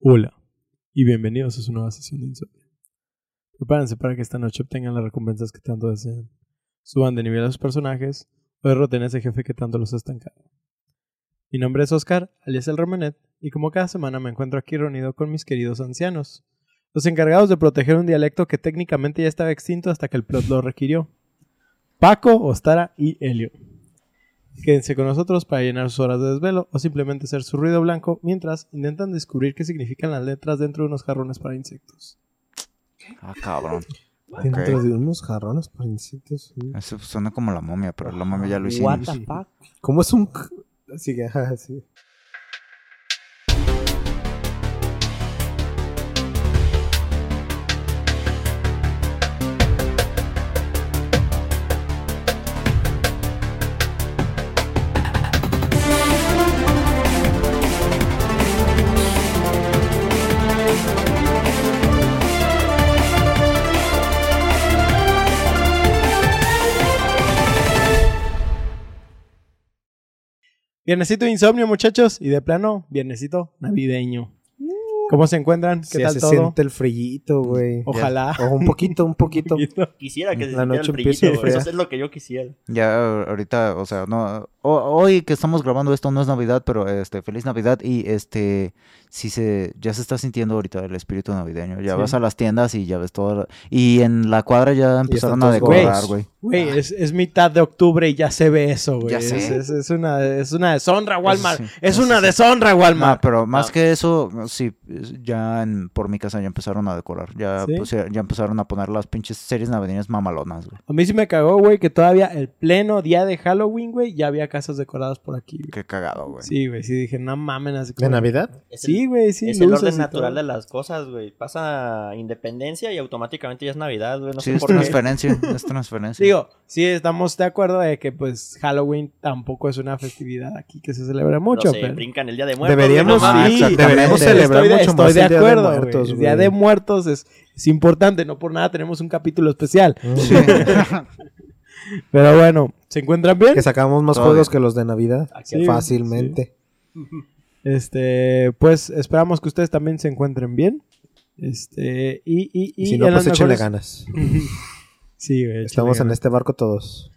Hola y bienvenidos a su nueva sesión de insomnio. Prepárense para que esta noche obtengan las recompensas que tanto desean. Suban de nivel a sus personajes o derroten a ese jefe que tanto los ha estancado. Mi nombre es Oscar, alias el Romanet, y como cada semana me encuentro aquí reunido con mis queridos ancianos, los encargados de proteger un dialecto que técnicamente ya estaba extinto hasta que el plot lo requirió. Paco, Ostara y Helio. Quédense con nosotros para llenar sus horas de desvelo o simplemente hacer su ruido blanco mientras intentan descubrir qué significan las letras dentro de unos jarrones para insectos. Ah, cabrón. Dentro de unos jarrones para insectos. sí. Eso suena como la momia, pero la momia ya lo What hicimos. the fuck? ¿Cómo es un...? Así que, ajá, Viernesito de insomnio, muchachos, y de plano, viernesito navideño. ¿Cómo se encuentran? ¿Qué Sí, tal se todo? siente el frillito, güey. Ojalá. O un poquito, un poquito. Quisiera que se La sintiera noche el frillito, güey. Eso es lo que yo quisiera. Ya ahorita, o sea, no ho- hoy que estamos grabando esto no es Navidad, pero este feliz Navidad y este sí se ya se está sintiendo ahorita el espíritu navideño. Ya Sí. vas a las tiendas y ya ves todo y en la cuadra ya empezaron a decorar, güey. Güey, es, es mitad de octubre y ya se ve eso, güey. Ya Es, sé. es- es una, es una deshonra, Walmart. sí, es una sí. deshonra, No, Walmart. pero más Ah. que eso, sí, ya en- por mi casa ya empezaron a decorar. Ya, ¿Sí? puse- ya empezaron a poner las pinches series navideñas mamalonas, güey. A mí sí me cagó, güey, que todavía el pleno día de Halloween, güey, ya había casas decoradas por aquí. güey. Qué cagado, güey. Sí, güey, sí dije, no mamen así ¿De Navidad? Es Sí, el, güey, sí. es el orden natural todo. de las cosas, güey. Pasa independencia y automáticamente ya es Navidad, güey. No Sí, sé es por qué. transferencia, es transferencia. Digo, sí, estamos de acuerdo de que, pues, Halloween tampoco es una festividad aquí que se celebre mucho, no sé, pero... brincan el Día de Muertos. Deberíamos, no Ah, sí, deberíamos celebrar estoy de, mucho estoy más de el Día acuerdo, de güey. Muertos, El güey. Día de Muertos es, es importante, no por nada tenemos un capítulo especial. Sí. Pero bueno, ¿se encuentran bien? Que sacamos más juegos que los de Navidad. Aquí Sí, Fácilmente. Este, pues esperamos que ustedes también se encuentren bien. Este, y, y, y, Y si no, pues las échenle mejores- ganas. Sí, güey. Estamos en este barco todos.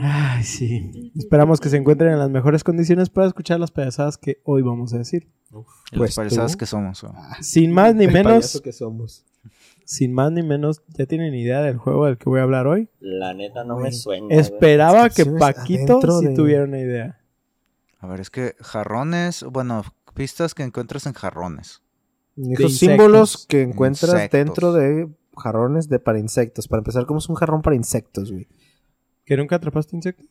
Ay, sí. Esperamos que se encuentren en las mejores condiciones para escuchar las payasadas que hoy vamos a decir. Los Pues payasadas tú. que somos. güey. Sin más ni El menos, que somos. sin más ni menos, ¿ya tienen idea del juego del que voy a hablar hoy? La neta no me suena. Esperaba que Paquito sí de- tuviera una idea. A ver, es que jarrones, bueno, pistas que encuentras en jarrones. Esos símbolos que encuentras Insectos. dentro de jarrones de para insectos. Para empezar, ¿cómo es un jarrón para insectos, güey? ¿Que nunca atrapaste insectos?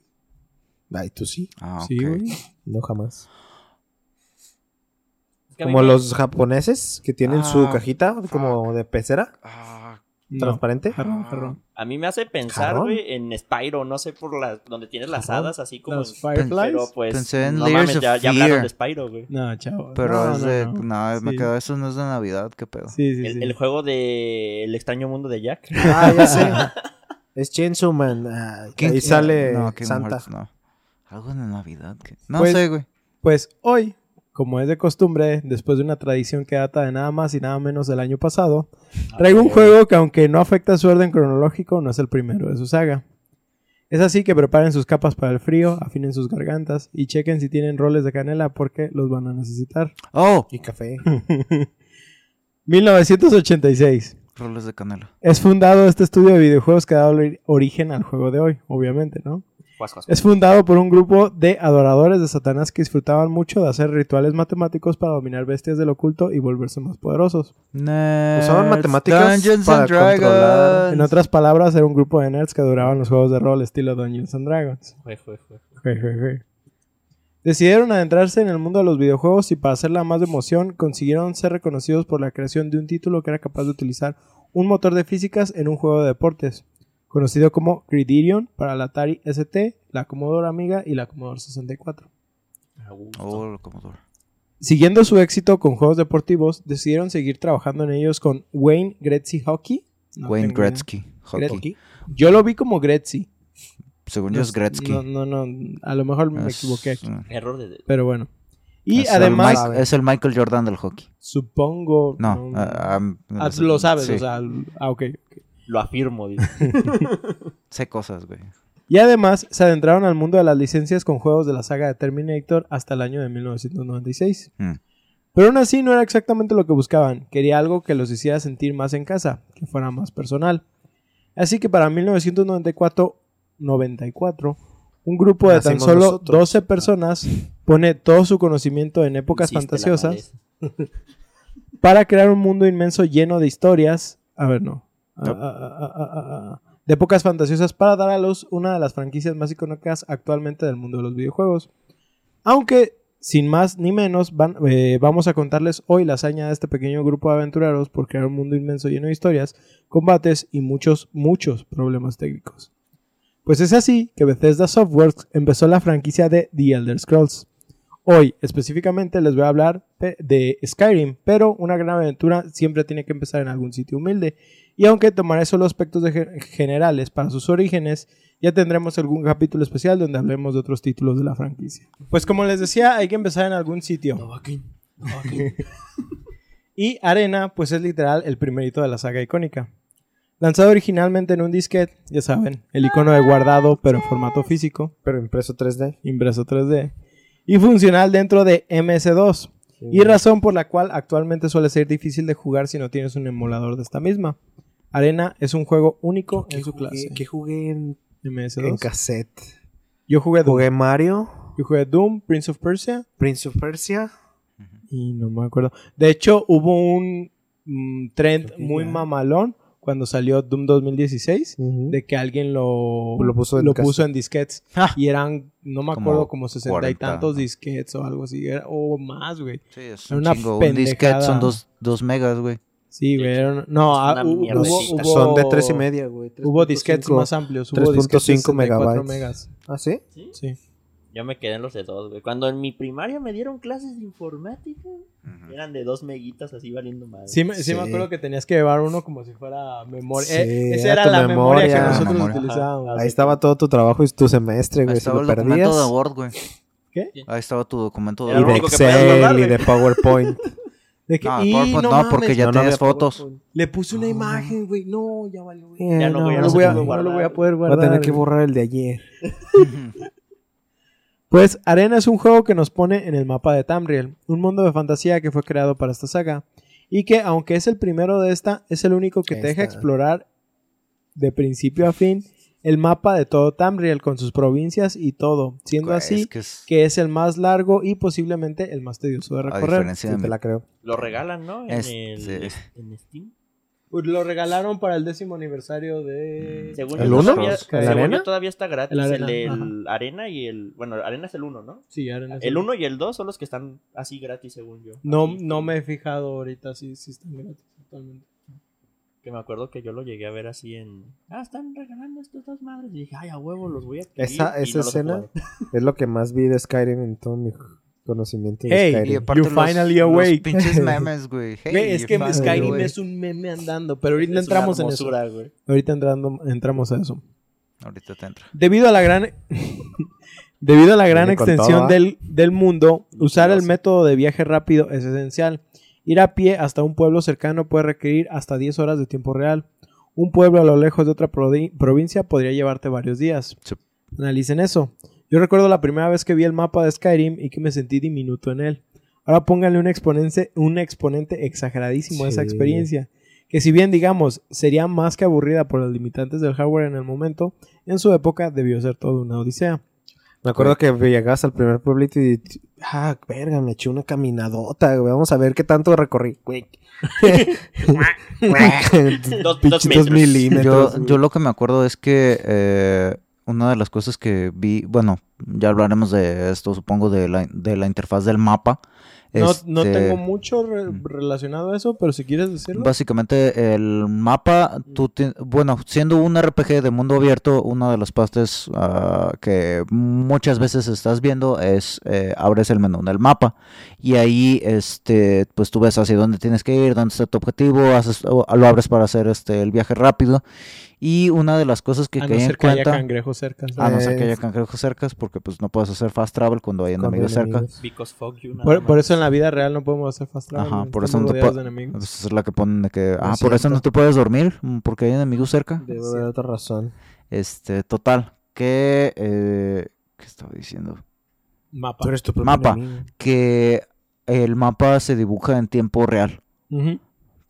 Ay, tú sí. Ah, Sí, güey. No jamás. Como los japoneses que tienen su Ah, cajita como de pecera Ah. Transparente. Jarrón, jarrón. A mí me hace pensar, güey, en Spyro, no sé por las donde tienes las hadas así como Los Fireflies. pero pues Pensé en no Layers mames, of ya, ya hablaron de Spyro, güey. No, chavo. pero no, es de. no. No, me Sí. quedó. Eso no es de Navidad, qué pedo. Sí, sí, El, sí. el juego de El extraño mundo de Jack. Ah, ya sé. es Chainsaw Man. Ah, ¿Quién- ahí sale Santa. Hearts, no. Algo de Navidad. que- No Pues- sé, güey. Pues hoy, como es de costumbre, después de una tradición que data de nada más y nada menos del año pasado, traigo un juego que aunque no afecta su orden cronológico, no es el primero de su saga. Es así que preparen sus capas para el frío, afinen sus gargantas y chequen si tienen roles de canela porque los van a necesitar. Oh, Y café. 1986. roles de canela. Es fundado este estudio de videojuegos que ha dado ori- origen al juego de hoy, obviamente, ¿no? Es fundado por un grupo de adoradores de Satanás que disfrutaban mucho de hacer rituales matemáticos para dominar bestias del oculto y volverse más poderosos. Usaban matemáticas Dungeons para and controlar- Dragons. En otras palabras, era un grupo de nerds que adoraban los juegos de rol estilo Dungeons and Dragons. Jue, jue, jue. Jue, jue, jue. Decidieron adentrarse en el mundo de los videojuegos y para hacerla más de emoción consiguieron ser reconocidos por la creación de un título que era capaz de utilizar un motor de físicas en un juego de deportes, conocido como Gridiron para la Atari ST, la Commodore Amiga y la Commodore 64. A gusto. Oh, el Commodore. Siguiendo su éxito con juegos deportivos, decidieron seguir trabajando en ellos con Wayne Gretzky Hockey. No Wayne. Gretzky. Hockey. Gretzky. Yo lo vi como Gretzky. Según No yo es Gretzky. No, no, no, a lo mejor me Es- equivoqué aquí. Error de... Pero bueno. Y es además, el Mike- es el Michael Jordan del hockey. supongo... No, no, ah, ah, ah, lo sabes, sí, o sea... Ah, ok. Lo afirmo, dice. Sé cosas, güey. Y además se adentraron al mundo de las licencias con juegos de la saga de Terminator hasta el año de 1996. Mm. Pero aún así no era exactamente lo que buscaban. Quería algo que los hiciera sentir más en casa, que fuera más personal. Así que para 1994, 94, un grupo de tan solo nosotros. 12 personas pone todo su conocimiento en épocas fantasiosas para crear un mundo inmenso lleno de historias. A ver, no. Ah, ah, ah. De épocas fantasiosas para dar a luz una de las franquicias más icónicas actualmente del mundo de los videojuegos. Aunque, sin más ni menos, van- eh, vamos a contarles hoy la hazaña de este pequeño grupo de aventureros por crear un mundo inmenso lleno de historias, combates y muchos, muchos problemas técnicos. Pues es así que Bethesda Softworks empezó la franquicia de The Elder Scrolls. Hoy específicamente les voy a hablar de Skyrim, pero una gran aventura siempre tiene que empezar en algún sitio humilde. Y aunque tomaré solo aspectos de ge- generales para sus orígenes, ya tendremos algún capítulo especial donde hablemos de otros títulos de la franquicia. Pues como les decía, hay que empezar en algún sitio. Y Arena, pues es literal el primerito de la saga icónica. Lanzado originalmente en un disquete, ya saben, el icono de guardado pero en formato físico, Pero impreso 3D. impreso 3D, y funcional dentro de MS2, y razón por la cual actualmente suele ser difícil de jugar si no tienes un emulador de esta misma. Arena es un juego único en su clase. ¿Qué jugué en, en MS2. cassette? Yo jugué Doom. Jugué Mario, Yo jugué Doom, Prince of Persia, Prince of Persia. y no me acuerdo. De hecho, hubo un mm, trend muy mamalón cuando salió Doom 2016 Ujú. de que alguien lo, Lo puso en lo puso en disquetes. Ah. Y eran, no me Como acuerdo, como sesenta y 40, tantos ¿no? disquetes o algo así. era- o más, güey. Sí, es Era un una chingo. Un disquete pendejada. son dos, dos megas, güey. Sí, güey. era no, ah, hubo, hubo, Son de 3 y media, güey. Hubo disquetes 3.5. más amplios. Hubo disquetes de 3.5 64 megabytes. megas. ¿Ah, sí? ¿Sí? Sí. Yo me quedé en los de dos, güey. Cuando en mi primaria me dieron clases de informática, eran de dos meguitas así valiendo madre. Sí, me, sí me acuerdo que tenías que llevar uno como si fuera memoria. Sí, Eh, esa era era la memoria, que nosotros Memoria. utilizábamos. Ahí estaba todo tu trabajo y tu semestre, Ahí güey. Si estaba lo el documento de Word, güey. ¿Qué? Ahí estaba tu documento de Era Y de Word. Excel y de PowerPoint. De que, No, y PowerPoint no, porque mames, ya No, había fotos. PowerPoint. Le puse una imagen, güey. No, ya valió, güey. Ya no, lo voy a, puede no lo voy a poder Voy guardar. a tener que borrar el de ayer. Pues Arena es un juego que nos pone en el mapa de Tamriel, un mundo de fantasía que fue creado para esta saga, y que aunque es el primero de esta, es el único que te deja explorar de principio a fin el mapa de todo Tamriel con sus provincias y todo, siendo así es que es- que es el más largo y posiblemente el más tedioso de a recorrer. diferencia Sí, de te la creo. Lo regalan, ¿no? En, Es- el, sí. en Steam. Pues lo regalaron para el décimo aniversario de... Según ¿El yo, uno? todavía, ¿El según Arena? yo todavía está gratis. El El, Arena, del Arena y el. Bueno, Arena es el 1, ¿no? Sí, Arena es El 1 y el 2 son los que están así gratis, según yo. No, Así, no me he fijado ahorita si, si están gratis actualmente. Que me acuerdo que yo lo llegué a ver así en. Ah, están regalando estas dos madres. Y dije, ay, a huevo, los voy a adquirir", Esa, esa no escena es lo que más vi de Skyrim en todo mi conocimiento de Hey, Skyrim. aparte You los- finally los awake. pinches memes, güey. Hey, Güey, es que Skyrim awake. es un meme andando, pero ahorita Es una entramos en eso. güey. Ahorita entrando, entramos a eso. Ahorita te entra. Debido a la gran debido a la gran extensión ¿ah? del, del mundo, usar el método de viaje rápido es esencial. Ir a pie hasta un pueblo cercano puede requerir hasta 10 horas de tiempo real. Un pueblo a lo lejos de otra provi- provincia podría llevarte varios días. Sí. Analicen eso. Yo recuerdo la primera vez que vi el mapa de Skyrim y que me sentí diminuto en él. Ahora pónganle un exponente, un exponente exageradísimo a esa Sí. experiencia. Que si bien digamos sería más que aburrida por los limitantes del hardware en el momento, en su época debió ser toda una odisea. Me acuerdo que llegas al primer pueblito y... Ah, verga, me eché una caminadota, güey. Vamos a ver qué tanto recorrí. Güey. Dos- dos dos metros. milímetros. Yo, yo lo que me acuerdo es que eh, una de las cosas que vi, bueno, ya hablaremos de esto, supongo, de la, de la interfaz del mapa, No, no Este, tengo mucho re- mm. relacionado a eso, pero si quieres decirlo. Básicamente el mapa, tú ti- bueno, siendo un RPG de mundo abierto, una de las partes ah, que muchas veces estás viendo es eh, abres el menú del mapa y ahí este pues tú ves hacia dónde tienes que ir, dónde está tu objetivo, haces, lo abres para hacer este el viaje rápido y una de las cosas que a no caí en ser que haya cuenta cangrejos cerca. a no ser que haya cangrejos cercas porque pues no puedes hacer fast travel cuando hay enemigos cerca. enemigos. Because fuck you, Por, eso en la vida real no podemos hacer fast travel. Ajá, por eso no te enemigos. Esa es la que ponen de que, ah, por eso no te puedes dormir, mm, porque hay enemigos cerca. Debe haber otra razón. Este, total, que, eh, ¿qué estaba diciendo? Mapa. Propio Mapa. enemigo. Que el mapa se dibuja en tiempo real. Ujú.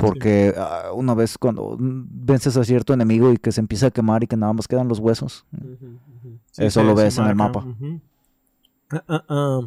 Porque ah, una vez cuando mm, vences a cierto enemigo y que se empieza a quemar y que nada más quedan los huesos. Sí, Eso lo ves en el mapa. ujú. Ah, ah.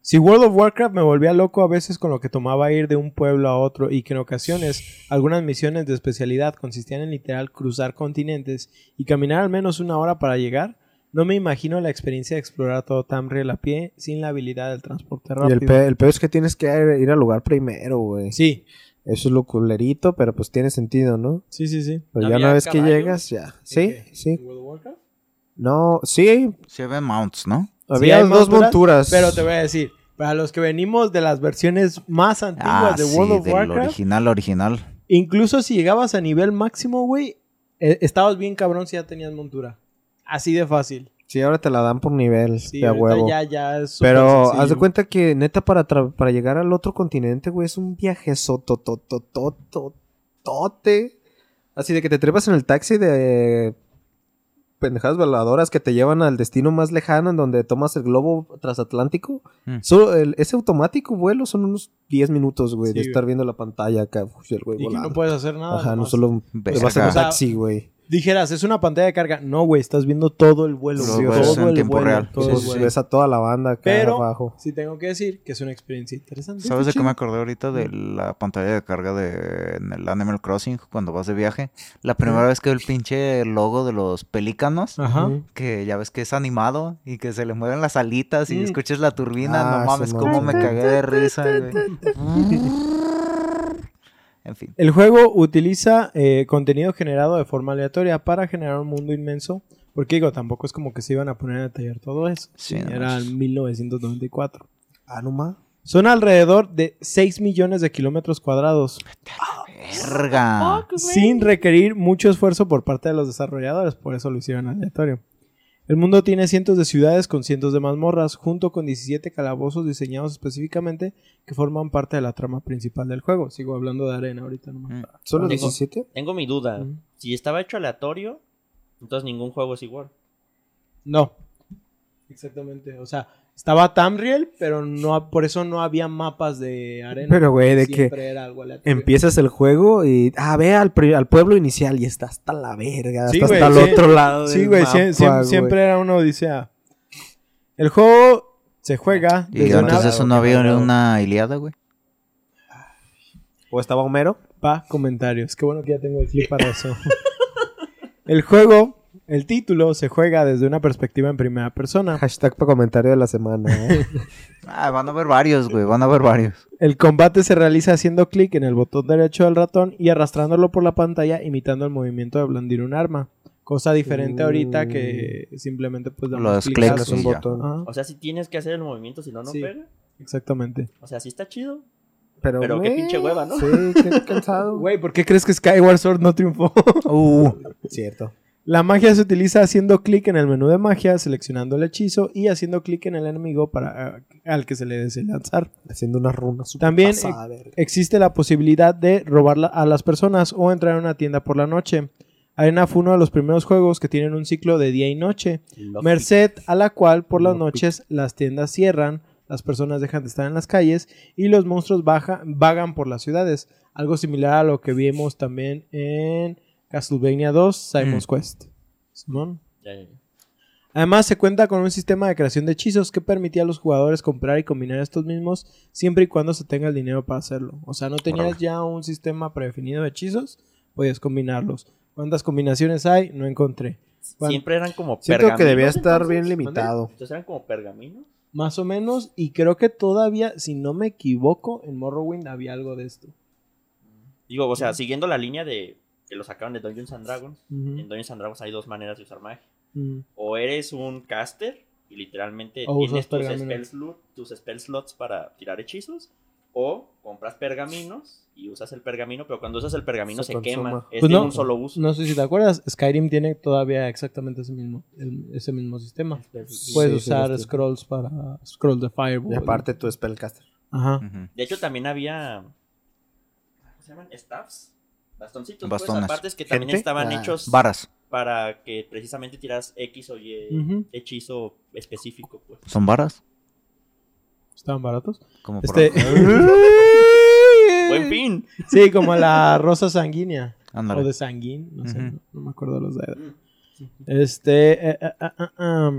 Si World of Warcraft me volvía loco a veces con lo que tomaba ir de un pueblo a otro y que en ocasiones algunas misiones de especialidad consistían en literal cruzar continentes y caminar al menos una hora para llegar, no me imagino la experiencia de explorar todo Tamriel a pie sin la habilidad del transporte Y rápido. el, pe- el peor es que tienes que ir al lugar primero, güey. Sí, Eso es lo culerito, pero pues tiene sentido, ¿no? sí, sí, sí. Pero ¿No ya una vez que llegas, ya. Sí, qué? sí. ¿World of Warcraft? No, sí. Se ven mounts, ¿no? Había dos monturas, monturas. Pero te voy a decir, para los que venimos de las versiones más antiguas Ah, de sí, World of del Warcraft, original, original. incluso si llegabas a nivel máximo, güey, eh, estabas bien cabrón si ya tenías montura. Así de fácil. Sí, ahora te la dan por nivel, Sí, de huevo. ya, ya es Pero sencillo. haz de cuenta que neta para, para llegar al otro continente, güey, es un viaje sotototototote. Así de que te trepas en el taxi de pendejadas voladoras que te llevan al destino más lejano en donde tomas el globo transatlántico. Mm. Solo el- ese automático vuelo son unos 10 minutos, güey, Sí, de estar viendo la pantalla acá. uf, el güey Y que no puedes hacer nada. Ajá, no solo te vas en Verga. un taxi, güey. Dijeras, es una pantalla de carga. No, güey, estás viendo todo el vuelo. Ves todo en el tiempo vuelo, real. todo Sí, sí, vuelo. ves a toda la banda acá Pero- abajo. Sí tengo que decir que es una experiencia interesante. ¿Sabes de qué me acordé ahorita? De la pantalla de carga de en el Animal Crossing cuando vas de viaje. La primera vez que veo el pinche logo de los pelícanos. Ajá. Que ya ves que es animado y que se le mueven las alitas y Mm. escuchas la turbina. Ah, no mames, sí, cómo me cagué de risa, güey. En fin. El juego utiliza eh, contenido generado de forma aleatoria para generar un mundo inmenso. Porque digo, tampoco es como que se iban a poner a detallar todo eso. Sí, no Era en 1994. Ah, no. Son alrededor de 6 millones de kilómetros cuadrados, Verga. sin requerir mucho esfuerzo por parte de los desarrolladores, por eso lo hicieron aleatorio. El mundo tiene cientos de ciudades con cientos de mazmorras, junto con 17 calabozos diseñados específicamente que forman parte de la trama principal del juego. Sigo hablando de arena ahorita nomás. Mm. ¿Solo Tengo- 17? Tengo mi duda. Si estaba hecho aleatorio, entonces ningún juego es igual. No. Exactamente. O sea, estaba Tamriel, pero no por eso no había mapas de arena. Pero, güey, de que Siempre era algo aleatorio. empiezas el juego y... Ah, ve al, pueblo inicial y está hasta la verga. Sí, está güey, hasta el sí. otro lado Sí, del güey, mapa, sie- siem- güey. siempre era una odisea. El juego se juega Y desde antes una... de eso no había una Iliada, güey. ¿O estaba Homero? Pa, comentarios. Qué bueno que ya tengo el clip para eso. el juego, el título, se juega desde una perspectiva en primera persona. Hashtag para comentario de la semana. ¿eh? Ah, van a haber varios, güey. Van a haber varios. El combate se realiza haciendo clic en el botón derecho del ratón y arrastrándolo por la pantalla imitando el movimiento de blandir un arma. Cosa diferente Mm. ahorita que simplemente pues damos Los clic clics un botón. Ajá, O sea, si tienes que hacer el movimiento, si no, no Sí. pega. exactamente. O sea, sí está chido. Pero, Pero qué pinche hueva, ¿no? Sí, qué cansado. Güey, ¿por qué crees que Skyward Sword no triunfó? Uh, Cierto. La magia se utiliza haciendo clic en el menú de magia, seleccionando el hechizo y haciendo clic en el enemigo para eh, al que se le desee lanzar. Haciendo unas runas También. Existe la posibilidad de robar la- a las personas o entrar a una tienda por la noche. Arena fue uno de los primeros juegos que tienen un ciclo de día y noche, merced a la cual por las noches las tiendas cierran, las personas dejan de estar en las calles y los monstruos baja- vagan por las ciudades. Algo similar a lo que vimos también en Castlevania 2, Simon's Quest. Simón. Además, se cuenta con un sistema de creación de hechizos que permitía a los jugadores comprar y combinar estos mismos siempre y cuando se tenga el dinero para hacerlo. O sea, no tenías ya un sistema predefinido de hechizos, podías combinarlos. ¿Cuántas combinaciones hay? No encontré. ¿Cuán- Siempre eran como Siento que pergaminos. debía estar entonces. bien limitado. Entonces eran como pergaminos. Más o menos. Y creo que todavía, si no me equivoco, en Morrowind había algo de esto. Digo, o sea, siguiendo la línea de que lo sacaron de Dungeons and Dragons, en Dungeons and Dragons hay dos maneras de usar magia. ujú. O eres un caster y literalmente O tienes tus spell, slot- tus spell slots para tirar hechizos. O compras pergaminos y usas el pergamino, pero cuando usas el pergamino Se se, quema. Es Pues de no, un solo uso. No sé si te acuerdas, Skyrim tiene todavía exactamente ese mismo, el- ese mismo sistema. Puedes Sí, usar scrolls para scrolls de Fireball. Y aparte tu spellcaster. Ajá. De hecho, también había. ¿Cómo se llaman? Staffs. Bastoncitos. Bastones. Pues, aparte es que también ¿Gente? estaban Ah. hechos Varas. para que precisamente tiras X o Y Ujú. hechizo específico. Pues. ¿Son varas? Estaban baratos. Como por Este... Buen fin. sí, como la rosa sanguínea. Ándale. O de sanguín, no sé, Ujú. no, no me acuerdo los de Este, eh, eh, ah, ah, ah.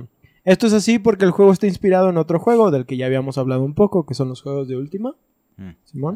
esto es así porque el juego está inspirado en otro juego del que ya habíamos hablado un poco, que son los juegos de Ultima, Mm. Simón,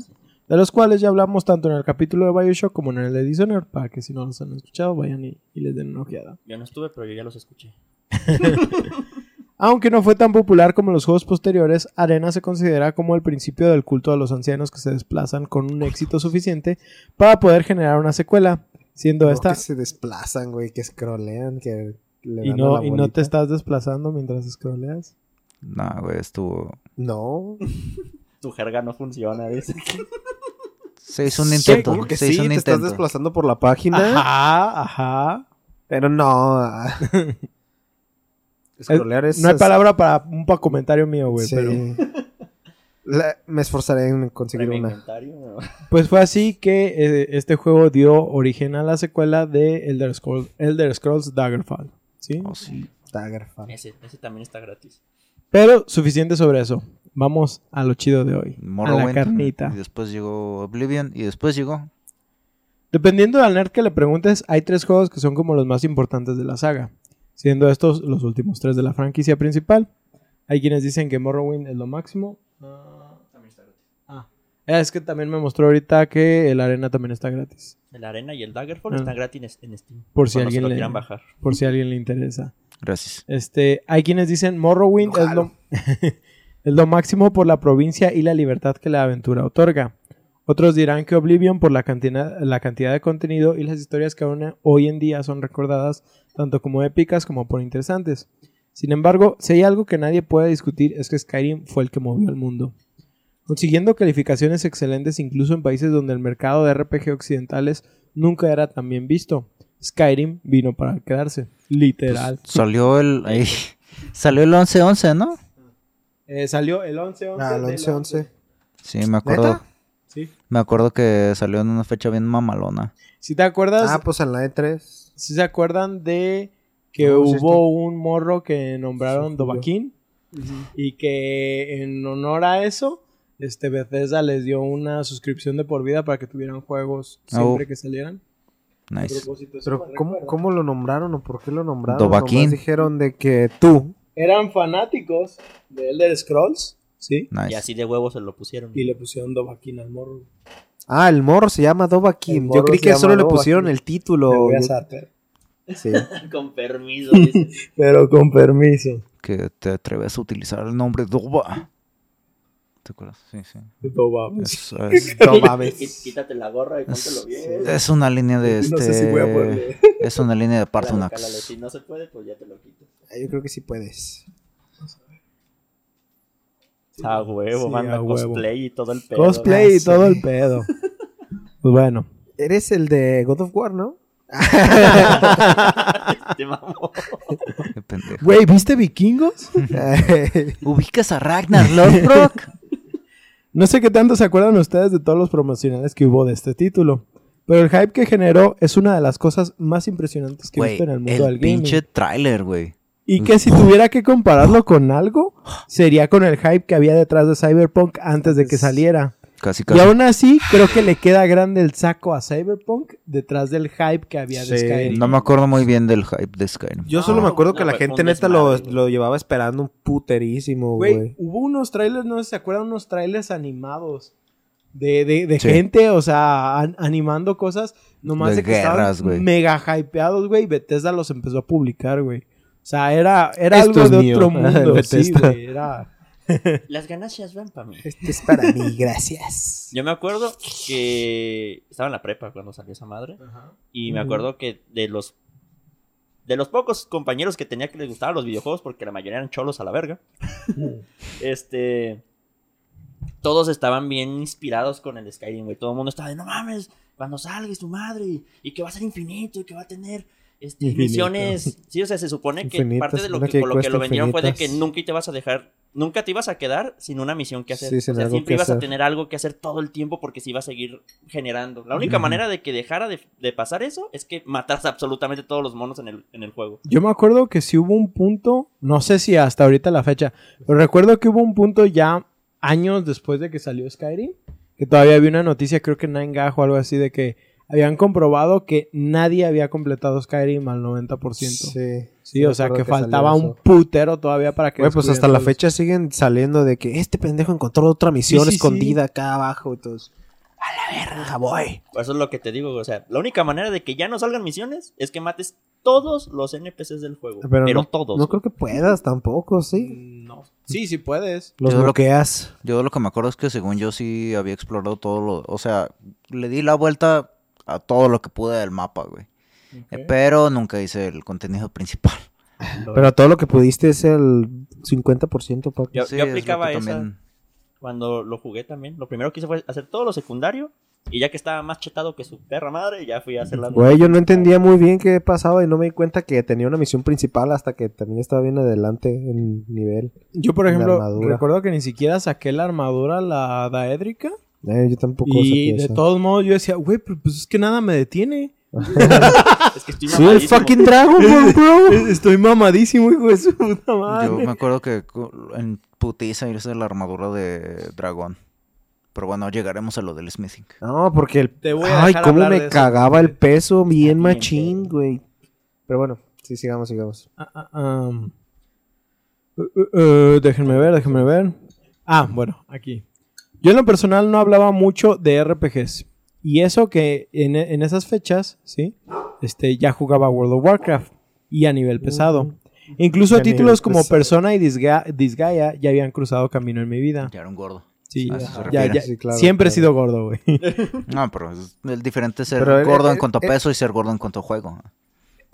de los cuales ya hablamos tanto en el capítulo de Bioshock como en el de Dishonored, para que si no los han escuchado vayan y, y les den una ojeada. Yo no estuve, pero yo ya los escuché. Aunque no fue tan popular como los juegos posteriores, Arena se considera como el principio del culto a los ancianos que se desplazan con un éxito suficiente para poder generar una secuela, siendo No, esta que se desplazan, güey, que scrollean, que le y no, la y no te estás desplazando mientras scrolleas. Nah, güey, estuvo. No. Tu jerga no funciona, dice. Se hizo un intento. que se sí, hizo un te estás intento. desplazando por la página, Ajá, ajá. pero no. es... No hay es- palabra para un pa comentario mío, güey, sí. pero La- me esforzaré en conseguir una. inventario, ¿no? pues fue así que eh, este juego dio origen a la secuela de Elder Scrolls, Elder Scrolls Daggerfall, ¿sí? Oh, sí. Daggerfall. Ese, ese también está gratis. Pero suficiente sobre eso. Vamos a lo chido de hoy, a la carnita. Y después llegó Oblivion. Y después llegó. Dependiendo del nerd que le preguntes, hay tres juegos que son como los más importantes de la saga, siendo estos los últimos tres de la franquicia principal. Hay quienes dicen que Morrowind es lo máximo. Ah, También está gratis. ah. es que también me mostró ahorita que el Arena también está gratis, El Arena y el Daggerfall Ah. están gratis en Steam. por si alguien lo le, quieran bajar. por si a alguien le interesa. Gracias. Este, hay quienes dicen Morrowind es lo, es lo máximo por la provincia y la libertad que la aventura otorga. Otros dirán que Oblivion por la cantidad, la cantidad de contenido y las historias que aún hoy en día son recordadas tanto como épicas como por interesantes. Sin embargo, si hay algo que nadie puede discutir es que Skyrim fue el que movió al mundo. Consiguiendo calificaciones excelentes incluso en países donde el mercado de RPG occidentales nunca era tan bien visto. Skyrim vino para quedarse, literal. Salió el. ahí, salió el 11-11, ¿no? Eh, salió el 11-11. Ah, el del 11-11. Sí, me acuerdo. ¿Neta? Sí. Me acuerdo que salió en una fecha bien mamalona. Si te acuerdas, Ah, pues en la E3. si se acuerdan de que No, sí hubo un morro que nombraron Sí, Dovahkiin y que en honor a eso, este Bethesda les dio una suscripción de por vida para que tuvieran juegos siempre Oh. que salieran. A Nice. Pero ¿cómo. ¿cómo lo nombraron o por qué lo nombraron? Dovahkiin. Nomás dijeron de que tú. Eran fanáticos de Elder Scrolls, ¿sí? Nice. Y así de huevos se lo pusieron. Y le pusieron Dovahkiin al morro. Ah, el morro se llama Dovahkiin. Yo creí que solo le pusieron el título. voy a. Sí. Con permiso, dice. Pero con permiso. Que te atreves a utilizar el nombre Doba. ¿Te acuerdas? Sí, sí. Dovahkiin. Es, es- No Quí- mames. Quítate la gorra y póntelo bien. es una línea de este. No sé si voy a poder. Es una línea de. Partonax. Si no se puede, pues ya te lo quitas. Ah, Yo creo que sí puedes. A huevo, Sí, manda a huevo. cosplay y todo el pedo. Cosplay y sí. todo el pedo. Pues bueno. Eres el de God of War, ¿no? Güey, ¿viste Vikingos? ¿Ubicas a Ragnar Lothbrok? No sé qué tanto se acuerdan ustedes de todos los promocionales que hubo de este título. Pero el hype que generó es una de las cosas más impresionantes que he visto en el mundo del el gaming. pinche tráiler, güey. Y que si tuviera que compararlo con algo, sería con el hype que había detrás de Cyberpunk antes de que saliera. Casi, Y casi. aún así, creo que le queda grande el saco a Cyberpunk detrás del hype que había de Sí. Skyrim. No me acuerdo muy bien del hype de Skyrim. Yo solo No, me acuerdo que no, la gente neta lo, lo llevaba esperando un puterísimo, Güey, hubo unos trailers, no sé si se acuerdan, unos trailers animados. De, de, de Sí. gente, o sea, an- animando cosas. Nomás De de, que guerras, estaban güey. mega hypeados, güey. y Bethesda los empezó a publicar, güey. O sea, era, era Esto algo es de mío. otro mundo. sí, güey. Era, Las ganancias van para mí. Este es para mí, gracias. Yo me acuerdo que estaba en la prepa cuando salió esa madre. Y me acuerdo que de los de los pocos compañeros que tenía que les gustaban los videojuegos, porque la mayoría eran cholos a la verga, este. Todos estaban bien inspirados con el Skyrim, güey. Todo el mundo estaba de no mames, cuando salga es tu madre, y, y que va a ser infinito, y que va a tener este, Infinito. misiones. Sí, o sea, se supone que Infinitas, parte de lo que, que por lo que lo vendieron fue de que nunca te vas a dejar, nunca te ibas a quedar sin una misión que hacer. Sí, sin o sea, algo siempre que ibas a tener algo que hacer todo el tiempo porque se iba a seguir generando. La única manera de que dejara de, de pasar eso es que mataras absolutamente todos los monos en el, en el juego. Yo me acuerdo que si hubo un punto, no sé si hasta ahorita la fecha, pero recuerdo que hubo un punto ya años después de que salió Skyrim, que todavía había una noticia, creo que en Nine Gag o algo así, de que habían comprobado que nadie había completado Skyrim al 90%. Sí, Sí. o sea que faltaba un putero todavía para que... Güey, pues hasta la fecha siguen saliendo de que este pendejo encontró otra misión Sí, sí, escondida acá abajo y todos. A la verga, voy. Por eso es lo que te digo, o sea, la única manera de que ya no salgan misiones es que mates todos los NPCs del juego. Pero, no, todos. No creo que puedas tampoco, sí. Mm, No. Sí, sí puedes. Los Yo lo- bloqueas. Yo lo que me acuerdo es que según yo sí había explorado todo lo... O sea, le di la vuelta a todo lo que pude del mapa, güey. Eh, Pero nunca hice el contenido principal. Pero todo lo que pudiste es el 50%, papi. Yo- Sí, yo es lo que aplicaba también- Cuando lo jugué también, lo primero que hice fue hacer todo lo secundario. Y ya que estaba más chetado que su perra madre, ya fui a hacer la. Güey, yo no entendía muy bien qué pasaba y no me di cuenta que tenía una misión principal hasta que también estaba bien adelante en nivel. Yo, por ejemplo, recuerdo que ni siquiera saqué la armadura, la daédrica. Eh, yo tampoco Y de todos modos yo decía, güey, pero pues es que nada me detiene. Es que estoy Soy el mamadísimo. fucking Dragon Ball, bro. Estoy mamadísimo, hijo de su puta madre. Yo me acuerdo que en putiza irse la armadura de dragón. Pero bueno, llegaremos a lo del smithing. No, porque el... Te voy a Ay, cómo me eso. cagaba el peso bien Bien, machín, güey. Pero bueno, sí, sigamos, sigamos. Ah, ah, ah. Uh, uh, uh, déjenme ver, déjenme ver. Ah, bueno, aquí. Yo en lo personal no hablaba mucho de RPGs. Y eso que en, en esas fechas, ¿sí? Este, ya jugaba World of Warcraft. Y a nivel pesado. Incluso a títulos como pesado. Persona y Disga- Disgaea ya habían cruzado camino en mi vida. Ya era un gordo. Sí, ya, ya- Sí, claro, siempre he sido gordo, güey. No, pero es el diferente ser Pero, eh, gordo eh, en cuanto a eh, peso y ser gordo en cuanto a juego.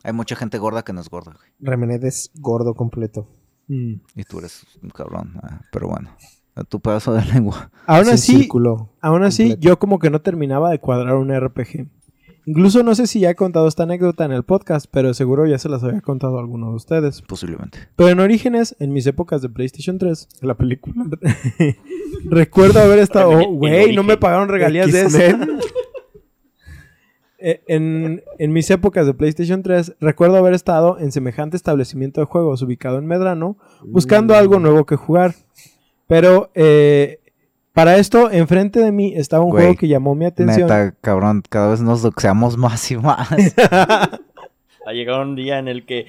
Hay mucha gente gorda que no es gorda, güey. Remenet es gordo completo. Mm. Y tú eres un cabrón. ah, Pero bueno, a tu pedazo de lengua. Aún así, círculo. Aún así, completo. yo como que no terminaba de cuadrar un RPG. Incluso no sé si ya he contado esta anécdota en el podcast, pero seguro ya se las había contado a alguno de ustedes. Posiblemente. Pero en Orígenes, en mis épocas de PlayStation 3, La película. recuerdo haber estado... Oh, Güey, no me pagaron regalías de eso. X-Men. Eh, En, en mis épocas de PlayStation 3, recuerdo haber estado en semejante establecimiento de juegos ubicado en Medrano, buscando Mm. algo nuevo que jugar. Pero eh, para esto, enfrente de mí estaba un Güey, juego que llamó mi atención. Neta, cabrón, cada vez nos doxeamos más y más. Ha llegado un día en el que.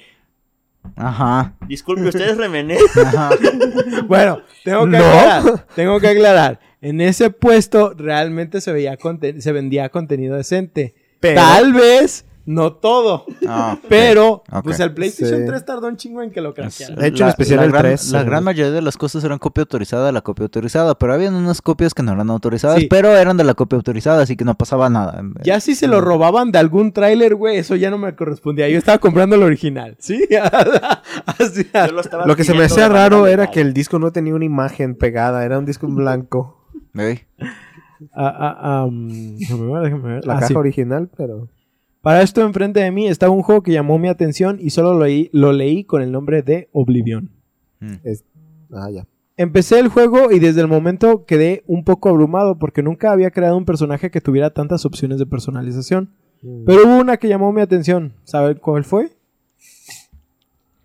Ajá. Disculpe, ustedes remené. Ajá. Bueno, tengo que No. aclarar. Tengo que aclarar. En ese puesto realmente se veía conten- se vendía contenido decente. Pero- Tal vez no todo. Ah. Pero, pues el PlayStation Sí. 3 tardó un chingo en que lo craqueara. De hecho, en especial la el gran, 3, La eh. gran mayoría de las cosas eran copia autorizada de la copia autorizada, pero habían unas copias que no eran autorizadas, Sí. pero eran de la copia autorizada, así que no pasaba nada. Ya si se lo robaban de algún tráiler, güey, eso ya no me correspondía. Yo estaba comprando el original. Sí, así. Yo lo, estaba Lo que se me hacía raro era que el disco no tenía una imagen pegada, era un disco en blanco. Ey, Ah, mm, déjame ver, déjame ver. La Ah, caja sí. original, pero. Para esto, enfrente de mí estaba un juego que llamó mi atención y solo lo leí, lo leí con el nombre de Oblivion. mm. Es... Ah, ya. Empecé el juego y desde el momento quedé un poco abrumado porque nunca había creado un personaje que tuviera tantas opciones de personalización. Mm. Pero hubo una que llamó mi atención. ¿Saben cuál fue?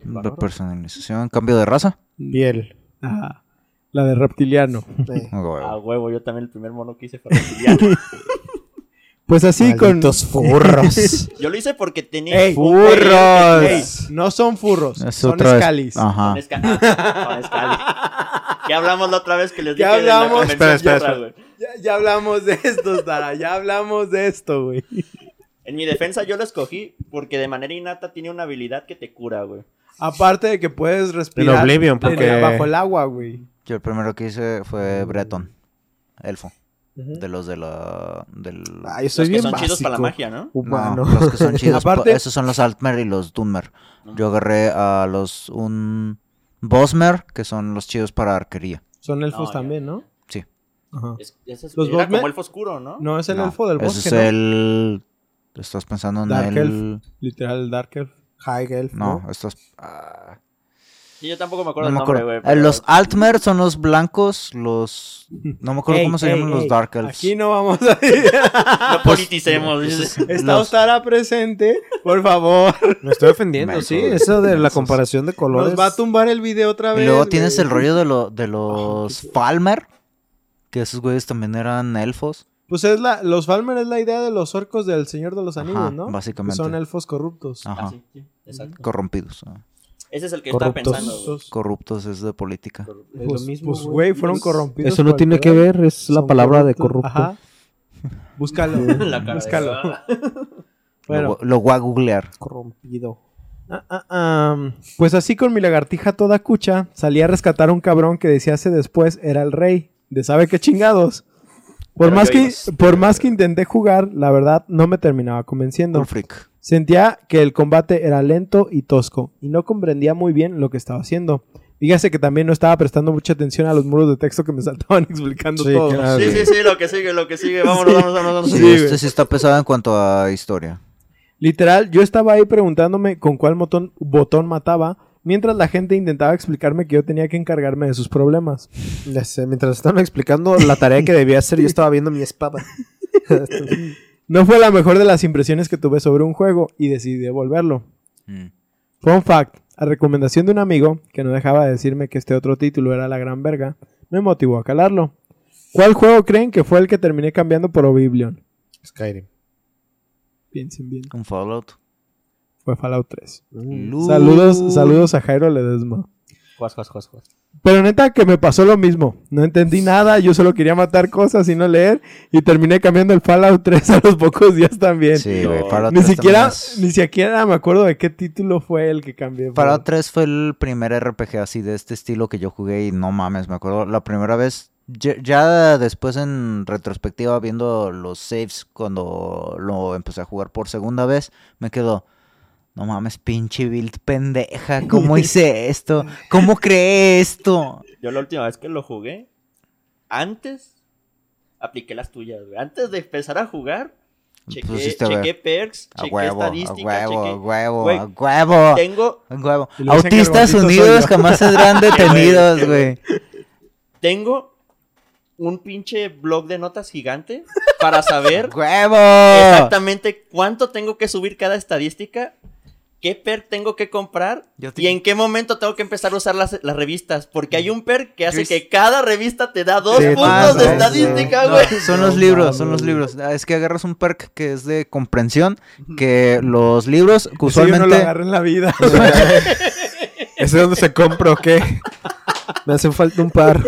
De personalización, cambio de raza. Piel. Ah, la de reptiliano. A huevo, yo también el primer mono que hice fue reptiliano. Pues así con... malditos furros. Yo lo hice porque tenía. ¡Ey! ¡Furros! Ey, no son furros, Es son otra vez- scalis. Ajá. Con Sca- ah, con Scali. ¿Qué hablamos la otra vez que les ¿Qué dije de la hablamos? convención Espera, espera? Ya, ya hablamos de esto, Sara. Ya hablamos de esto, güey. En mi defensa yo lo escogí porque de manera innata tiene una habilidad que te cura, güey. Aparte de que puedes respirar En Oblivion, porque- bajo el agua, güey. Yo el primero que hice fue Breton, elfo. De los de la. Del... Ah, soy Los que bien son básico. chidos para la magia, ¿no? Humano. No, los que son chidos. Aparte- pa- esos son los Altmer y los Dunmer. Yo agarré a los. Un. Bosmer, que son los chidos para arquería. Son elfos No, ya. también, ¿no? Sí. Ajá. Es, ese es- Los era Bosmer- como elfo oscuro, ¿no? No, es el No, elfo del ese bosque, es ¿no? el. Estás pensando en Dark el. Literal, Dark Elf. High Elf, No, ¿no? estás. ah, Sí, yo tampoco me acuerdo no me el nombre, acuerdo. güey. Pero- Los Altmer son los blancos, los. No me acuerdo Ey, cómo se ey, llaman los Dark Elves. Aquí no vamos a ir. No politicemos. dices. Está Los- Ostara presente, por favor. Me estoy ofendiendo, Mensos, sí. Eso de la comparación de colores. Nos va a tumbar el video otra vez. Y luego tienes güey. el rollo de, lo, de los Falmer, que esos güeyes también eran elfos. Pues es la, los Falmer es la idea de los orcos del Señor de los Anillos, Ajá, ¿no? básicamente. Que son elfos corruptos. Ajá. Ah, sí, exacto. Corrompidos. ah. Ese es el que yo estaba Corruptos. pensando. güey. Corruptos. Corruptos es de política. Es Pues, lo mismo, pues, güey, fueron Pues, corrompidos. Eso no tiene que ver, es la palabra de corruptos. corrupto. Ajá. Búscalo. La cara Búscalo. Bueno, Lo, lo voy a googlear. Corrompido. ah, ah, ah, pues así con mi lagartija toda cucha, salí a rescatar a un cabrón que decíase después era el rey. De sabe qué chingados. Por Pero más, que, por más que intenté jugar, la verdad no me terminaba convenciendo. Un freak. Sentía que el combate era lento y tosco, y no comprendía muy bien lo que estaba haciendo. Fíjase que también no estaba prestando mucha atención a los muros de texto que me saltaban explicando Sí, todo. claro. Sí, sí, sí, lo que sigue, lo que sigue. Vámonos, vámonos, vámonos. vámonos. Sí, Sí, este sí está pesado en cuanto a historia. Literal, yo estaba ahí preguntándome con cuál botón, botón mataba, mientras la gente intentaba explicarme que yo tenía que encargarme de sus problemas. Ya sé, mientras estaban explicando la tarea que debía hacer, yo estaba viendo mi espada. No fue la mejor de las impresiones que tuve sobre un juego y decidí devolverlo. Mm. Fun fact, a recomendación de un amigo, que no dejaba de decirme que este otro título era la gran verga, me motivó a calarlo. ¿Cuál juego creen que fue el que terminé cambiando por Oblivion? Skyrim. Piensen bien. Un Fallout. Fue Fallout 3. Lu- Saludos, saludos a Jairo Ledesma. Juas, juas, juas, juas. Pero neta que me pasó lo mismo. No entendí nada, yo solo quería matar cosas y no leer. Y terminé cambiando el Fallout 3 a los pocos días también. Sí, güey. No. Fallout ni 3 siquiera, es- ni siquiera me acuerdo de qué título fue el que cambié. Fallout 3 fue el primer RPG así de este estilo que yo jugué y no mames, me acuerdo la primera vez, ya, ya después en retrospectiva viendo los saves cuando lo empecé a jugar por segunda vez, me quedó, no mames, pinche build pendeja, ¿cómo hice esto? ¿Cómo creé esto? Yo la última vez que lo jugué, antes apliqué las tuyas, güey. Antes de empezar a jugar, chequé, chequé perks, A chequé huevo, estadísticas, huevo, chequé... huevo, Güey, huevo, Tengo, huevo. Autistas unidos jamás serán detenidos, güey. tengo un pinche blog de notas gigante para saber ¡Huevo! exactamente cuánto tengo que subir cada estadística, qué perk tengo que comprar Yo te- y en qué momento tengo que empezar a usar las, las revistas. Porque hay un perk que hace Yo que cada revista te da dos Sí, puntos más, de ¿no? estadística, No, güey. son los libros, son los libros. Ah, Es que agarras un perk que es de comprensión, que los libros que Eso yo no lo usualmente... en la vida. ¿Ese es donde se compra o qué? Me hacen falta un par.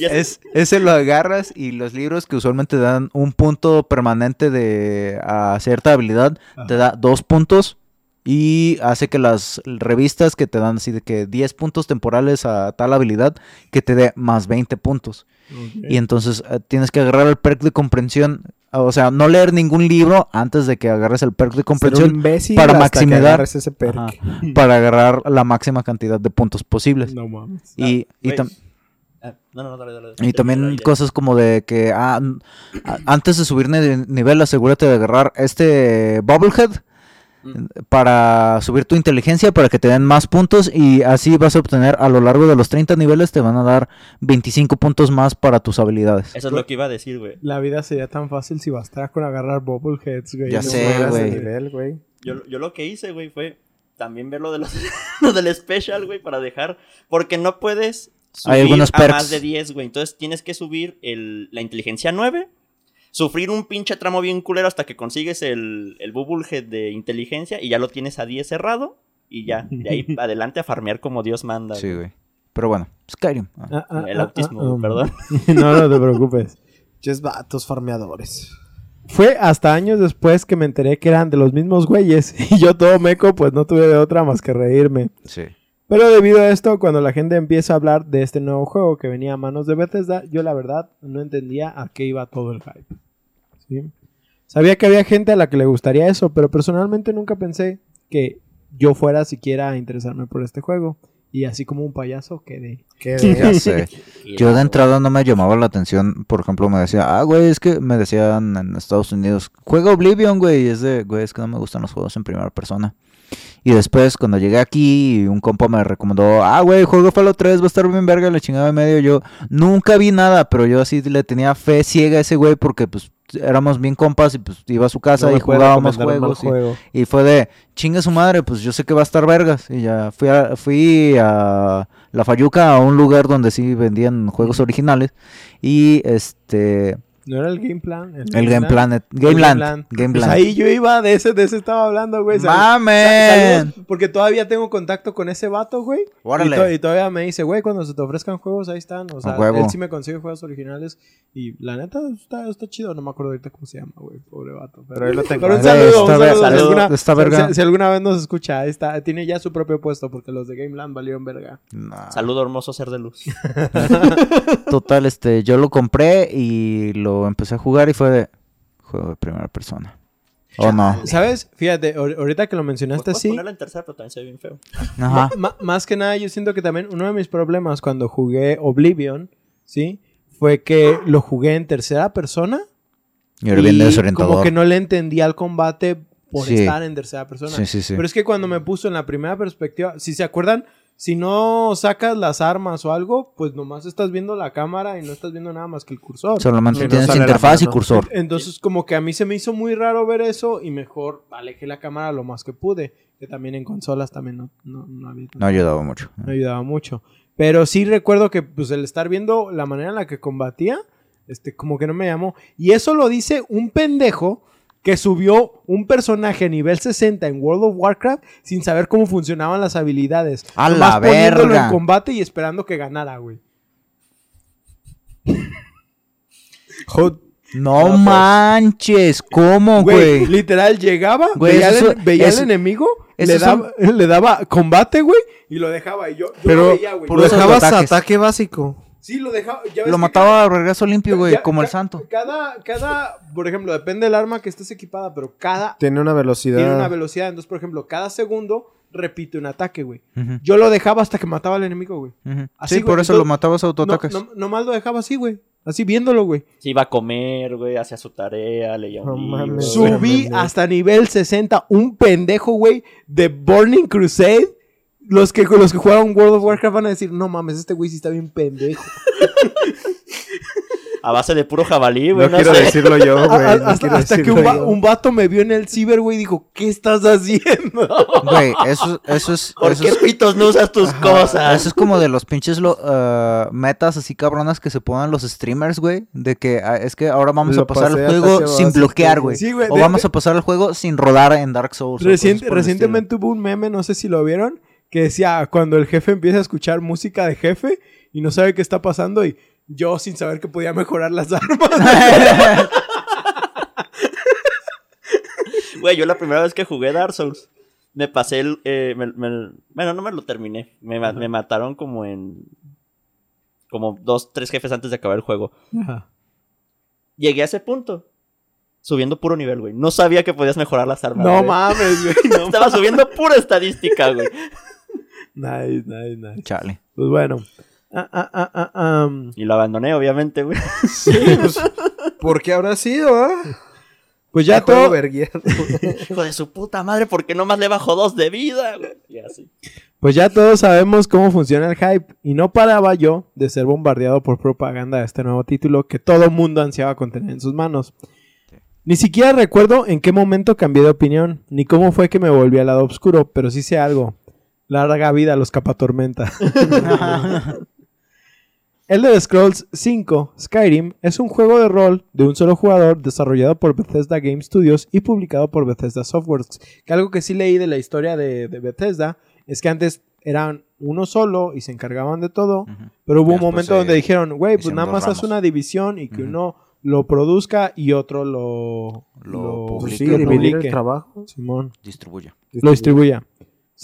Es, ese lo agarras y los libros que usualmente dan un punto permanente de a cierta habilidad, te da dos puntos y hace que las revistas que te dan así de que 10 puntos temporales a tal habilidad, que te dé más 20 puntos. Y entonces eh, tienes que agarrar el perk de comprensión, o sea, no leer ningún libro antes de que agarres el perk de Ser un comprensión imbécil para maximizar. agarres ese perk. Ajá, para agarrar la máxima cantidad de puntos posibles. No mames. Y, y güey. tam- Ah, No, no, no, dale, dale. y también cosas como de que ah, antes de subir de nivel asegúrate de agarrar este Bubblehead. Para subir tu inteligencia para que te den más puntos y así vas a obtener a lo largo de los 30 niveles te van a dar 25 puntos más para tus habilidades. Eso es lo que iba a decir, güey. La vida sería tan fácil si bastara con agarrar bobbleheads, güey. Ya No sé, güey. nivel, güey. Yo, yo lo que hice, güey, fue también ver lo, de los, lo del special, güey, para dejar. Porque no puedes subir Hay algunos a perks. más de 10, güey. Entonces tienes que subir el, la inteligencia 9. Sufrir un pinche tramo bien culero hasta que consigues el, el Bubblehead de inteligencia y ya lo tienes a 10 cerrado. Y ya, de ahí adelante a farmear como Dios manda. Sí, güey. Pero bueno, Skyrim. ah. Ah, ah, El ah, autismo, ah, um. perdón. no, no te preocupes. Ches vatos farmeadores. Fue hasta años después que me enteré que eran de los mismos güeyes. Y yo todo meco, pues no tuve de otra más que reírme. Sí. Pero debido a esto, cuando la gente empieza a hablar de este nuevo juego que venía a manos de Bethesda, yo la verdad no entendía a qué iba todo el hype. ¿Sí? Sabía que había gente a la que le gustaría eso, pero personalmente nunca pensé que yo fuera siquiera a interesarme por este juego. Y así como un payaso quedé. Que Ya sé. Yo de entrada no me llamaba la atención. Por ejemplo, me decía, ah, güey, es que me decían en Estados Unidos, juega Oblivion, güey. Y es de, güey, es que no me gustan los juegos en primera persona. Y después, cuando llegué aquí, un compa me recomendó, ah, güey, juego Fallout 3, va a estar bien verga, le chingaba en medio. Yo nunca vi nada, pero yo así le tenía fe ciega a ese güey porque, pues, éramos bien compas y, pues, iba a su casa No y jugábamos juegos. y- juego. y fue de, chingue su madre, pues yo sé que va a estar vergas. Y ya fui a, fui a La Fayuca, a un lugar donde sí vendían juegos originales. Y este, ¿No era el Game Plan? el Game Planet, El Gameland, Gameland. Pues ahí yo iba, de ese, de ese estaba hablando, güey. ¡Mamen! porque todavía tengo contacto con ese vato, güey. Y, to- y todavía me dice, güey, cuando se te ofrezcan juegos, ahí están. O sea, huevo. él sí me consigue juegos originales. Y la neta, está, está chido. No me acuerdo ahorita cómo se llama, güey. Pobre vato. Pero ahí lo tengo. Pero un saludo, está un ver- saludo. Si saludo, alguna, está si- verga. si- si alguna vez nos escucha, ahí está. Tiene ya su propio puesto porque los de Gameland valieron verga. Nah. Saludo hermoso ser de luz. Total, este, yo lo compré y lo empecé a jugar y fue de juego de primera persona. ¿O no? ¿Sabes? Fíjate, ahor- ahorita que lo mencionaste así. en tercera, pero también se ve bien feo. Ajá. Más que nada, yo siento que también uno de mis problemas cuando jugué Oblivion, ¿sí? Fue que lo jugué en tercera persona. Y y desorientador. como que no le entendía al combate por Sí. estar en tercera persona. Sí, sí, sí. Pero es que cuando me puso en la primera perspectiva, si se acuerdan, si no sacas las armas o algo, pues nomás estás viendo la cámara y no estás viendo nada más que el cursor. Solamente no tienes interfaz y cursor. Entonces, como que a mí se me hizo muy raro ver eso y mejor alejé la cámara lo más que pude. Que también en consolas también no, no, no había No ayudaba mucho. me ayudaba mucho. Pero sí recuerdo que pues el estar viendo la manera en la que combatía, este, como que no me llamó. Y eso lo dice un pendejo que subió un personaje a nivel 60 en World of Warcraft sin saber cómo funcionaban las habilidades. ¡A Nomás la poniéndolo verga! en combate y esperando que ganara, güey. No No, pues. manches, ¿cómo, Güey, güey? literal llegaba, Güey, veía, eso- al, veía eso- al enemigo, le son- daba, le daba combate, güey, y lo dejaba. Y yo, yo Pero lo veía, güey. lo Puros dejabas ataques. ataque básico. Sí, lo dejaba. ya ves Lo mataba a regreso limpio, güey, como el santo. Cada, cada, por ejemplo, depende del arma que estés equipada, pero cada Tiene una velocidad. tiene una velocidad. Entonces, por ejemplo, cada segundo repite un ataque, güey. Yo lo dejaba hasta que mataba al enemigo, güey. Así, Sí, güey, por eso entonces- lo matabas a No, autoataques. no, nomás lo dejaba así, güey. Así viéndolo, güey. Se iba a comer, güey, hacía su tarea, leía un No libro. mames. Subí mames. hasta nivel 60. Un pendejo, güey, de Burning Crusade. Los que, los que jugaron World of Warcraft van a decir, no mames, este güey sí está bien pendejo. A base de puro jabalí, güey. No No, quiero sé. decirlo yo, güey. a- no hasta que un, va- un vato me vio en el ciber, güey, y dijo, ¿qué estás haciendo? Güey, eso, eso es. ¿Por eso qué es- pitos no usas tus cosas? Eso es como de los pinches lo- ah, metas así cabronas que se ponen los streamers, güey. De que ah, es que ahora vamos Lo a pasar el juego sin bloquear, güey. Sí, güey, o de- vamos de- a pasar el juego sin rodar en Dark Souls. recientemente hubo un meme, no sé si lo vieron, que decía cuando el jefe empieza a escuchar música de jefe y no sabe qué está pasando y yo sin saber que podía mejorar las armas. Güey, yo la primera vez que jugué Dark Souls, me pasé el... eh, me- me- bueno, no me lo terminé. Me, me mataron como en... Como dos, tres jefes antes de acabar el juego. Llegué a ese punto. Subiendo puro nivel, güey. No sabía que podías mejorar las armas. no mames, güey. no Estaba subiendo pura estadística, güey. Nice, nice, nice. Chale. Pues bueno. Ah, ah, ah, ah, ah. Y lo abandoné, obviamente, güey. Sí, pues, ¿Por qué habrá sido, ah? Pues ya todo. Hijo de su puta madre, ¿por qué nomás le bajo dos de vida, güey? Y así. pues ya todos sabemos cómo funciona el hype y no paraba yo de ser bombardeado por propaganda de este nuevo título que todo mundo ansiaba con tener en sus manos. Ni siquiera recuerdo en qué momento cambié de opinión, ni cómo fue que me volví al lado oscuro, pero sí sé algo. Larga vida a los capatormenta. Elder Scrolls 5 Skyrim es un juego de rol de un solo jugador desarrollado por Bethesda Game Studios y publicado por Bethesda Softworks. Que algo que sí leí de la historia de, de Bethesda es que antes eran uno solo y se encargaban de todo, pero hubo Ya un después momento donde dijeron, güey, pues nada más haz una división y que uno lo produzca y otro lo, Lo Pues publique. sí, lo publique. el trabajo. Simón, Distribuye. lo distribuya.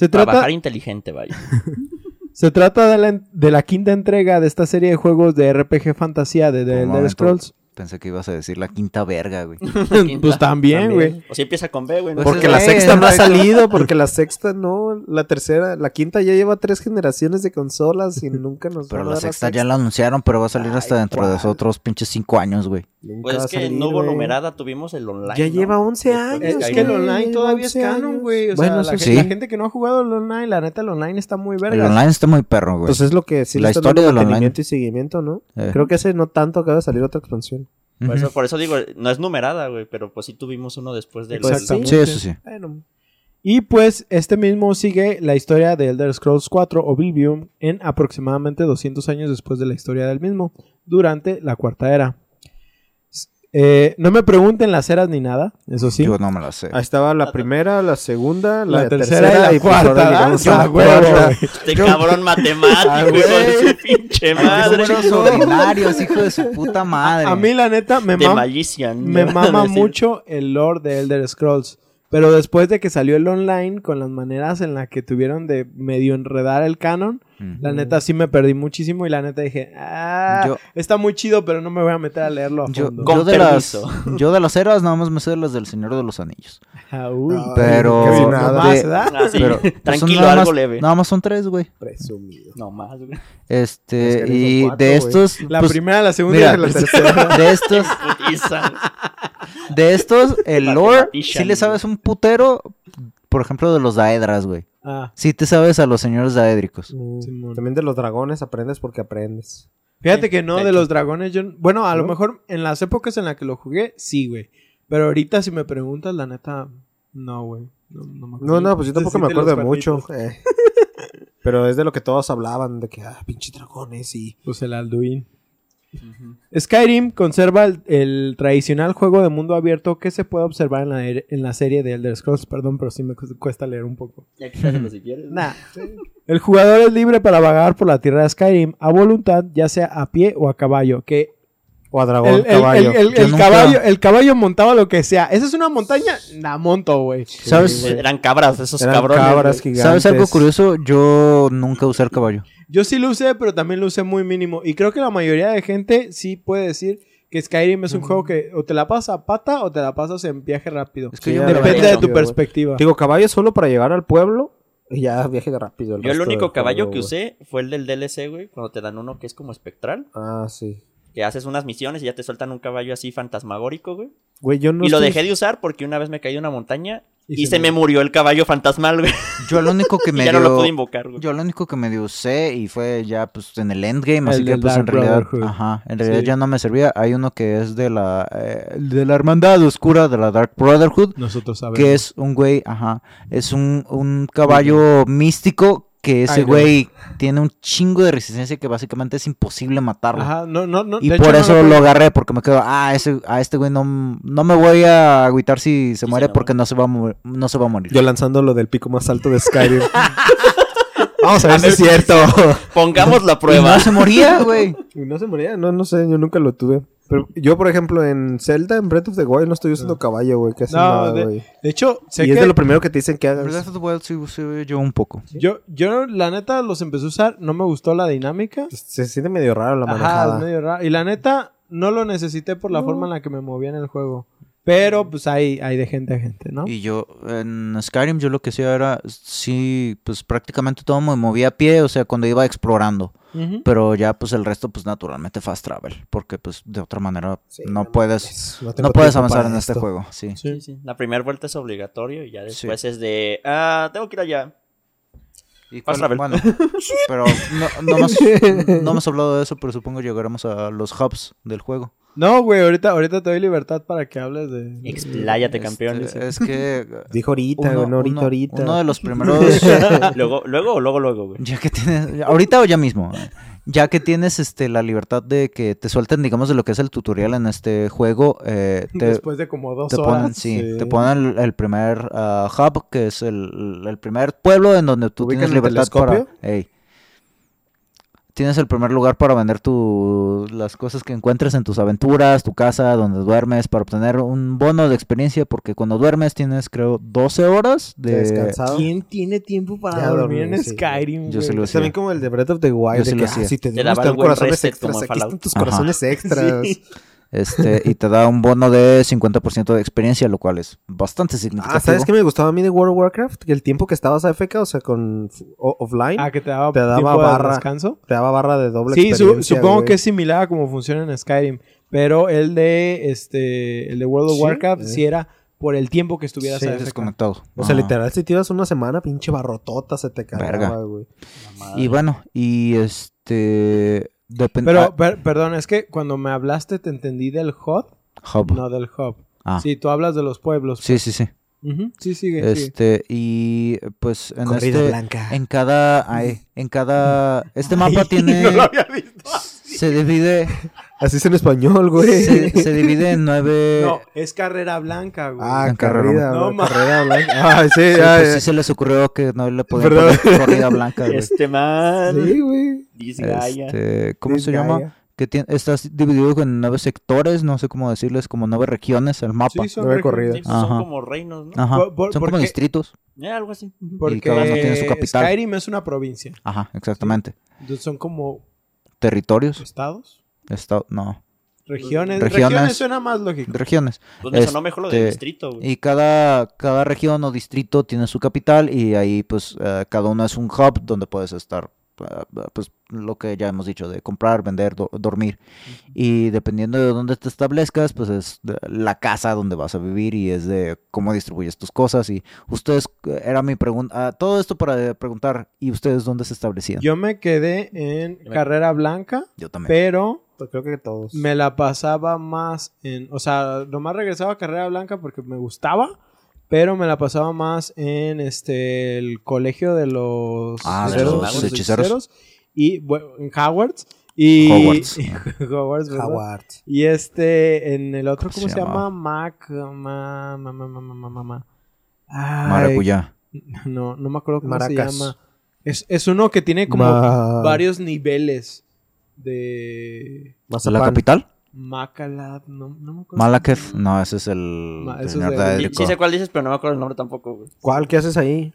Se trata, Trabajar inteligente, vaya. Se trata de la, de la quinta entrega de esta serie de juegos de RPG fantasía de The Un Elder. Scrolls. Pensé que ibas a decir la quinta verga, güey. Pues también, güey. O si empieza con B, güey. ¿no? Pues Porque es- la sexta no ha salido, porque la sexta no, la tercera, la quinta ya lleva tres generaciones de consolas y nunca nos Pero van a la dar sexta ya la anunciaron, pero va a salir hasta dentro de ¿cuál? otros pinches cinco años, güey. Nunca Pues es que salir, no hubo numerada, tuvimos el online. Ya ¿no? lleva 11 Después años. Es que el online todavía es 11 canon, güey. O Bueno, sea, la, sí. gente, la Sí. gente que no ha jugado el online, la neta, el online está muy El verga. online está muy perro, güey. Pues es lo que sí La historia del online. mantenimiento y seguimiento, ¿no? Eh. Creo que ese no tanto acaba de salir otra expansión. Por eso, Ujú. por eso digo, no es numerada, güey, pero pues sí tuvimos uno después del... Pues. Sí, eso sí. Bueno, Y pues este mismo sigue la historia de Elder Scrolls 4 Oblivion en aproximadamente 200 años después de la historia del mismo, durante la cuarta era. Eh, no me pregunten las eras ni nada, eso sí. Yo no me la sé. ahí estaba la primera, la segunda, la, La tercera y la pues cuarta, Ah, la cuarta. Este cabrón matemático, hijo de su pinche madre. ordinarios, hijo de su puta madre. A mí la neta me, mam- Magician. me mama mucho el lore de Elder Scrolls. Pero después de que salió el online, con las maneras en las que tuvieron de medio enredar el canon, Mm. la neta sí me perdí muchísimo y la neta dije, ah, Yo- está muy chido, pero no me voy a meter a leerlo a Yo, fondo. Con yo de las, yo de las eras nada más me sé de las del Señor de los Anillos. Ah, uy. Pero- casi No nada. más, de- ¿verdad? Ah, sí. Pero pues, Tranquilo, nada algo más- leve. Nada más son tres, güey. Presumido. No más, güey. Este, Es que y cuatro, de estos, La pues, primera, la segunda mira, y la tercera. de estos, de estos, el lore, si le sabes un putero, por ejemplo, de los daedras, güey. Ah, Si te sabes a los señores daédricos. Mm, Simón. También de los dragones aprendes porque aprendes. fíjate que no, de los dragones, yo... Bueno, a lo mejor en las épocas en las que lo jugué, sí, güey. Pero ahorita si me preguntas, la neta, no, güey. No, no, me acuerdo. No, no, pues yo tampoco me acuerdo de mucho. eh. Pero es de lo que todos hablaban, de que, ah, pinche dragones y... Pues el Alduin. Skyrim conserva el, el tradicional juego de mundo abierto que se puede observar en la, er- en la serie de Elder Scrolls. Perdón, pero sí me cu- cuesta leer un poco. Ya quítatelo si quieres. Nah. El jugador es libre para vagar por la tierra de Skyrim a voluntad, ya sea a pie o a caballo. Que O a dragón, el, el- caballo. el- el- Yo el nunca- caballo, el caballo montaba lo que sea. ¿Esa es una montaña? La monto, güey. ¿Sabes? Eran cabras, esos Eran cabrones. cabras güey. gigantes. ¿Sabes algo curioso? Yo nunca usé el caballo. Yo sí lo usé, pero también lo usé muy mínimo. Y creo que la mayoría de gente sí puede decir que Skyrim es un juego que o te la pasas a pata o te la pasas en viaje rápido. Es que Sí, Depende de tu perspectiva. Digo, caballo solo para llegar al pueblo y ya viaje rápido. Yo el único caballo juego, que usé fue el del DLC, güey, cuando te dan uno que es como espectral, Ah, sí. Que haces unas misiones y ya te sueltan un caballo así fantasmagórico, güey. Güey, yo no y lo dejé de usar porque una vez me caí de una montaña Y y, se se, me murió el caballo fantasmal, güey. Yo lo único que me ya no lo pude invocar, güey. Yo lo único que me dio usé y fue ya pues en el endgame, El así que pues en realidad, ajá, en realidad Sí. ya no me servía. Hay uno que es de la eh, de la hermandad oscura de la Dark Brotherhood, Nosotros sabemos. que es un güey, ajá, es un, un caballo místico que ese güey tiene un chingo de resistencia que básicamente es imposible matarlo. Ajá, no, no, no. Y de por hecho, no eso lo agarré, porque me quedo, ah, ese, a este güey no, no me voy a agüitar si se Sí, muere se porque no se va a mu- no se va a morir. Yo lanzando lo del pico más alto de Skyrim. Vamos a ver si es cierto. Pongamos la Y prueba. no se moría, güey. No se moría, no, no sé, yo nunca lo tuve. Pero yo, por ejemplo, en Zelda, en Breath of the Wild, no estoy usando caballo, güey, casi No, nada, de- güey. De hecho, sé Y que es de lo primero que te dicen que hagas. Breath of the Wild sí usé yo un poco. yo, yo, la neta, los empecé a usar. No me gustó la dinámica. Se siente medio raro la Ajá, manejada. es medio raro. Y la neta, no lo necesité por la forma en la que me movía en el juego. Pero, pues, hay, hay de gente a gente, ¿no? Y yo, en Skyrim, yo lo que hacía era, sí, pues prácticamente todo me movía a pie, o sea, cuando iba explorando. Pero ya, pues el resto, pues naturalmente fast travel. Porque, pues, de otra manera, Sí, no puedes, no puedes avanzar en este juego, sí. Sí. Sí, sí. La primera vuelta es obligatorio y ya después es de, ah, tengo que ir allá. Y cuál- bueno, pero no, no, hemos, no hemos hablado de eso, pero supongo llegaremos a los hubs del juego. No, güey, ahorita, ahorita te doy libertad para que hables de... Expláyate, Este, campeón. es que... Dijo ahorita, uno- güey, no ahorita, uno- ahorita. Uno de los primeros... Luego, luego o luego, luego, güey. Ya que tienes, ahorita o ya mismo, ya que tienes este la libertad de que te suelten, digamos, de lo que es el tutorial en este juego, eh, te, Después de como dos te horas. ponen, sí, sí. te ponen el, el primer ah, hub, que es el, el primer pueblo en donde tú ¿Ubican tienes libertad para. Tienes el primer lugar para vender tu, las cosas que encuentres en tus aventuras, tu casa, donde duermes, para obtener un bono de experiencia, porque cuando duermes tienes, creo, 12 horas de... Descansado. ¿Quién tiene tiempo para Ya dormir en sí. Skyrim? Yo güey? lo también como el de Breath of the Wild. Yo de lo que, ah, si te, Te corazones extras, aquí están tus Ajá. corazones extras. Sí. Este, y te da un bono de 50% de experiencia, lo cual es bastante significativo. Ah, ¿sabes qué me gustaba a mí de World of Warcraft? Que el tiempo que estabas AFK, o sea, con o- offline, Ah, que te daba, Te daba tiempo de barra. descanso. te daba barra de doble Sí, su- experiencia, supongo güey. que es similar a como funciona en Skyrim. Pero el de este el de World of Sí, Warcraft eh. sí era por el tiempo que estuvieras Sí, AFK. desconectado. O sea, Ajá. literal, si te ibas una semana, pinche barrotota se te Verga. cargaba, güey. Y bueno, y este... depende Pero, ah, per- perdón, es que cuando me hablaste te entendí del hub, hub. no del hub. Ah, sí, Sí, tú hablas de los pueblos. sí, sí. Ujú, Sí, sigue, sigue. Este, y pues en Corrida este... blanca. En cada... ay, en cada... Este mapa tiene... No lo había visto. Se divide... Así es en español, güey. Se, se divide en nueve... No, es carrera blanca, güey. Ah, En carrera. carrera, No, güey, ma- carrera blanca. Ah, sí, Sí, pues sí se les ocurrió que no le podían poner corrida blanca, güey. Este man. Sí, güey. Este, ¿Cómo This se llama? Que tiene, estás dividido en nueve sectores, no sé cómo decirles, como nueve regiones el mapa. Sí, son Nueve corridas. Sí, son como reinos, ¿no? Ajá. Por- por- Son como porque- distritos. Eh, algo así. Porque cada uno tiene su capital. Skyrim es una provincia. Ajá, exactamente. Entonces son como Territorios. estados, Estado, no, regiones. Regiones. Regiones, suena más lógico. regiones. Me sonó mejor lo del Este, distrito, güey. Y cada, cada región o distrito tiene su capital y ahí pues eh, cada uno es un hub donde puedes estar, eh, pues lo que ya hemos dicho, de comprar, vender, do- dormir. Y dependiendo de dónde te establezcas, pues es de- la casa donde vas a vivir y es de cómo distribuyes tus cosas. Y ustedes, era mi pregunta, ah, todo esto para eh, preguntar, ¿y ustedes dónde se establecían? Yo me quedé en carrera blanca, Yo también. pero Creo que todos. me la pasaba más en, o sea, nomás regresaba a carrera blanca porque me gustaba, pero me la pasaba más en este el colegio de los Ah, de los hechiceros. y bueno, en Hogwarts y Hogwarts. Hogwarts. Y este en el otro ¿Cómo cómo se se, llama? Mac ma, ma, ma, ma, ma, ma, ma, ma. Ay, Maracuyá. No, no me acuerdo cómo Maracas. se llama. Es, es uno que tiene como Ma- varios niveles de ¿La capital? Macalad, no, no me acuerdo. Malaketh. No, ese es el Ma- eso es señor de- de Sí, sé cuál dices, pero no me acuerdo el nombre tampoco, güey. ¿Cuál? ¿Qué haces ahí?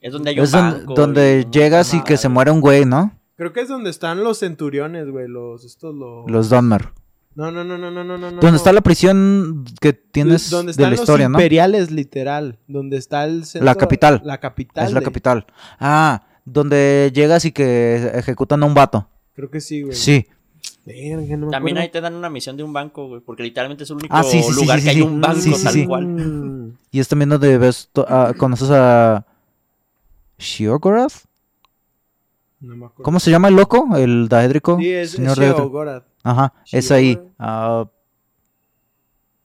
Es donde hay un Es don- banco. donde y- llegas y que se muere un güey, ¿no? Creo que es donde están los centuriones, güey, los estos los Los Donmer. No, no, no, no, no, no, no. Donde no. está la prisión que tienes donde de están la los historia, ¿no? imperiales, literal, donde está el centro- La capital. La capital. Es la de- capital. Ah, donde llegas y que ejecutan a un vato. Creo que sí, güey. Sí. Verga, no me También ahí te dan una misión de un banco, güey. Porque literalmente es el único Ah, sí, sí, sí, lugar sí, que sí, hay sí. un banco Sí, sí, tal sí. cual. Y es también donde ves, ah, conoces a Shiogorath. No me acuerdo. ¿Cómo se llama el loco? El daédrico. Sí, es, señor es. Ajá, es ahí. Ah,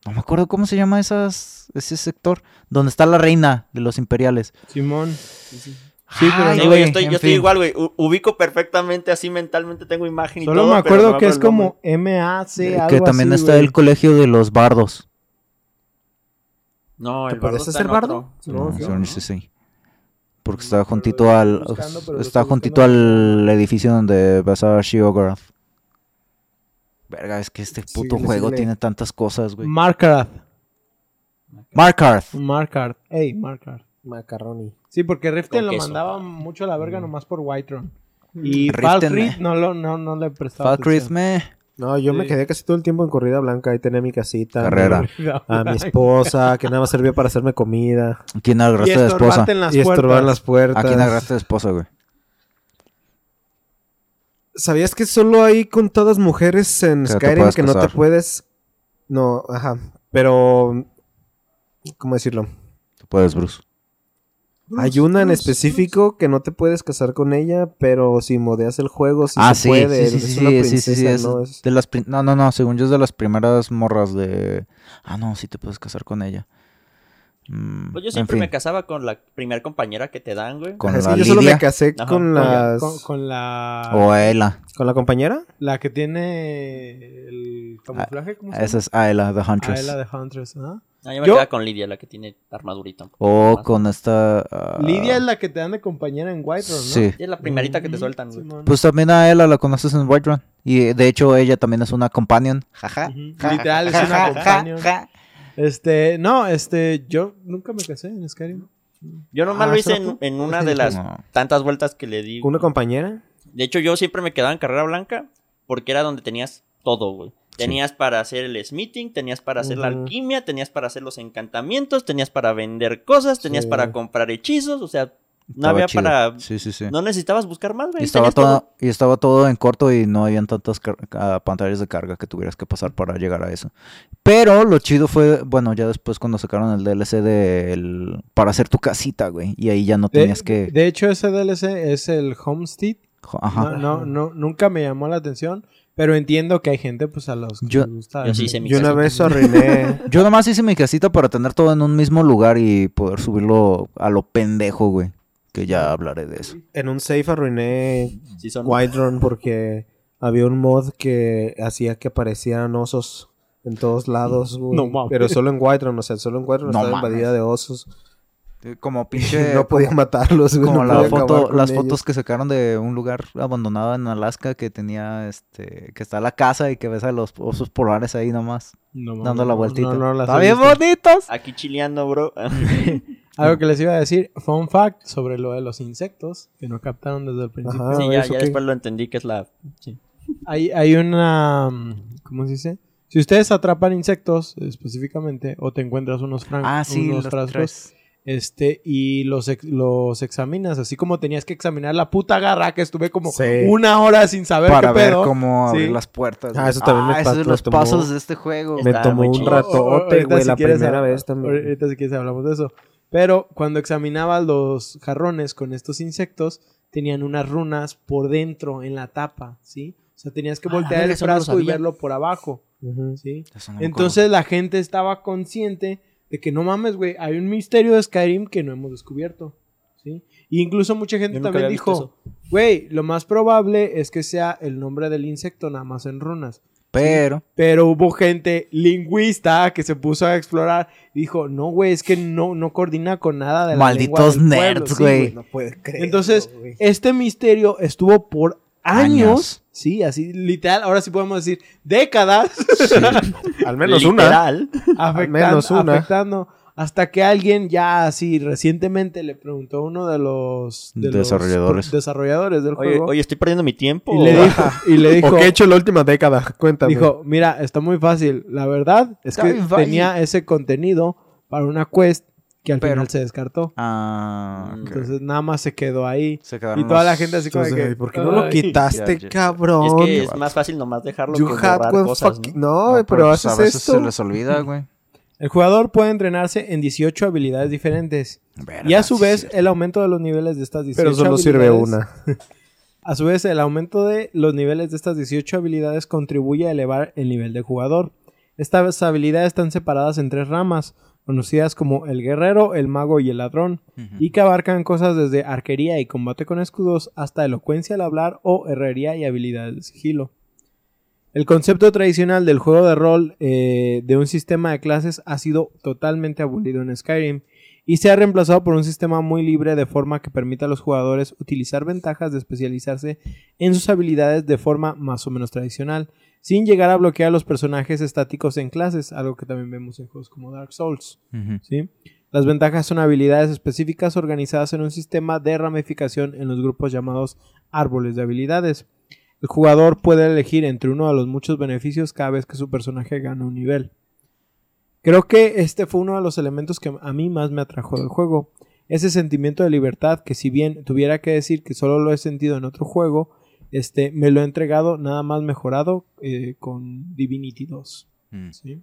no me acuerdo cómo se llama esas, ese sector. Donde está la reina de los imperiales. Simón. Sí, pero Ay, Sí, güey, yo estoy, yo igual, güey. Ubico perfectamente así mentalmente, tengo imagen y Solo todo. me pero acuerdo no que es como. MAC, algo que también así, está güey. el colegio de los bardos. No, ¿Te el bardo en bardo? otro. No, yo según no. dice sí. Porque está juntito al buscando, pero está juntito al edificio donde vas a Shiogorath. Verga, es que este puto juego tiene tantas cosas, güey. Markarth. Markarth. Markarth. Ey, Markarth. Macaroni. Sí, porque Riften lo queso. mandaba mucho a la verga nomás por Whiterun. Mm. Y Falkreath eh. no, lo, no, no le prestaba Falkreath me. No, yo me quedé casi todo el tiempo en corrida blanca. Ahí tenía mi casita. Carrera. A mi esposa, que nada más servía para hacerme comida. ¿Quién agarraste de esposa? en las y estorbar las puertas. ¿A quién agarraste de esposa, güey? ¿Sabías que solo hay contadas mujeres en Que Skyrim que no te puedes... No, ajá. Pero... ¿Cómo decirlo? Tú puedes, Bruce. Hay una en específico que no te puedes casar con ella, pero si modeas el juego sí ah, se sí, puede. sí, sí, es sí, una sí, sí, princesa, sí, ¿no? Es- de las prin- no, no, no, según yo es de las primeras morras de Ah, no, sí te puedes casar con ella. Mm, Pues yo en siempre fin, me casaba con la primera compañera que te dan, güey. con la sí, yo solo me casé Ajá, con con- las... Con, con la... o Aela. ¿Con la compañera? La que tiene el camuflaje, ¿cómo se llama? Esa es Aela, The Ah, Huntress. la de Huntress, ¿ah? Ah, yo me Yo- quedaba con Lidia, la que tiene armadurita. O más. con esta... ah, Lidia es la que te dan de compañera en Whiterun, ¿no? Sí. Es la primerita que te sueltan, güey. Simón. Pues también a ella la conoces en Whiterun. Y de hecho ella también es una companion. Jaja. Ja, Literal, es ja, una ja, companion. ja, ja. Este, no, este, yo nunca me casé en Skyrim. Yo nomás Ah, lo hice ¿será en, en una de las No. tantas vueltas que le di. ¿Con una compañera? De hecho, yo siempre me quedaba en carrera blanca porque era donde tenías todo, güey. Tenías para hacer el smithing, tenías para hacer la alquimia, tenías para hacer los encantamientos, tenías para vender cosas, tenías Sí. para comprar hechizos, o sea, no Estaba había chido. para... Sí, sí, sí. No necesitabas buscar más, Y güey. estaba, tenías todo. todo, y estaba todo en corto y no habían tantas pantallas de carga que tuvieras que pasar para llegar a eso. Pero lo chido fue, bueno, ya después cuando sacaron el DLC del para hacer tu casita, güey. Y ahí ya no De, tenías que... de hecho, ese DLC es el Homestead. Ajá. No, no, no, nunca me llamó la atención, pero entiendo que hay gente, pues, a los que Yo- les gusta. yo sí hice mi Yo una vez arruiné. Yo nomás hice mi casita para tener todo en un mismo lugar y poder subirlo a lo pendejo, güey. Que ya hablaré de eso. en un safe arruiné Sí son... Whiterun porque había un mod que hacía que aparecieran osos en todos lados, güey. No mames. Pero solo en Whiterun, o sea, solo en Whiterun No estaba mames. invadida de osos. Como pinche... no podía matarlos, güey. Como no la foto, las ellos. fotos que sacaron de un lugar abandonado en Alaska que tenía, este, que está la casa y que ves a los osos polares ahí nomás, No, dando la vueltita. no, ¡Está bien visto. bonitos! Aquí chileando, bro. Algo que les iba a decir, fun fact sobre lo de los insectos, que no captaron desde el principio. Ajá. sí, ya, ¿eso ya después lo entendí que es la... sí. Hay, hay una... mm, ¿Cómo se dice? Si ustedes atrapan insectos específicamente, o te encuentras unos, fran- Ah, sí, unos los frascos, tres. Este, y los, ex- los examinas, así como tenías que examinar la puta garra que estuve como Sí. una hora sin saber Para qué ver pedo. cómo abrir Sí. las puertas. Ah, eso también me esos son me los tomó- pasos de este juego. Me Está tomó un ratote, güey, si la quieres primera vez también. Ahorita si quieres hablamos de eso. Pero cuando examinabas los jarrones con estos insectos, tenían unas runas por dentro en la tapa, ¿sí? O sea, tenías que Ah, voltear verga, el eso no frasco y verlo por abajo, Ujú. ¿sí? Eso no Entonces la gente estaba consciente de que no mames, güey, hay un misterio de Skyrim que no hemos descubierto, ¿sí? Y incluso mucha gente también dijo, güey, lo más probable es que sea el nombre del insecto nada más en runas. Pero, Pero hubo gente lingüista que se puso a explorar y dijo, no, güey, es que no, no coordina con nada de la Malditos lengua del pueblo". nerds, Sí, güey. No puede creer. Entonces, este misterio estuvo por años, Años. sí, así, literal, ahora sí podemos decir décadas, al menos una. Literal. afectando, menos una. afectando, hasta que alguien ya así recientemente le preguntó a uno de los, de los Desarrolladores. desarrolladores del Oye, juego oye, estoy perdiendo mi tiempo. y le dijo, y le dijo, ¿O qué he hecho en la última década? Cuéntame. Dijo, mira, está muy fácil. La verdad es Está que tenía ese contenido para una quest que al Pero- final se descartó. ah. Entonces nada más se quedó ahí. se quedaron Y toda la gente así como de Entonces, que... ¿por qué no lo quitaste, Ya, ya. cabrón? es que es más fácil nomás dejarlo You que had borrar one cosas, fucking- ¿no? No, pero, pues, haces a veces esto. se les olvida, güey. El jugador puede entrenarse en 18 habilidades diferentes. Verga, Y a su vez, sí. el aumento de los niveles de estas 18 Pero solo sirve habilidades- una. A su vez, el aumento de los niveles de estas 18 habilidades contribuye a elevar el nivel del jugador. Estas habilidades están separadas en tres ramas, conocidas como el guerrero, el mago y el ladrón, y que abarcan cosas desde arquería y combate con escudos hasta elocuencia al hablar o herrería y habilidades de sigilo. El concepto tradicional del juego de rol eh, de un sistema de clases ha sido totalmente abolido en Skyrim y se ha reemplazado por un sistema muy libre de forma que permita a los jugadores utilizar ventajas de especializarse en sus habilidades de forma más o menos tradicional, sin llegar a bloquear a los personajes estáticos en clases, algo que también vemos en juegos como Dark Souls. ¿sí? Las ventajas son habilidades específicas organizadas en un sistema de ramificación en los grupos llamados árboles de habilidades. El jugador puede elegir entre uno de los muchos beneficios cada vez que su personaje gana un nivel. Creo que este fue uno de los elementos que a mí más me atrajo del juego. Ese sentimiento de libertad que si bien tuviera que decir que solo lo he sentido en otro juego, este, me lo he entregado nada más mejorado eh, con Divinity 2. Mm. ¿sí?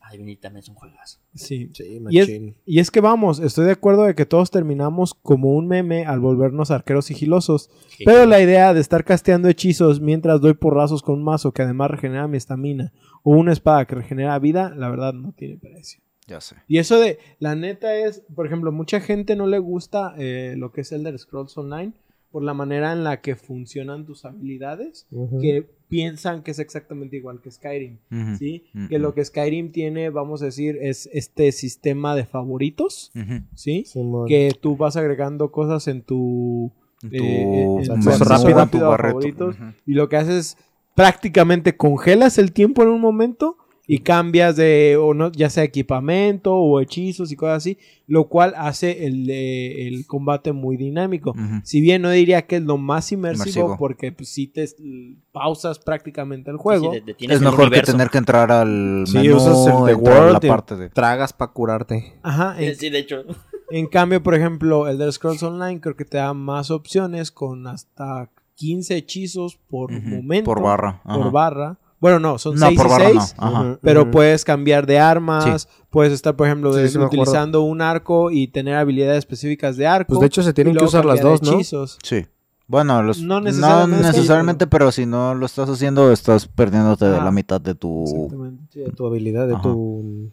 Ay, Divinity también es un juegazo. Sí. Sí, Y es, machín. y es que vamos, estoy de acuerdo de que todos terminamos como un meme al volvernos arqueros sigilosos. Pero la idea de estar casteando hechizos mientras doy porrazos con un mazo que además regenera mi estamina o una espada que regenera vida, la verdad no tiene precio. Ya sé. Y eso de, la neta es, por ejemplo, mucha gente no le gusta eh, lo que es Elder Scrolls Online por la manera en la que funcionan tus habilidades, que piensan que es exactamente igual que Skyrim, ¿sí? Que lo que Skyrim tiene, vamos a decir, es este sistema de favoritos. ¿sí? Que tú vas agregando cosas en tu... Tu eh, en tu tu rápido a barreto. favoritos. Y lo que haces es prácticamente congelas el tiempo en un momento y cambias de, o no, ya sea equipamiento o hechizos y cosas así, lo cual hace el, el combate muy dinámico. Si bien no diría que es lo más inmersivo, Inmersivo. porque pues, si te l- pausas prácticamente el juego. Sí, Es mejor que tener que entrar al Sí, menú, usas el de entrar a la World parte de... tragas para curarte. Ajá, en, Sí, de hecho. en cambio, por ejemplo, el de Scrolls Online creo que te da más opciones con hasta 15 hechizos por momento. Por barra. Por ajá. barra. Bueno, no, son No, 6 por y barra 6. no. Ajá. Ujú, Pero puedes cambiar de armas, puedes estar, por ejemplo, de- sí utilizando un arco y tener habilidades específicas de arco. Pues de hecho se tienen que usar las dos, ¿no? hechizos. Sí. Bueno, los- No no necesariamente, pero si no lo estás haciendo, estás perdiéndote de la mitad de tu... Exactamente. Sí, de tu habilidad, de Ajá. tu...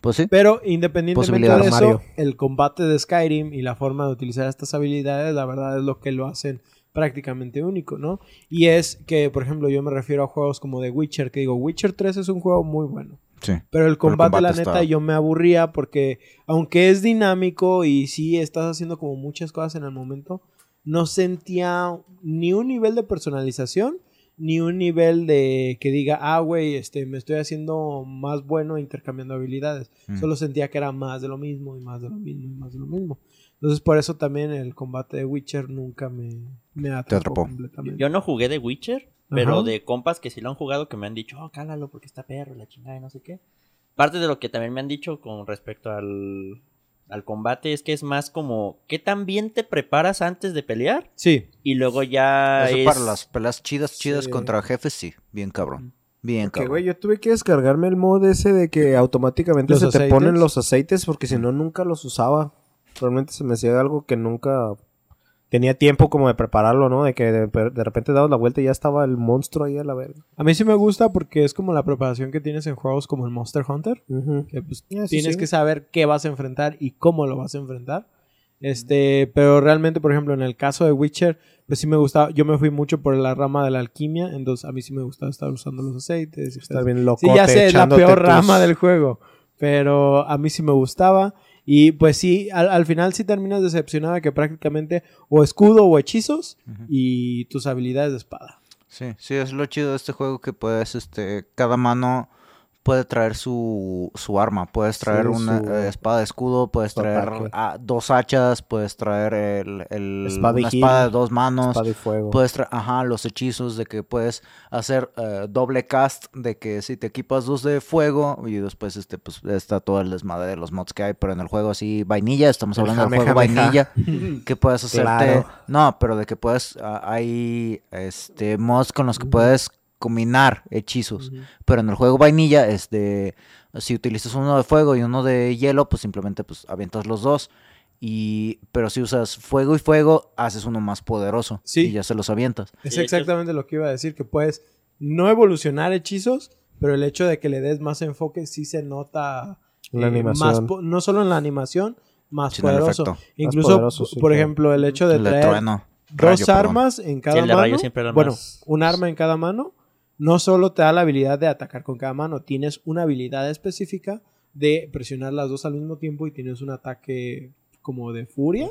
Pues sí. Pero independientemente de eso, Mario. el combate de Skyrim y la forma de utilizar estas habilidades, la verdad es lo que lo hacen prácticamente único, ¿no? Y es que, por ejemplo, yo me refiero a juegos como The Witcher, que digo, Witcher 3 es un juego muy bueno. Sí. Pero el combate, combate la está- neta, yo me aburría porque, aunque es dinámico y sí estás haciendo como muchas cosas en el momento, no sentía ni un nivel de personalización, ni un nivel de que diga, ah, güey, este, me estoy haciendo más bueno intercambiando habilidades. Mm. Solo sentía que era más de lo mismo y más de lo mismo y más de lo mismo. Entonces, por eso también el combate de Witcher nunca me, me atrapó, atrapó. completamente. Yo no jugué de Witcher, pero Ajá. de compas que sí lo han jugado que me han dicho, oh, cálalo porque está perro, la chingada y no sé qué. Parte de lo que también me han dicho con respecto al, al combate es que es más como, ¿qué tan bien te preparas antes de pelear? Sí, Y luego ya Eso es... para las peleas chidas, chidas Sí. contra jefes, sí. Bien cabrón. Bien Que cabrón. güey, yo tuve que descargarme el mod ese de que automáticamente ¿Los se te ponen los aceites porque si no nunca los usaba. Realmente se me hacía algo que nunca tenía tiempo como de prepararlo, ¿no? De que de, de repente dabas la vuelta y ya estaba el monstruo ahí a la verga. a mí sí me gusta porque es como la preparación que tienes en juegos como el Monster Hunter. Que pues, Ah, sí, tienes sí. que saber qué vas a enfrentar y cómo lo vas a enfrentar. Este, pero realmente, por ejemplo, en el caso de Witcher, pues sí me gustaba, yo me fui mucho por la rama de la alquimia, entonces a mí sí me gustaba estar usando los aceites. estar- bien loco. Sí, ya sé, es la peor rama del juego, pero a mí sí me gustaba. Y pues sí, al, al final sí terminas decepcionado de que prácticamente o escudo o hechizos y tus habilidades de espada. Sí, sí, es lo chido de este juego que puedes, este, cada mano puede traer su, su arma. Puedes traer Sí, una su- eh, espada de escudo, puedes traer dos hachas, puedes traer el, el- Espada una de dos manos. Espada y fuego. Puedes traer, ajá, los hechizos de que puedes hacer eh, doble cast, de que si te equipas dos de fuego y después este pues está todo el desmadre de los mods que hay, pero en el juego así vainilla, estamos hablando del juego jame, vainilla, que puedes hacerte, Claro. no, pero de que puedes, ah, hay este mods con los que puedes combinar hechizos, pero en el juego vainilla es de, si utilizas uno de fuego y uno de hielo, pues simplemente pues avientas los dos. Y, pero si usas fuego y fuego, haces uno más poderoso. Sí. Y ya se los avientas. Es exactamente lo que iba a decir, que puedes no evolucionar hechizos, pero el hecho de que le des más enfoque sí se nota En la eh, animación. más no solo en la animación, más poderoso. Incluso, poderoso, sí, por claro. ejemplo, el hecho de El traer trueno. dos rayo, perdón. armas en cada el de mano, rayo siempre bueno, más- un arma en cada mano, no solo te da la habilidad de atacar con cada mano, tienes una habilidad específica de presionar las dos al mismo tiempo y tienes un ataque como de furia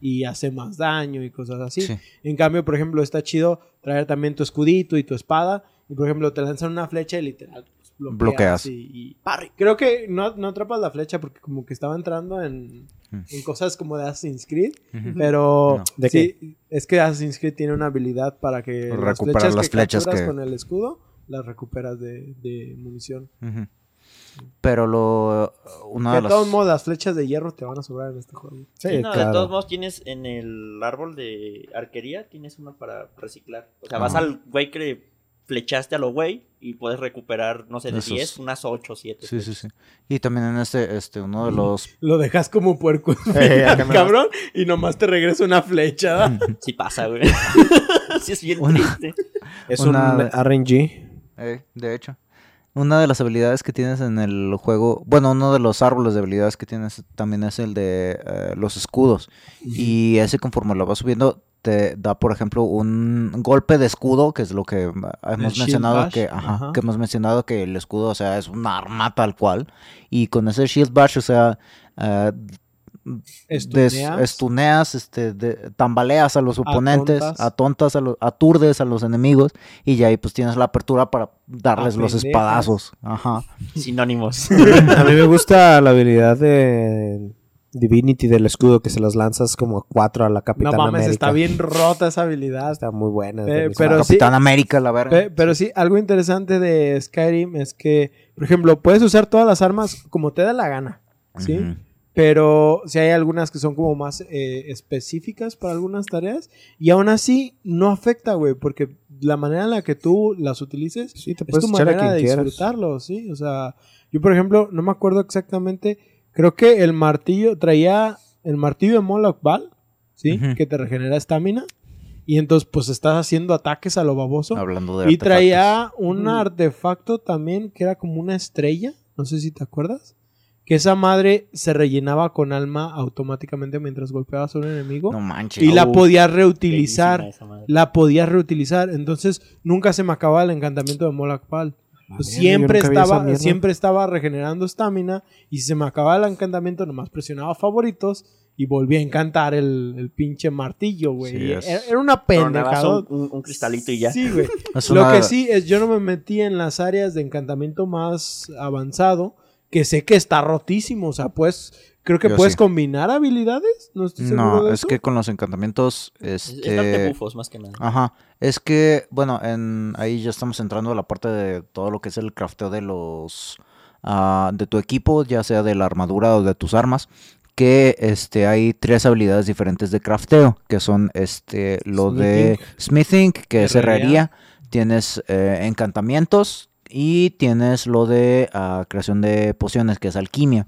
y hace más daño y cosas así. Sí. En cambio, por ejemplo, está chido traer también tu escudito y tu espada. Y por ejemplo, te lanzan una flecha y literal bloqueas. Bloqueas. Y, y parry. Creo que no, no atrapas la flecha porque como que estaba entrando en, Mm. en cosas como de Assassin's Creed. Pero No. ¿De sí, es que Assassin's Creed tiene una habilidad para que Recuperar las que flechas capturas que- con el escudo las recuperas de, de munición. Pero lo uno de de los todos modos, las flechas de hierro te van a sobrar en este juego. Sí, Sí, no, claro. de todos modos tienes en el árbol de arquería, tienes uno para reciclar. O sea, vas al güey que flechaste a lo güey y puedes recuperar, no sé, de Esos. 10, unas 8 o 7. Sí, sí, sí. Y también en este este uno de los Lo dejas como puerco, Eh, cabrón, y nomás te regresa una flecha. Sí pasa, güey. sí es bien Una- triste. Es Una- un RNG. eh, de hecho Una de las habilidades que tienes en el juego, bueno, uno de los árboles de habilidades que tienes también es el de eh, los escudos. Y ese conforme lo vas subiendo te da, por ejemplo, un golpe de escudo, que es lo que hemos mencionado, que, ajá, ajá. que hemos mencionado que el escudo, o sea, es un arma tal cual. Y con ese shield bash, o sea, des- Estuneas. este, de- tambaleas a los oponentes, Atontas. atontas, a los, aturdes a los enemigos y ya ahí pues tienes la apertura para darles los espadazos. Ajá. Sinónimos. A mí me gusta la habilidad de Divinity del escudo que se las lanzas como cuatro a la No Capitana mames, América. está bien rota esa habilidad. Está muy buena. Eh, pero sí- Capitán América, la verga. Pe- Pero sí, algo interesante de Skyrim es que, por ejemplo, puedes usar todas las armas como te da la gana, ¿sí? Pero si hay algunas que son como más eh, específicas para algunas tareas y aún así no afecta, güey, porque la manera en la que tú las utilices Sí, te es puedes tu manera de quieras. disfrutarlo, ¿sí? O sea, yo por ejemplo, no me acuerdo exactamente, creo que el martillo traía el martillo de Moloch Bal, ¿sí? Ujú. Que te regenera estamina y entonces pues estás haciendo ataques a lo baboso. Hablando de Y artefactos. traía un Mm. artefacto también que era como una estrella, no sé si te acuerdas. Que esa madre se rellenaba con alma automáticamente mientras golpeabas a un enemigo. No manches. y la Uf, podías reutilizar. La podías reutilizar. Entonces nunca se me acababa el encantamiento de Moloch Pal. Pues Madre, siempre estaba, siempre estaba regenerando estamina. Y si se me acababa el encantamiento, nomás presionaba favoritos. Y volvía a encantar el, el pinche martillo, güey. Sí, Y es- era, era una pendejada. un, un- un cristalito y ya. Sí, güey. Lo que sí es, yo no me metí en las áreas de encantamiento más avanzado, que sé que está rotísimo. O sea, pues, creo que Yo puedes sí. combinar habilidades. No estoy seguro No, de es eso. que con los encantamientos, Es, es darte este... bufos más que nada. Ajá, es que, bueno, en, ahí ya estamos entrando a la parte de todo lo que es el crafteo de los, ah, de tu equipo, ya sea de la armadura o de tus armas, que, este, hay tres habilidades diferentes de crafteo, que son, este, lo de smithing, que es Herrería. herrería, tienes eh, encantamientos y tienes lo de ah, creación de pociones, que es alquimia,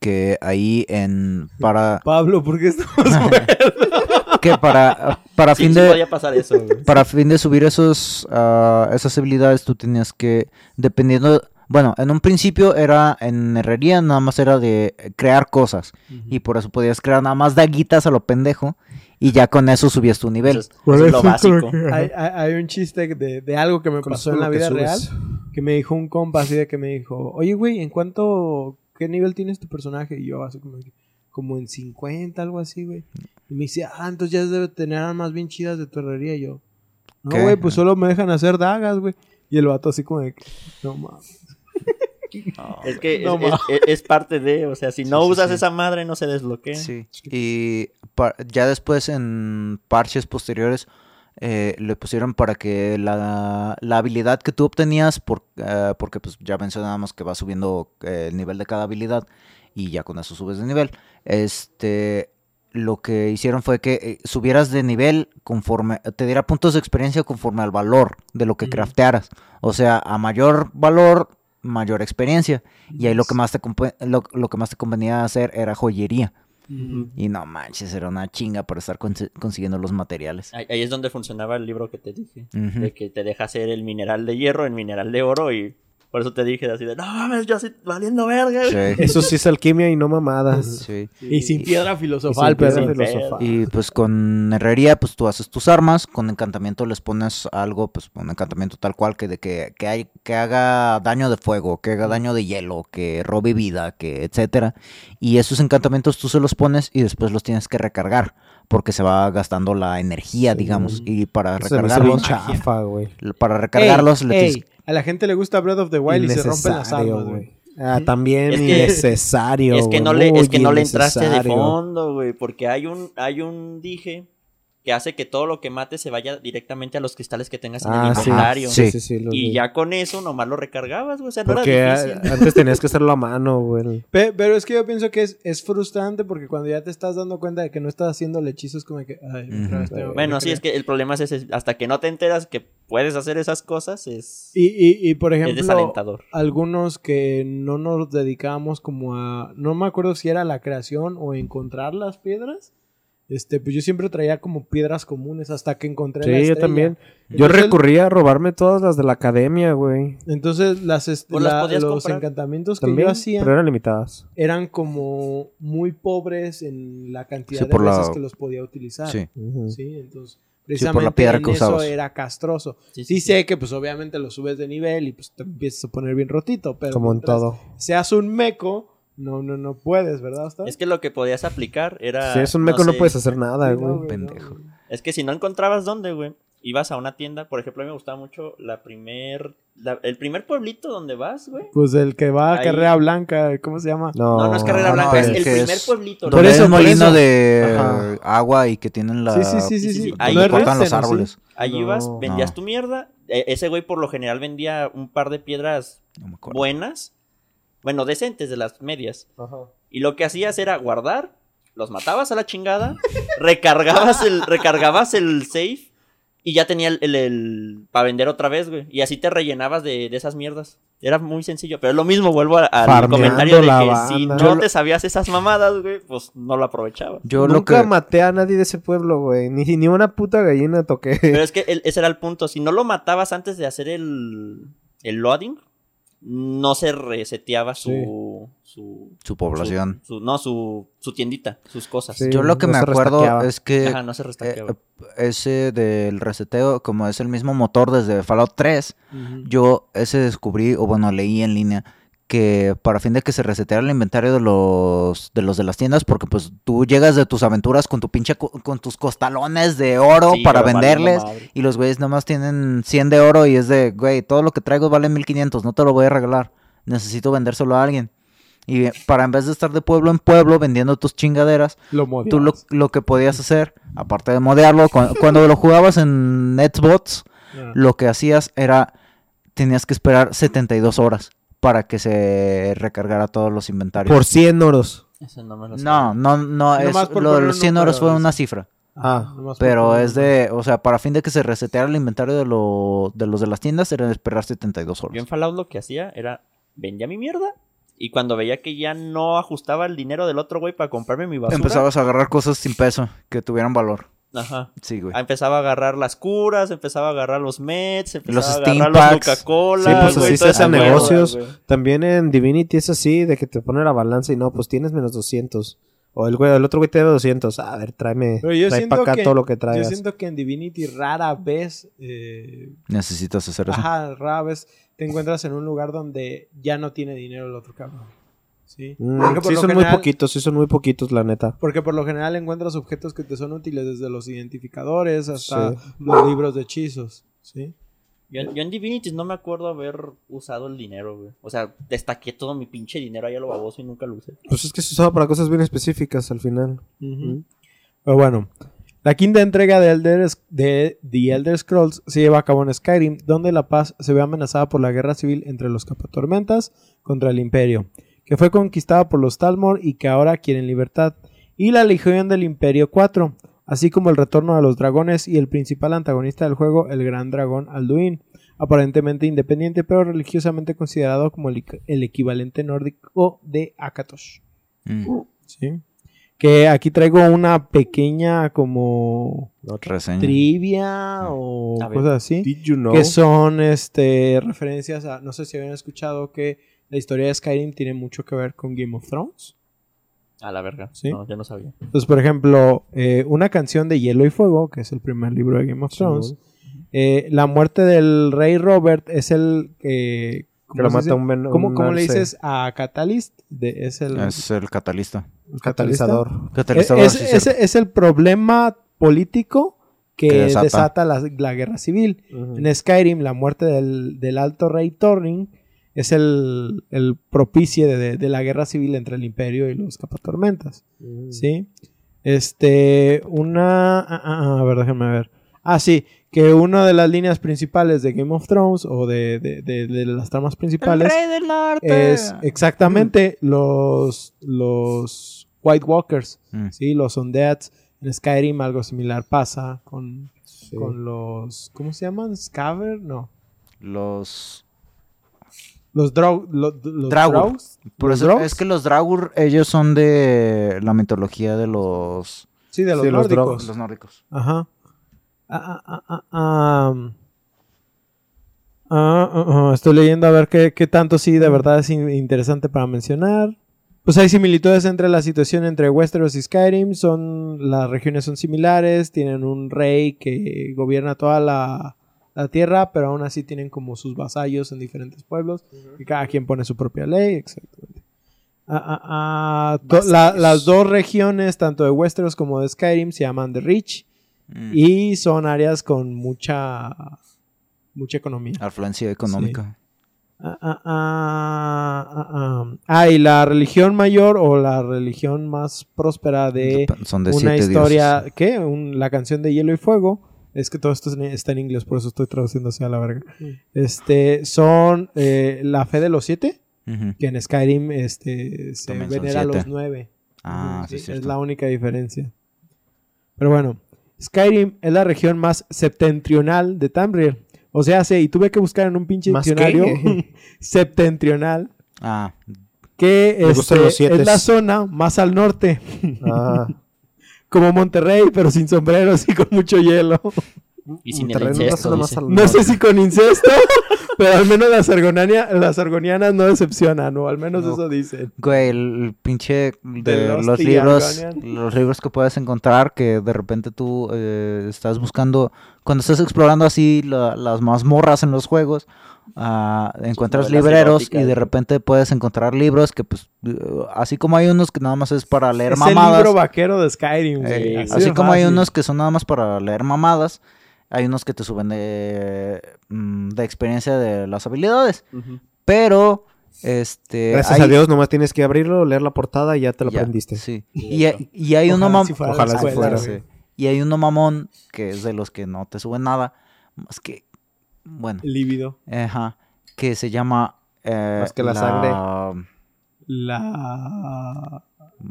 que ahí en, para, Pablo, ¿por qué estamos que para, para Sí, fin sí de... podía pasar eso, para fin de subir esos, ah, esas habilidades, tú tenías que, dependiendo, bueno, en un principio era en herrería, nada más era de crear cosas. Y por eso podías crear nada más daguitas a lo pendejo. Y ya con eso subías tu nivel. Eso es, eso es lo básico. hay, hay- hay un chiste de, de algo que me Con pasó en la vida real. Que me dijo un compa así de que me dijo, oye, güey, ¿en cuánto, qué nivel tienes tu personaje? Y yo así como, como en 50, algo así, güey. Y me dice, ah, entonces ya debe tener armas bien chidas de tu herrería. Y yo, no, güey, pues solo me dejan hacer dagas, güey. Y el vato así como de, que, no mames. Es que No es, parte de, o sea, si no sí, usas sí. esa madre no se desbloquea. Sí. Y ya después en parches posteriores eh, le pusieron para que la, la habilidad que tú obtenías, por, eh, porque pues ya mencionábamos que va subiendo eh, el nivel de cada habilidad y ya con eso subes de nivel. Este, lo que hicieron fue que eh, subieras de nivel conforme, te diera puntos de experiencia conforme al valor de lo que craftearas. O sea, a mayor valor, mayor experiencia. Y ahí lo que más te, lo, lo que más te convenía hacer era joyería. Y no manches, era una chinga para estar consi- consiguiendo los materiales. Ahí, ahí es donde funcionaba el libro que te dije. De que te deja hacer el mineral de hierro en mineral de oro y por eso te dije así de, no mames, yo así valiendo verga. güey". Sí, Eso sí es alquimia y no mamadas. sí. Y sin piedra Y filosofal, sin piedra filosofal. Y pues con herrería, pues tú haces tus armas, con encantamiento les pones algo, pues un encantamiento tal cual que de que, que, hay, que haga daño de fuego, que haga daño de hielo, que robe vida, que etcétera. Y esos encantamientos tú se los pones y después los tienes que recargar, porque se va gastando la energía, Sí. digamos. Y para recargarlos, chafa, para recargarlos Ey, le tienes ey, a la gente le gusta Breath of the Wild y se rompen las armas, güey. Ah, también Es que- innecesario. Es que güey, no le, es que no le entraste de fondo, güey, porque hay un, hay un dije que hace que todo lo que mates se vaya directamente a los cristales que tengas en Ah, el sí. inventario. Sí. Sí, sí, Y vi. ya con eso nomás lo recargabas, güey. O sea, no Porque era a- difícil. antes tenías que hacerlo a mano, güey. Pe- Pero es que yo pienso que es, es frustrante porque cuando ya te estás dando cuenta de que no estás haciendo el hechizo es como que... Ay, tengo que Bueno, sí, es que el problema es ese. Hasta que no te enteras que puedes hacer esas cosas, es, Y, y, y, por es ejemplo, desalentador. algunos que no nos dedicamos como a... No me acuerdo si era la creación o encontrar las piedras. Este, pues yo siempre traía como piedras comunes hasta que encontré la Sí, yo estrella. también. Yo recurría a robarme todas las de la academia, güey. Entonces las, est- las la- podías los comprar. encantamientos que También, yo hacía pero eran limitadas. eran como muy pobres en la cantidad Sí, de por la- veces que los podía utilizar. Sí. Sí, entonces por precisamente la piedra en que eso era castroso. Sí, Sí, sí, sí. sé que pues obviamente lo subes de nivel y pues te empiezas a poner bien rotito, pero Como en todo. seas un meco, no, no, no puedes, ¿verdad? Es que lo que podías aplicar era. Si es un meco no, sé, puedes hacer nada, no, güey. pendejo. no. Es que si no encontrabas dónde, güey, ibas a una tienda. Por ejemplo, a mí me gustaba mucho la primer. la- el primer pueblito donde vas, güey. Pues el que va a Ahí- Carrera Blanca, ¿cómo se llama? No, No, no es Carrera no, Blanca, no, es el primer es- pueblito. Por Donde eso, molino eso. de Ajá. agua y que tienen la... Sí, sí, sí, sí, Sí, sí, sí. Ahí cortan los árboles. Allí No. ibas, vendías No. tu mierda. e- ese güey por lo general vendía un par de piedras buenas. Bueno, decentes de las medias. Ajá. Y lo que hacías era guardar, los matabas a la chingada, recargabas el, recargabas el safe y ya tenía el, el, para vender otra vez, güey. Y así te rellenabas de, de esas mierdas. Era muy sencillo, pero es lo mismo, vuelvo a- al comentario de que si no Yo te sabías esas mamadas, güey, pues no lo aprovechabas. Yo lo Nunca que... maté a nadie de ese pueblo, güey. Ni, ni una puta gallina toqué. Pero es que el- ese era el punto. Si no lo matabas antes de hacer el, el loading, no se reseteaba su, su, Su población. su- no, su, su tiendita, sus cosas. Sí. Yo lo que no me acuerdo restaqueaba. es que Ajá, no se eh, ese del reseteo, como es el mismo motor desde Fallout 3, Ujú. yo ese descubrí, o bueno, leí en línea, que para fin de que se reseteara el inventario de los de los de las tiendas, porque pues tú llegas de tus aventuras con tu pinche co- con tus costalones de oro Sí, para venderles y los güeyes nomás tienen 100 de oro y es de, güey, todo lo que traigo vale 1500, no te lo voy a regalar. Necesito vendérselo a alguien. Y para en vez de estar de pueblo en pueblo vendiendo tus chingaderas, Lo tú lo, lo que podías hacer, aparte de modearlo, cu- cuando, lo jugabas en Netsbots, Ah. lo que hacías era, tenías que esperar 72 horas para que se recargara todos los inventarios. Por 100 oros. Ese no me lo no, no, no, es, lo de los un 100 horas número, fue una cifra. Ah, Pero es de, o sea, para fin de que se reseteara el inventario de, lo, de los de las tiendas, era esperar 72 Yo en horas. Fallout lo que hacía era vendía mi mierda y cuando veía que ya no ajustaba el dinero del otro güey para comprarme mi basura, Empezabas a agarrar cosas sin peso, que tuvieran valor. Ajá. Sí, güey. Ah, Empezaba a agarrar las curas, empezaba a agarrar los meds, empezaba Los a agarrar los. Coca-Cola. Sí, pues güey, así se hacen negocios. güey. También en Divinity es así, de que te pone la balanza y no, pues tienes menos 200. O el güey, el otro güey te debe 200. A ver, tráeme, Pero yo trae para acá que- todo lo que Yo traigas. siento que en Divinity rara vez, eh, Necesitas hacer eso. ajá, rara vez te encuentras en un lugar donde ya no tiene dinero el otro cabrón. ¿Sí? Mm, Porque por sí, lo son muy general- poquitos, sí son muy poquitos, la neta. Porque por lo general encuentras objetos que te son útiles desde los identificadores hasta Sí. los libros de hechizos. ¿sí? Yo, yo en Divinity no me acuerdo haber usado el dinero, güey. O sea, destaqué todo mi pinche dinero ahí a lo baboso y nunca lo usé. Pues es que se usaba para cosas bien específicas al final. Ujú. Pero bueno, la quinta entrega de, Elder, de The Elder Scrolls se lleva a cabo en Skyrim, donde la paz se ve amenazada por la guerra civil entre los capatormentas contra el Imperio, que fue conquistada por los Talmor y que ahora quieren libertad, y la Legión del Imperio 4, así como el retorno de los dragones y el principal antagonista del juego, el gran dragón Alduin, aparentemente independiente pero religiosamente considerado como el, el equivalente nórdico de Akatosh. Mm, Sí. Que aquí traigo una pequeña como reseña. trivia o A ver. cosas así. Did you know? Que son este referencias a. No sé si habían escuchado que la historia de Skyrim tiene mucho que ver con Game of Thrones. A la verga. Sí. No, yo no sabía. Entonces, por ejemplo, eh, una canción de Hielo y Fuego, que es el primer libro de Game of Thrones. eh, la muerte del rey Robert es el lo ¿cómo se mata un, ven- ¿Cómo, un cómo le dices a Catalyst? De- es el Es el catalista. un catalizador. Catalizador, es- sí, es- cierto. es el problema político que, Que desata, desata. la, la guerra civil. En Skyrim, la muerte del, del alto rey Thorin es el, el propicio de, de- de la guerra civil entre el imperio y los capatormentas. Ujú. ¿Sí? Este, una... ah, ah, a ver, déjenme ver. Ah, sí, que una de las líneas principales de Game of Thrones o de, de- de- de las tramas principales del norte. es exactamente los, los White Walkers. Mm. Sí, los Undeads. En Skyrim algo similar pasa con, Sí. con los... ¿Cómo se llaman? ¿Scaver? No. Los... Los, Drau- lo- los. Por ¿Los eso es que los Dragur, ellos son de la mitología de los... Sí, de los Sí, los nórdicos. Los nórdicos. Ajá. Ah, ah, ah, ah, um. Ah, ah, ah, Estoy leyendo a ver qué, qué tanto sí de verdad es in- interesante para mencionar. Pues hay similitudes entre la situación entre Westeros y Skyrim. Son, las regiones son similares. Tienen un rey que gobierna toda la, la tierra, pero aún así tienen como sus vasallos en diferentes pueblos. Y cada quien pone su propia ley. Exactamente. Ah, ah, ah, to- la- las dos regiones, tanto de Westeros como de Skyrim, se llaman The Rich. Mm. Y son áreas con mucha mucha economía. Afluencia económica. Ah, ah, ah, ah, ah. Ah, y la religión mayor o la religión más próspera de Dep- Son de una siete historia, dioses. ¿qué? Un- la canción de Hielo y Fuego. Es que todo esto está en inglés, por eso estoy traduciendo hacia la verga. Este, son eh, la fe de los siete, que en Skyrim este, se También venera a los nueve. Ah, sí, sí, es la única diferencia. Pero bueno, Skyrim es la región más septentrional de Tamriel. O sea, sí, y tuve que buscar en un pinche diccionario septentrional Ah, que este, es la zona más al norte, Ah, como Monterrey, pero sin sombreros y con mucho hielo. Y sin el Monterrey no sé si con incesto, pero al menos las, argonania- las argonianas no decepcionan, o al menos No. eso dicen. güey, el, el pinche de los libros, Argonian. los libros que puedes encontrar que de repente tú eh, estás buscando, cuando estás explorando así la- las mazmorras en los juegos, ah, encuentras libreros y de repente puedes encontrar libros que pues, así como hay unos que nada más es para leer Es el mamadas. libro vaquero de Skyrim, güey. Eh, Sí, así como hay unos que son nada más para leer mamadas, hay unos que te suben de, mm, de experiencia de las habilidades. Pero, este... Gracias hay- a Dios, nomás tienes que abrirlo, leer la portada y ya te lo ya, aprendiste. Sí. Y, hay- y hay uno Ojalá mam- si fuera Ojalá si fuera, sí. Y hay uno mamón que es de los que no te suben nada. Más que... Bueno. Lívido. Ajá. Que se llama... eh, Más que la sangre. La...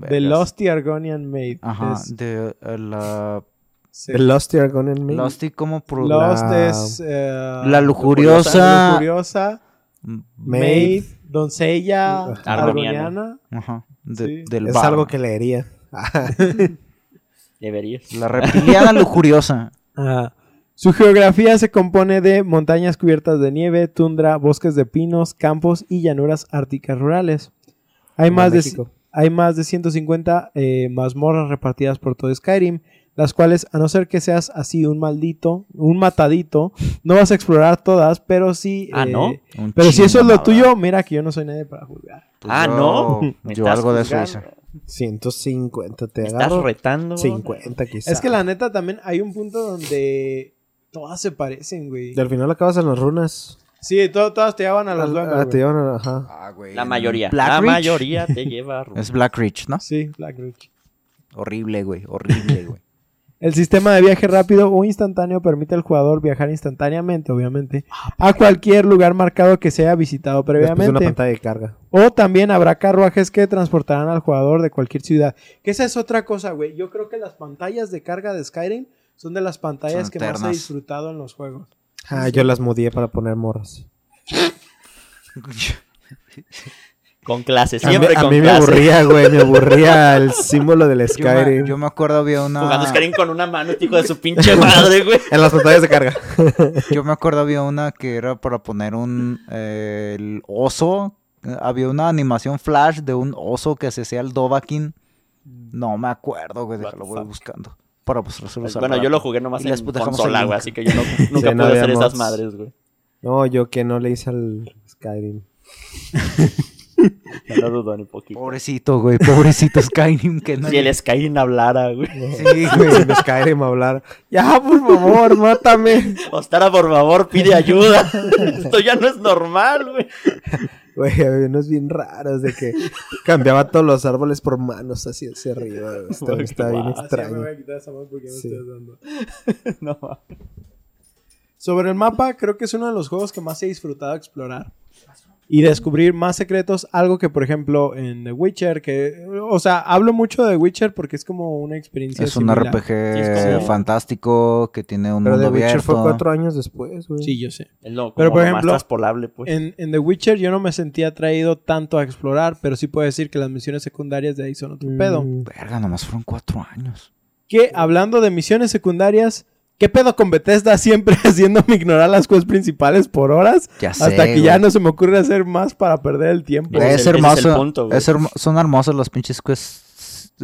The. Losty Argonian Maid. Ajá. Es- De eh, la... sí. The Lost Argonian Maid. Losty como... pro- Lost la- es... eh, La lujuriosa... lujuriosa, mm, Maid, doncella, Argoniana. Ajá. de- Sí. del Es algo que leería. Deberías. La reptiliana lujuriosa. Ajá. Su geografía se compone de montañas cubiertas de nieve, tundra, bosques de pinos, campos y llanuras árticas rurales. Hay más, de, hay más de 150 eh, mazmorras repartidas por todo Skyrim, las cuales, a no ser que seas así un maldito, un matadito, no vas a explorar todas, pero sí... Ah, eh, ¿no? Un Pero si eso es lo tuyo, mira que yo no soy nadie para juzgar. Pues Ah, ¿no? Me Yo algo de eso juzgando. hice. 150, te Me estás agarro. retando. 50 quizás. Es que la neta también hay un punto donde todas se parecen, güey. Y al final acabas en las runas. Sí, to- todas te llevan a las Ah, duendes, te güey. llevan a- ajá. La mayoría. Black la Ridge. mayoría te lleva a Ru- Es Black Ridge, ¿no? Sí, Black Ridge. Horrible, güey. Horrible, güey. El sistema de viaje rápido o instantáneo permite al jugador viajar instantáneamente, obviamente, a cualquier lugar marcado que se haya visitado Después de una previamente. pantalla de carga. O también habrá carruajes que transportarán al jugador de cualquier ciudad. Que esa es otra cosa, güey. Yo creo que las pantallas de carga de Skyrim son de las pantallas Son que más he disfrutado en los juegos. Ah, yo las mudé para poner morras. Con clase, A mí, siempre a mí me aburría, güey. Me aburría el símbolo del Yo me, Skyrim. yo me acuerdo había una... Jugando Skyrim con una mano, hijo de su pinche madre, güey. En las pantallas de carga. Yo me acuerdo había una que era para poner un... eh, el oso. Había una animación flash de un oso que se hacía el Dovahkiin. No me acuerdo, güey. Déjalo, voy buscando. Para pues. Bueno, yo lo jugué nomás Y en dejamos consola, el güey, así que yo no, nunca Sí, no pude hacer esas madres, güey. No, yo que no le hice al Skyrim. No lo dudo ni poquito. Pobrecito, güey. Pobrecito Skyrim. Que no Si el Skyrim hablara, güey. Sí, güey. Si me Skyrim a hablar. Ya, por favor, mátame. Ostara, por favor, pide ayuda. Esto ya no es normal, güey. Güey, había unos bien raros de que cambiaba todos los árboles por manos así hacia arriba. güey. Está, Güey, está bien extraño. Sí. No, mames. Sobre el mapa, creo que es uno de los juegos que más he disfrutado explorar. Y descubrir más secretos, algo que por ejemplo en The Witcher, que, o sea, hablo mucho de The Witcher porque es como una experiencia Es un similar. RPG es como- fantástico que tiene un Pero mundo The Witcher abierto. fue cuatro años después, güey. Sí, yo sé. Pero, por lo ejemplo, más traspolable, pues. En, en The Witcher yo no me sentía atraído tanto a explorar, pero sí puedo decir que las misiones secundarias de ahí son otro Mm, pedo. Verga, nomás fueron cuatro años. Que hablando de misiones secundarias, ¿qué pedo con Bethesda siempre haciéndome ignorar las quests principales por horas? Ya sé, hasta que güey. ya no se me ocurre hacer más para perder el tiempo. Es es el- ese es el hermoso. punto, güey. es hermo- son hermosas las pinches quests.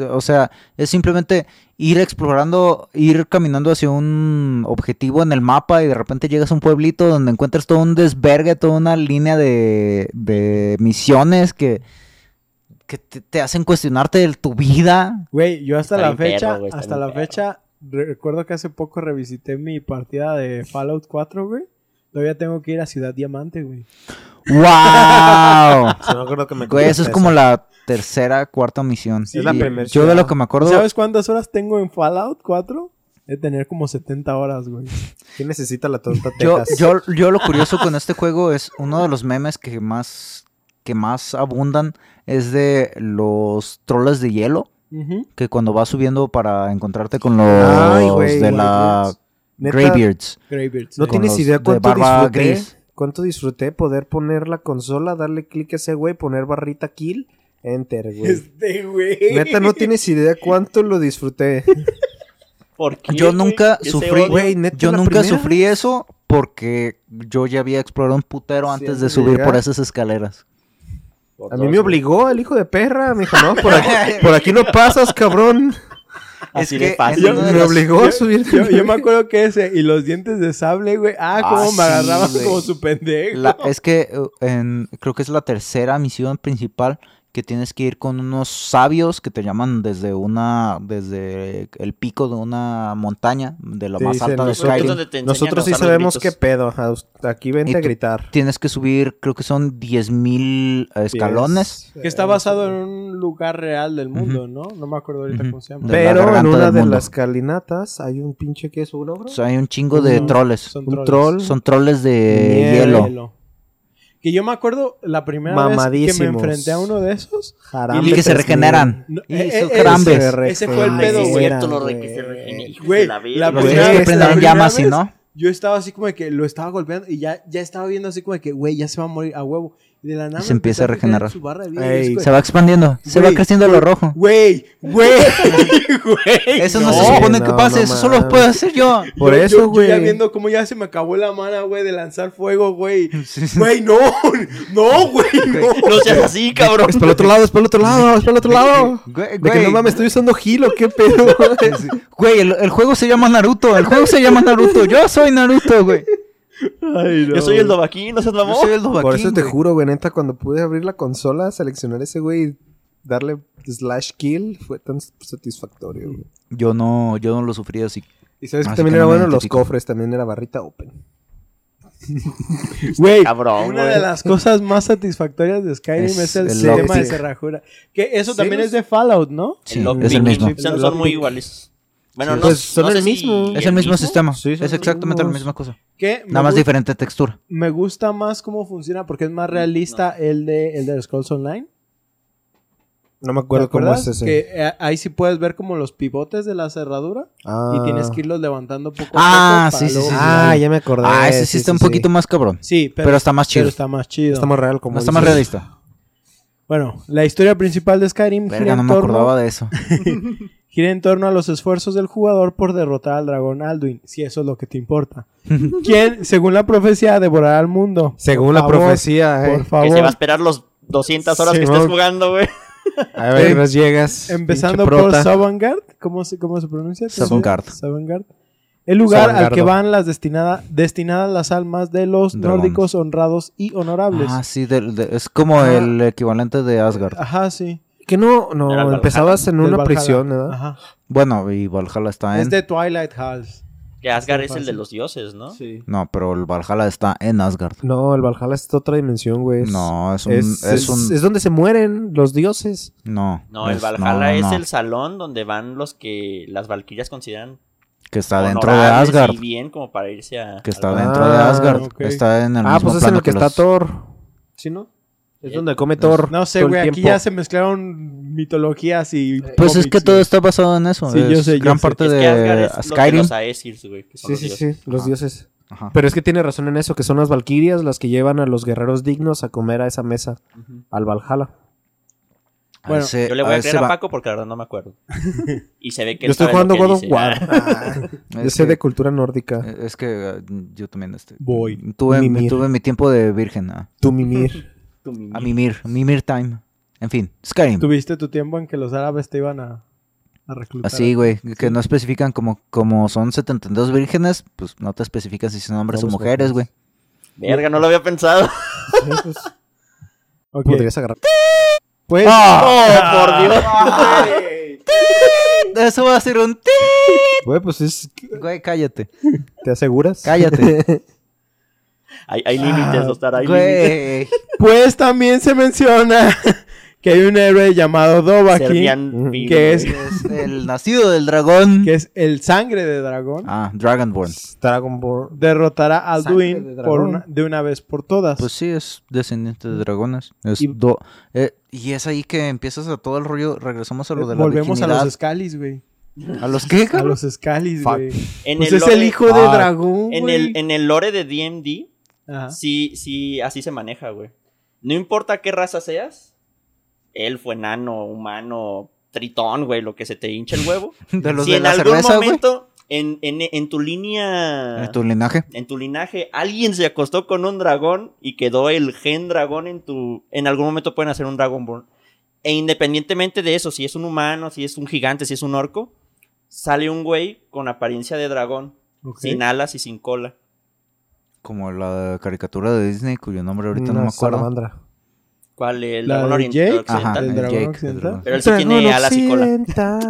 O sea, es simplemente ir explorando, ir caminando hacia un objetivo en el mapa y de repente llegas a un pueblito donde encuentras todo un desvergue, toda una línea de, de misiones que, que te, te hacen cuestionarte de tu vida. Güey, yo hasta Está la fecha, perro, hasta la perro. fecha, recuerdo que hace poco revisité mi partida de Fallout 4, güey. Todavía tengo que ir a Ciudad Diamante, güey. ¡Wow! Sí, me acuerdo que me Güey, eso es como la tercera, cuarta misión. Sí, Es la primera Yo de lo que me acuerdo, ¿Sabes cuántas horas tengo en Fallout 4? De tener como 70 horas, güey. ¿Quién necesita la tonta Yo, Texas? yo, yo lo curioso con este juego es uno de los memes que más, que más abundan es de los troles de hielo. Que cuando vas subiendo para encontrarte con los Ay, de güey, la Neta, Greybeards. Greybeards. No tienes idea de cuánto disfruté. gris. Cuánto disfruté poder poner la consola, darle clic a ese güey, poner barrita kill, enter, güey. Este, güey. Neta, no tienes idea cuánto lo disfruté. ¿Por qué, Yo nunca sufrí, odio. Güey, neta, yo nunca primera. sufrí eso porque yo ya había explorado un putero antes de subir por esas escaleras. Por A mí me obligó el hijo de perra. Me dijo, no, por aquí, por aquí no pasas, cabrón. Así Es que fácil. Me obligó a subir. Yo, yo me acuerdo que ese y los dientes de sable, güey. Ah, Ah, cómo me sí, agarraban como su pendejo. La- es que uh, en- creo que es la tercera misión principal que tienes que ir con unos sabios que te llaman desde una desde el pico de una montaña de la Te más dicen, alta de Skyrim. Nosotros sí sabemos qué gritos. pedo. ajá, Aquí vente Y a gritar. Tienes que subir, creo que son 10.000 escalones. Que está basado en un lugar real del mundo, ¿no? No me acuerdo ahorita cómo se llama. De Pero en una de las calinatas hay un pinche que es un ogro. O sea, hay un chingo de Mm, troles. Son Un troles. troll. Son troles de hielo. Que yo me acuerdo la primera vez que me enfrenté a uno de esos. Jarambe Y que se 3000. regeneran. No, Y eh, eh, jarambes. ese- Ese fue el pedo, güey. cierto, lo de güey. que se regenera. hijos Güey, la primera que vez- prender la llamas, ¿sí, vez- no? Yo estaba así como de que lo estaba golpeando y ya, ya estaba viendo así como de que, güey, ya se va a morir a huevo. Y de la nada se empieza a regenerar. su barra de vida y Ey, es como de, Se va expandiendo. Se va Güey, creciendo lo rojo. Güey, güey, güey. Eso no, no, se supone que pase, no eso solo mames. puedo hacer yo. Por Yo- eso, yo- Yo ya güey. viendo cómo ya se me acabó la mana, güey, de lanzar fuego, güey. Güey, no, no, güey, no. No seas así, cabrón. Es para el otro lado, es para el otro lado, es para el otro lado. Güey, De que güey. no mames, estoy usando gilo, qué pedo. Güey, el, el juego se llama Naruto. El juego se llama Naruto. Yo soy Naruto, güey. Ay, no. Yo soy el Dovaquín, no seas Yo mamón. soy el Dovahkiin, Por eso te güey. juro, güey, neta, cuando pude abrir la consola, seleccionar ese güey y darle slash kill, fue tan satisfactorio, güey. Yo no, yo no lo sufrí así. Y sabes que también que era bueno los cofres, también era barrita open. Güey, Cabrón, una güey. de las cosas más satisfactorias de Skyrim es, Es el, el sistema de cerrajura. Que eso Sí, también es de Fallout, ¿no? Sí, El es el mismo. Son, son muy iguales. Bueno, Sí, no, pues son no el si mismo. Es el mismo sistema. Sí, es exactamente la misma cosa. Me Nada más diferente textura. Me gusta más cómo funciona porque es más realista el de el de Scrolls Online. No me ¿Te acuerdo cómo es ese. Que eh, ahí sí puedes ver como los pivotes de la cerradura Ah. y tienes que irlos levantando poco Ah, a poco. para sí, sí, sí, Ah, ya me acordé. Ah, ese sí, está un poquito más cabrón. Sí, pero, Pero está más chido. pero está más chido. Está más real como No está más realista. Bueno, la historia principal de Skyrim Verga, no me torno, acordaba de eso. gira en torno a los esfuerzos del jugador por derrotar al dragón Alduin, si eso es lo que te importa. Quien, según la profecía, devorará al mundo. Según Por la favor, profecía, Por eh. favor. Que se va a esperar los 200 horas que estés jugando, güey. A ver, nos llegas. Empezando por. Sovngarde, ¿cómo se, cómo se pronuncia? Sovngarde. Sovngarde. El lugar al que van las destinada, destinadas las almas de los nórdicos honrados y honorables. Ah, sí, de- es como el equivalente de Asgard. Ajá, sí. Que no, no, Valhalla. empezabas en una Valhalla. prisión, ¿verdad? Ajá. Bueno, y Valhalla está en... Es de Twilight Halls. Que Asgard es el de los dioses, ¿no? Sí. No, pero el Valhalla está en Asgard. No, el Valhalla es otra dimensión, güey. No, es un... Es, Es, es- un... es donde se mueren los dioses. No. No, el es- Valhalla no, no, es no, el salón donde van los que las valquirias consideran Que está dentro de Asgard. y bien como para irse a... Que está dentro de Ah, Asgard. Está en el Ah, mismo pues es en el que, está los- Thor. ¿Sí, no? Es Eh, donde come Thor. No sé, güey. Aquí ya se mezclaron mitologías y. Pues es que todo está basado en eso. Sí, yo sé, yo gran sé. parte Es que de Skyrim. los Aesirs, güey. que son Sí, los sí, dioses. sí, los Ajá. dioses. Ajá. Pero es que tiene razón en eso, que son las valquirias las que llevan a los guerreros dignos a comer a esa mesa, al Valhalla. A Bueno, ese- Yo le voy a, ese creer a Paco porque la verdad no me acuerdo. Y se ve que Yo estoy jugando que God of. War. Ah, Yo sé de cultura nórdica. Es que eh, yo también este, Voy. Tuve, tuve mi tiempo de virgen. ah, Tu mimir. Tu mimi. a mimir, mimir time. En fin, Skyrim. ¿Tuviste tu tiempo en que los árabes te iban a, a reclutar? Así, güey, que no especifican como, como son 72 vírgenes, pues no te especifican si son hombres o mujeres, güey. Verga, no lo había pensado. Sí, pues, Ok. Podrías agarrar. Pues, ¡Oh, por Dios! Eso va a ser un... ti- Güey, pues es. Güey, cállate. ¿Te aseguras? Cállate. Hay, hay límites, Ostar, hay límites. Pues también se menciona que hay un héroe llamado Dovahkiin, Serbian que es- el nacido del dragón. que es el sangre de dragón, Ah, Dragonborn. Dragon Ball. derrotará a de Alduin dragón. por una- de una vez por todas. Pues sí, es descendiente de dragones. Es Y- do- eh, y es ahí que empiezas a todo el rollo. Regresamos a lo de la Volvemos a los Scalis, güey. ¿A los qué, A los Scalis, güey. Pues el es lore- el hijo de Ah. dragón, En güey. el, en el lore de D&D, Ajá. sí, sí, así se maneja, güey. No importa qué raza seas, elfo, enano, humano, tritón, güey, lo que se te hinche el huevo. De los si de en la algún cerveza, momento, en, en, en tu línea... En tu linaje. en tu linaje alguien se acostó con un dragón y quedó el gen dragón en tu... En algún momento pueden hacer un Dragonborn. E independientemente de eso, si es un humano, si es un gigante, si es un orco, sale un güey con apariencia de dragón, sin alas y sin cola. Como la caricatura de Disney, cuyo nombre ahorita no me acuerdo. salamandra. ¿Cuál? El La dragón de orient- Jake. occidental. Ajá, ¿El el dragón Jake, occidental? el dragón. Pero él sí tiene alas y cola.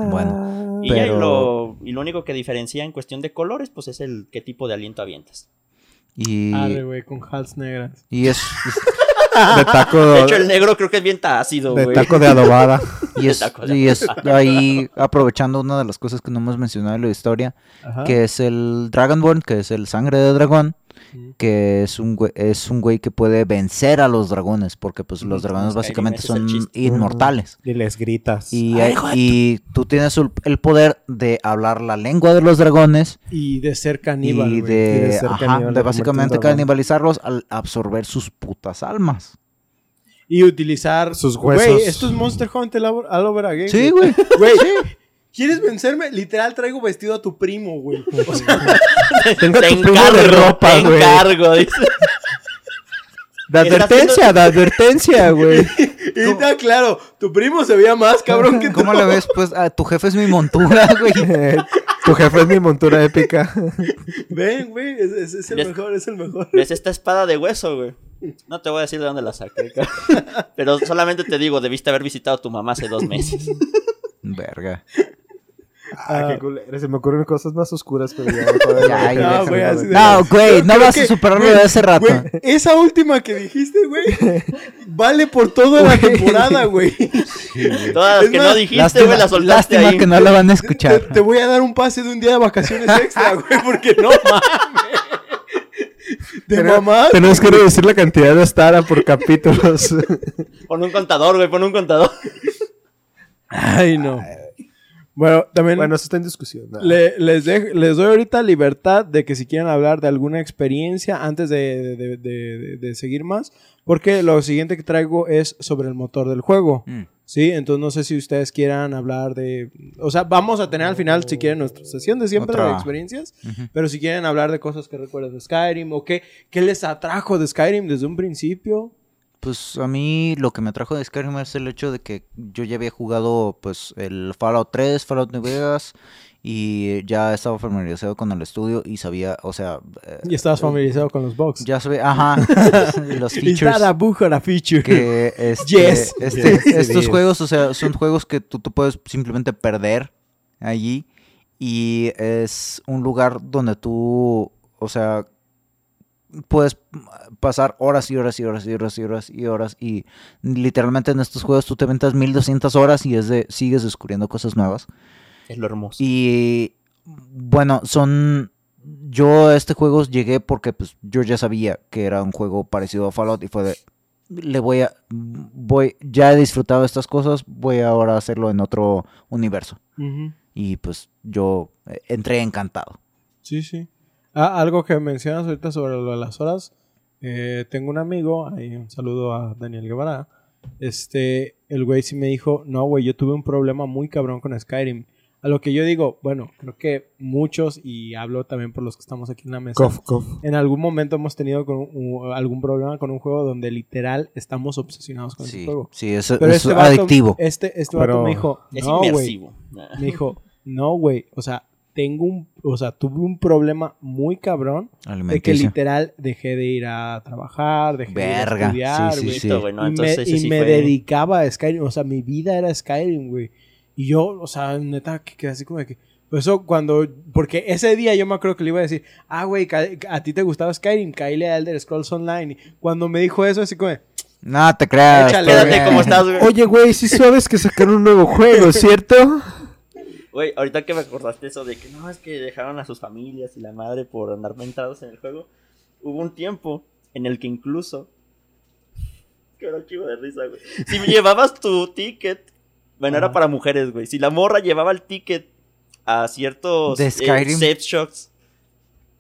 Bueno. Y, Pero- lo, y lo único que diferencia en cuestión de colores, pues es el qué tipo de aliento avientas. Y, Arre, güey, con hals negras. y es, De taco De hecho, el negro creo que es bien ácido, de taco de adobada. y es, Taco de y es ahí aprovechando una de las cosas que no hemos mencionado en la historia, Ajá. que es el Dragonborn, que es el sangre de dragón, Que es un güey, es un güey que puede vencer a los dragones, porque pues los dragones básicamente son inmortales. Y les gritas. Y, Ay, y tú tienes el, poder de hablar la lengua de los dragones Y de ser caníbal, y güey. de, Y de ser ajá, caníbal, de de básicamente canibalizarlos al absorber sus putas almas. Y utilizar Sus Güey, huesos. esto es Monster Hunter all all over again. Sí, güey. Güey, ¿quieres vencerme? Literal traigo vestido a tu primo, güey. O sea, Tengo tu primo de encargo, ropa, te güey. encargo, dice. De advertencia, de advertencia, güey. y está claro, tu primo se veía más cabrón que tú. ¿Cómo le ves? Pues ah, tu jefe es mi montura, güey. tu jefe es mi montura épica. Ven, güey, es, es- es el mejor, es el mejor. ¿Ves esta espada de hueso, güey? No te voy a decir de dónde la saqué. Pero solamente te digo, debiste haber visitado a tu mamá hace dos meses. Verga. Ah, qué culero. Se me ocurren cosas más oscuras, pero ya. No, güey, déjame. así de- No, güey, no Creo vas que- a superarlo güey, de hace rato. Güey, esa última que dijiste, güey, vale por toda la temporada, güey. Todas las Es que más, no dijiste, Lástima, güey, las soltaste lástima ahí. que no la van a Te, escuchar. te voy a dar un pase de un día de vacaciones extra, güey, porque no mames. De Tenemos- mamá. Tenemos que reducir la cantidad de Stara por capítulos. Pon un contador, güey, pon un contador. Ay, no. Bueno, también bueno, eso está en discusión. ¿no? le- les, dej- les doy ahorita libertad de que si quieren hablar de alguna experiencia antes de, de- de- de- de seguir más, porque lo siguiente que traigo es sobre el motor del juego. Mm. Sí, entonces no sé si ustedes quieran hablar de... O sea, vamos a tener al final, si quieren, nuestra sesión de siempre Otra. de experiencias, Ujú. pero si quieren hablar de cosas que recuerdan de Skyrim o qué, qué les atrajo de Skyrim desde un principio. Pues a mí lo que me atrajo de Skyrim es el hecho de que yo ya había jugado pues el Fallout 3, Fallout New Vegas y ya estaba familiarizado con el estudio y sabía, o sea, eh, Y estabas familiarizado con los bugs. ya sabía, ajá, los features that a bug or a feature? que este, Yes. este- Yes, estos juegos, o sea, son juegos que tú, tú puedes simplemente perder allí y es un lugar donde tú, o sea, puedes pasar horas y horas y horas y horas y horas y horas y literalmente en estos juegos tú te ventas 1200 horas y es de sigues descubriendo cosas nuevas. Es lo hermoso. Y bueno, son. Yo a este juego llegué porque pues yo ya sabía que era un juego parecido a Fallout y fue de. Le voy a. Voy. Ya he disfrutado de estas cosas. Voy ahora a hacerlo en otro universo. Y pues yo eh, entré encantado. Sí, sí. Ah, algo que mencionas ahorita sobre lo de las horas. eh, tengo un amigo, ahí un saludo a Daniel Guevara. Este, el güey sí me dijo, no, güey, yo tuve un problema muy cabrón con Skyrim. A lo que yo digo, bueno, creo que muchos, y hablo también por los que estamos aquí en la mesa, Cof, cof. en algún momento hemos tenido con un- algún problema con un juego donde literal estamos obsesionados con ese Sí, juego. sí, es, Pero es este vato- adictivo. Este, este vato Pero me dijo, Es no, güey. inmersivo. Me dijo, no, güey. O sea, tengo un, o sea, tuve un problema muy cabrón de que literal dejé de ir a trabajar, dejé de ir a Verga, estudiar, sí, sí, sí. Y me, ese y sí me fue- dedicaba a Skyrim, o sea, mi vida era Skyrim, güey. Y yo, o sea, neta, que quedé así como de que... Pues eso cuando... Porque ese día yo me acuerdo que le iba a decir, ah, güey, a ti te gustaba Skyrim, caíle a Elder Scrolls Online. Y cuando me dijo eso, así como... de, No te creas. Échale, Quédate como estás, güey. Oye, güey, sí sabes que sacaron un nuevo juego, ¿cierto? Güey, ahorita que me acordaste eso de que no, es que dejaron a sus familias y la madre por andar mentados en el juego. Hubo un tiempo en el que incluso. Qué chivo de risa, güey. Si llevabas tu ticket. Bueno, era para mujeres, güey. Si la morra llevaba el ticket a ciertos ¿De eh, Skyrim? safe shops.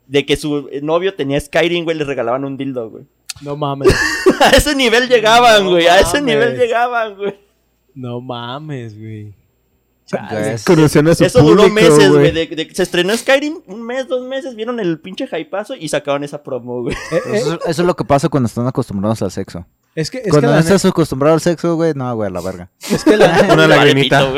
De que su novio tenía Skyrim, güey, le regalaban un dildo, güey. No mames. A ese nivel llegaban, No güey. A ese nivel llegaban, güey. no mames, güey. A su Eso duró meses, güey. de- de que se estrenó Skyrim, un mes, dos meses, vieron el pinche hypazo y sacaron esa promo, güey. Eh, eh, Eso, eso es lo que pasa cuando están acostumbrados al sexo. es que, es cuando la, no neta, estás acostumbrado al sexo, güey, no, güey, a la verga. es que la- Una lagrimita.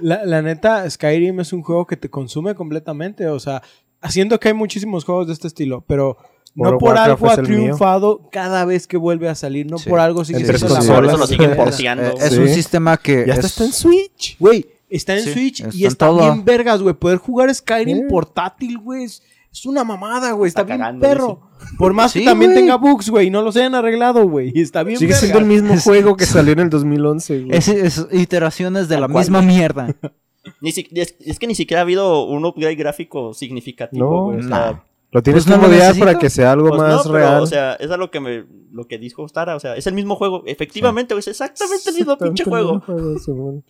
La, la neta, Skyrim es un juego que te consume completamente. O sea, haciendo que hay muchísimos juegos de este estilo, pero no por Warcraft algo ha mío. triunfado cada vez que vuelve a salir. No Sí. por algo sigue tres la consolas. Por eso lo siguen porteando. Eh, es Sí. un sistema que. Ya es- está, está en Switch. Güey, está en Sí, Switch está y está todo. bien vergas, güey. Poder jugar Skyrim Sí. portátil, güey. Es, es una mamada, güey. Está, Está bien cagando, perro. Por más Sí, que también tenga bugs, güey. y No los hayan arreglado, güey. Y está bien Sigue vergas. siendo el mismo juego que salió en el 2011, güey. es, es iteraciones de la cual. misma mierda. Ni si- es, es que ni siquiera ha habido un upgrade gráfico significativo, No, güey. O sea, nah. Lo tienes Pues no que necesito. para que sea algo pues más no, pero, real. o sea, es a lo que me lo que dijo Stara, o sea, es el mismo juego, efectivamente, güey, es exactamente el mismo pinche juego. mismo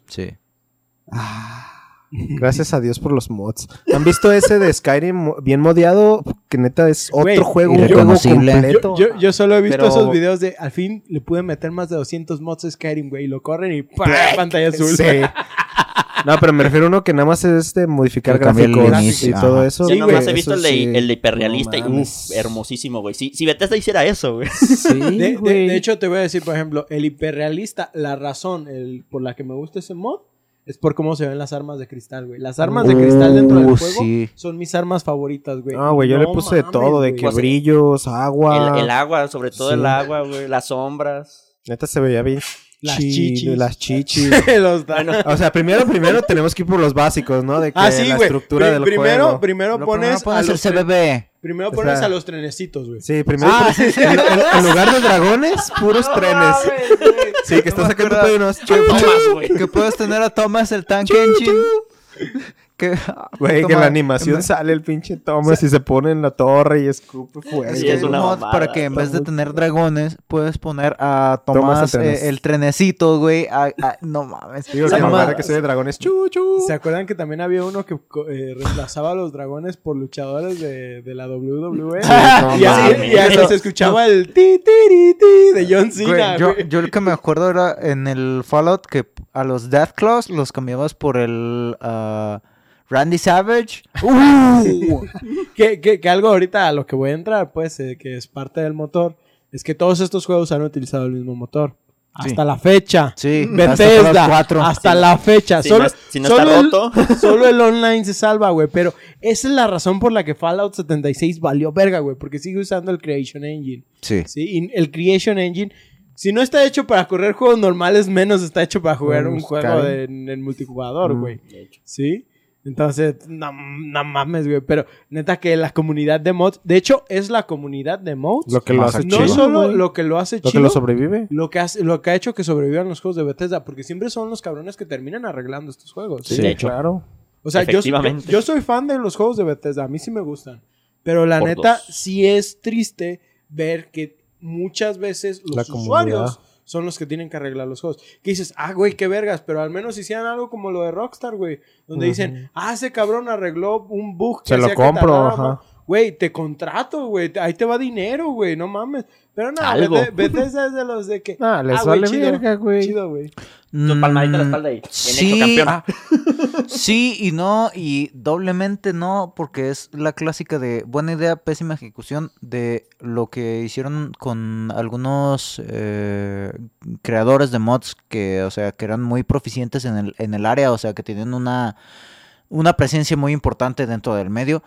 Sí. Gracias a Dios por los mods. ¿Han visto ese de Skyrim bien modiado? Que neta es otro juego, un juego irreconocible. completo. Yo, yo, yo solo he visto Pero- esos videos de al fin le pude meter más de 200 mods a Skyrim, güey. y Lo corren y ¡pam! pantalla azul. Sí. No, pero me refiero a uno que nada más es de modificar gráficos inicio, y todo eso. Yo Sí, nomás he visto el de, sí. el de hiperrealista No y uff, hermosísimo, güey. Si, si Bethesda hiciera eso, güey. Sí, De, de- güey. de hecho, te voy a decir, por ejemplo, el hiperrealista, la razón el, por la que me gusta ese mod es por cómo se ven las armas de cristal, güey. Las armas de cristal dentro del Uh, juego sí. son mis armas favoritas, güey. Ah, güey, yo le puse de mames, todo, de güey. que brillos, agua. El, el agua, sobre todo Sí. el agua, güey. Las sombras. Neta se veía bien. Las chichis. Las chichis. Los da- o sea, primero, primero tenemos que ir por los básicos, ¿no? De que Ah, sí, la estructura Pri- del primero, juego. primero pones, primero pones a el los primero O pones sea, a los trenecitos, güey. Sí, primero Ah, pones- en, en- en lugar de dragones, puros trenes. Sí, que estás sacando unos güey. Que puedes tener a Thomas el tanque engine. Que, Güey, que en la animación sale el pinche Thomas y se pone en la torre y escupe fuego. Que es un mod mamada, para que en vez de tener dragones, puedes poner a Tomás el eh, el, trenecito, güey. a- a- no mames. Digo, llama- mamada que soy de dragones. Chu, chu. ¿Se acuerdan que también había uno que eh, reemplazaba a los dragones por luchadores de, de la WWE? no y, así, y se escuchaba el ti, ti, ti, ti de John Güey, Cena, yo, güey. yo el que me acuerdo era en el Fallout que a los Death Claws los cambiabas por el ah, Randy Savage. Uh, que, que, que algo ahorita a lo que voy a entrar, pues, eh, que es parte del motor, es que todos estos juegos han utilizado el mismo motor. Sí. Hasta la fecha. Sí, hasta Bethesda, Fallout 4. hasta Sí. la fecha. Si solo no, si no solo está el- roto. solo el online se salva, güey. Pero esa es la razón por la que Fallout 76 valió verga, güey. Porque sigue usando el Creation Engine. Sí. Sí, y el Creation Engine, si no está hecho para correr juegos normales, menos está hecho para jugar Mm, un juego de- en el multijugador, Mm. güey. ¿Sí? Entonces, no, no mames, güey. Pero neta que la comunidad de mods, de hecho, es la comunidad de mods. Lo que lo hace no chido. solo güey. lo que lo hace Lo que chido, lo sobrevive. lo que, hace- lo que ha hecho que sobrevivan los juegos de Bethesda, porque siempre son los cabrones que terminan arreglando estos juegos. Sí, de hecho. claro. O sea, yo, Efectivamente. yo, yo soy fan de los juegos de Bethesda, a mí sí me gustan. Pero la Por neta, dos. sí es triste ver que muchas veces los La comunidad. Son los que tienen que arreglar los juegos. Que dices, ah, güey, qué vergas, pero al menos hicieran algo como lo de Rockstar, güey. Donde dicen, ah, ese cabrón arregló un bug que Se lo compro, ajá. Más". güey, te contrato, güey, ahí te va dinero, güey, no mames. Pero. Beth- Bethesda es de los de que... Ah, les ah, güey, vale chido, verga, güey. Chido, güey. Tu palmadita a la Mm, espalda y bien sí, hecho campeón. ah, sí y no, y doblemente no, porque es la clásica de buena idea, pésima ejecución de lo que hicieron con algunos eh, creadores de mods que, o sea, que eran muy proficientes en el, en el área, o sea, que tenían una, una presencia muy importante dentro del medio.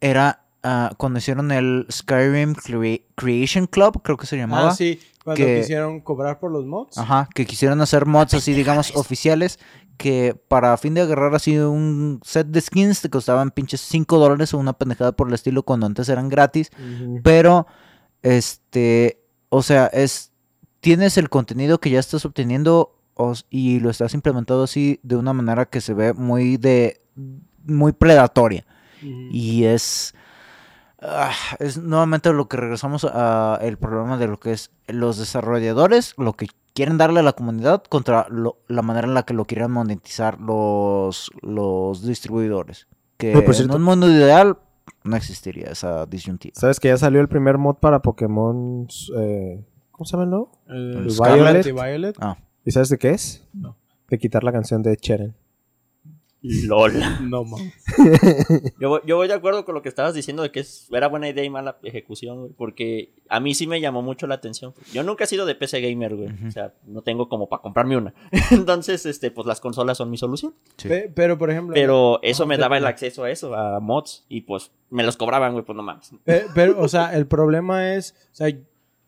Era ah, cuando hicieron el Skyrim Crea- Creation Club, creo que se llamaba. Ah, sí, cuando que- quisieron cobrar por los mods. Ajá, que quisieron hacer mods así, digamos, oficiales, que para fin de agarrar así un set de skins te costaban pinches 5 dólares o una pendejada por el estilo cuando antes eran gratis, pero, este, o sea, es, tienes el contenido que ya estás obteniendo os- y lo estás implementando así de una manera que se ve muy de, muy predatoria. Y es. Ah, es nuevamente lo que regresamos a el problema de lo que es los desarrolladores, lo que quieren darle a la comunidad contra lo- la manera en la que lo quieren monetizar los, los distribuidores. Que en cierto- un mundo ideal no existiría esa disyuntiva. ¿Sabes que ya salió el primer mod para Pokémon? eh, ¿Cómo se llama el nuevo? El Violet. y Violet. Ah, ¿Y sabes de qué es? No. De quitar la canción de Cheren. LOL. No mames. Yo, voy- yo voy de acuerdo con lo que estabas diciendo de que es, era buena idea y mala ejecución, güey, porque a mí sí me llamó mucho la atención. Yo nunca he sido de PC gamer, güey. O sea, no tengo como para comprarme una. Entonces, este, pues las consolas son mi solución. sí. Pe- Pero, por ejemplo... Pero eso Ah, me daba el acceso a eso, a mods, y pues me los cobraban, güey, pues no mames. Pe- Pero, o sea, el problema es, o sea,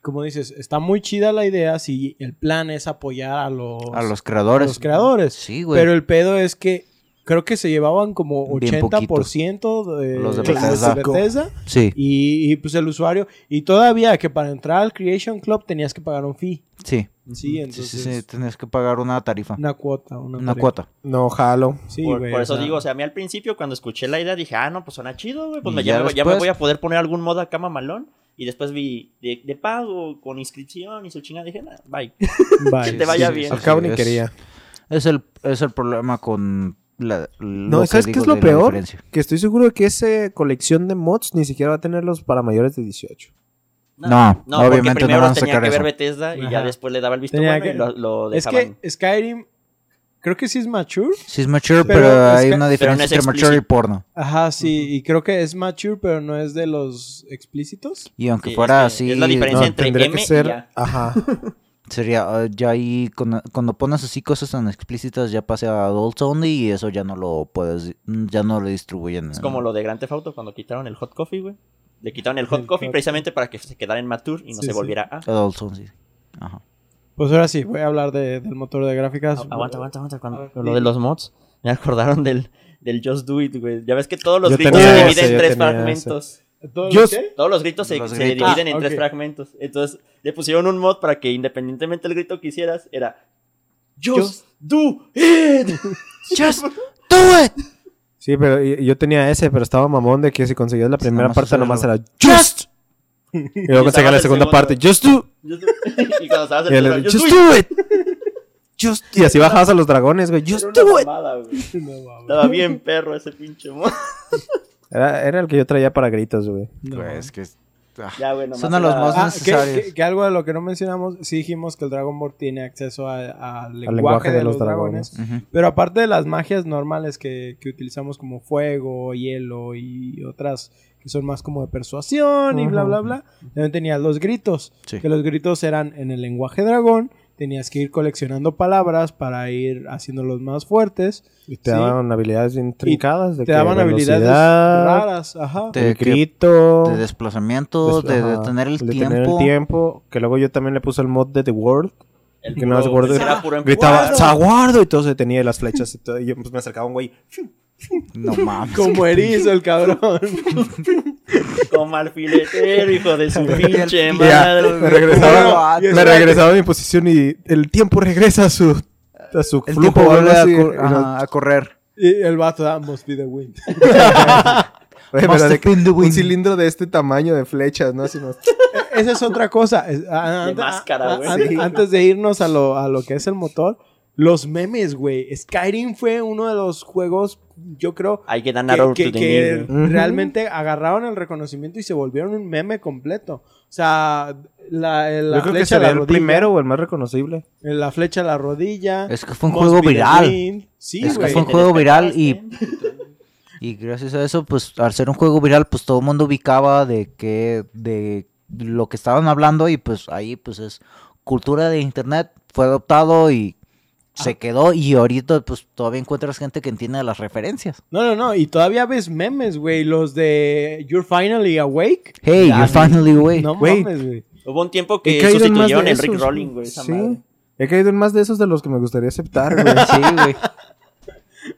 como dices, está muy chida la idea si el plan es apoyar a los, a los a creadores. los creadores. Sí, güey. Pero el pedo es que creo que se llevaban como Bien 80% de Los de de Bethesda. Sí, y, y, pues el usuario. Y todavía que para entrar al Creation Club tenías que pagar un fee. sí. Sí, entonces. sí, sí, Tenías que pagar una tarifa. Una cuota. Una, Una tarifa. cuota. No, jalo. Sí, por, güey, por eso digo, o sea, a mí al principio cuando escuché la idea dije, ah, no, pues suena chido, güey, pues ya ya, me, ya me después- voy a poder poner algún mod acá mamalón. Y después vi de, de pago, con inscripción y su chingada, dije, nah, bye. Bye. Que te vaya sí, bien. Al cabo ni es- quería. Es el, es el problema con la, No, ¿sabes qué es lo peor? Que estoy seguro de que esa colección de mods ni siquiera va a tenerlos para mayores de 18. No, no obviamente porque no primero van a tenía sacar que ver eso. Bethesda y ya Ajá. después le daba el visto Tenía bueno que- y lo, lo Es dejaban. que Skyrim, creo que sí es mature. Sí es mature, Pero pero, es hay una diferencia no es entre mature y porno. Ajá, sí. Y creo que es mature, pero no es de los explícitos. Y aunque Sí, fuera es que así, es la diferencia. No, entre tendría M que y ser. ya. Ajá. sería ah, ya ahí con- cuando pones así cosas tan explícitas ya pase a adults only y eso ya no lo puedes, ya no lo distribuyen. Es como lo de Grand Theft Auto cuando quitaron el hot coffee, güey. Le quitaron el hot El coffee hot- precisamente para que se quedara en mature y no Sí, se sí. volviera a. Adults only. Ajá. Pues ahora sí, voy a hablar de- del motor de gráficas. Agu- Aguanta, aguanta, aguanta. Cuando, lo de los mods. Me acordaron del, del Just Do It, güey. Ya ves que todos los tenía se dividen en tres fragmentos. ¿Todo Yo- lo qué? Todos los gritos se, Los se gritos. dividen Ah, en tres fragmentos. Entonces le pusieron un mod para que independientemente del grito que hicieras, era Just, Just- Do It. Just do it. Sí, pero y- yo tenía ese, pero estaba mamón de que si conseguías la primera parte nomás era Just. Y luego conseguía la segunda parte, Just do. Just do- y cuando estabas en el Just Do It. do it. Just. Y así bajabas a los dragones, güey. Just do it. Estaba bien perro ese pinche mod. Era, era el que yo traía para gritos, güey. No, Pues que ah, Ya, güey, nomás Son de los más Ah, que, necesarios. que- que algo de lo que no mencionamos, sí dijimos que el Dragon Ball tiene acceso a- al lenguaje, lenguaje de, de los, los dragones. ujú. Pero aparte de las magias normales que, que utilizamos como fuego, hielo y otras que son más como de persuasión y bla, bla, bla, también tenías los gritos. Sí. Que los gritos eran en el lenguaje dragón. Tenías que ir coleccionando palabras para ir haciéndolos más fuertes. Y te Sí. daban habilidades bien trincadas. De Te que daban habilidades raras. Ajá. Que- grito. De desplazamiento, des- de ajá, detener el de tiempo. detener el tiempo. Que luego yo también le puse el mod de The World. El que no puro- gordo. era puro Gritaba. ¡Zaguardo! Y todo se detenía y las flechas y todo. Y yo pues, me acercaba un güey. No mames. Como erizo el cabrón. Como alfiletero, hijo de su pinche Ya, madre. me regresaba, me a mi posición y el tiempo regresa a su, a su El flujo vuelve a, así. cor- Y no- ajá, a correr. y el vato da must be the wind. Oye, Must pero de have que been the un wind. cilindro de este tamaño de flechas, ¿no? Así no- Esa es otra cosa. Es- a- De máscara, güey. Sí. Antes de irnos a lo, a lo que es el motor, los memes, güey. Skyrim fue uno de los juegos yo creo Hay que dar que, que- que realmente agarraron el reconocimiento y se volvieron un meme completo. O sea, la, la Yo creo que flecha a sería la el primero o el más reconocible. La flecha a la rodilla. Es que fue un juego viral. Sí, Es que fue un juego viral y, y gracias a eso, pues al ser un juego viral, pues todo el mundo ubicaba de que, de lo que estaban hablando y pues ahí pues es cultura de internet, fue adoptado y se quedó y ahorita pues todavía encuentras gente que entiende las referencias. No, no, no. Y todavía ves memes, güey. Los de You're Finally Awake. Hey, Ya, you're finally awake. No Güey. mames, güey. Hubo un tiempo He que caído en más sustituyeron Rick esos, Rolling, güey. esa Sí. madre. He caído en más de esos de los que me gustaría aceptar, güey. Sí, güey.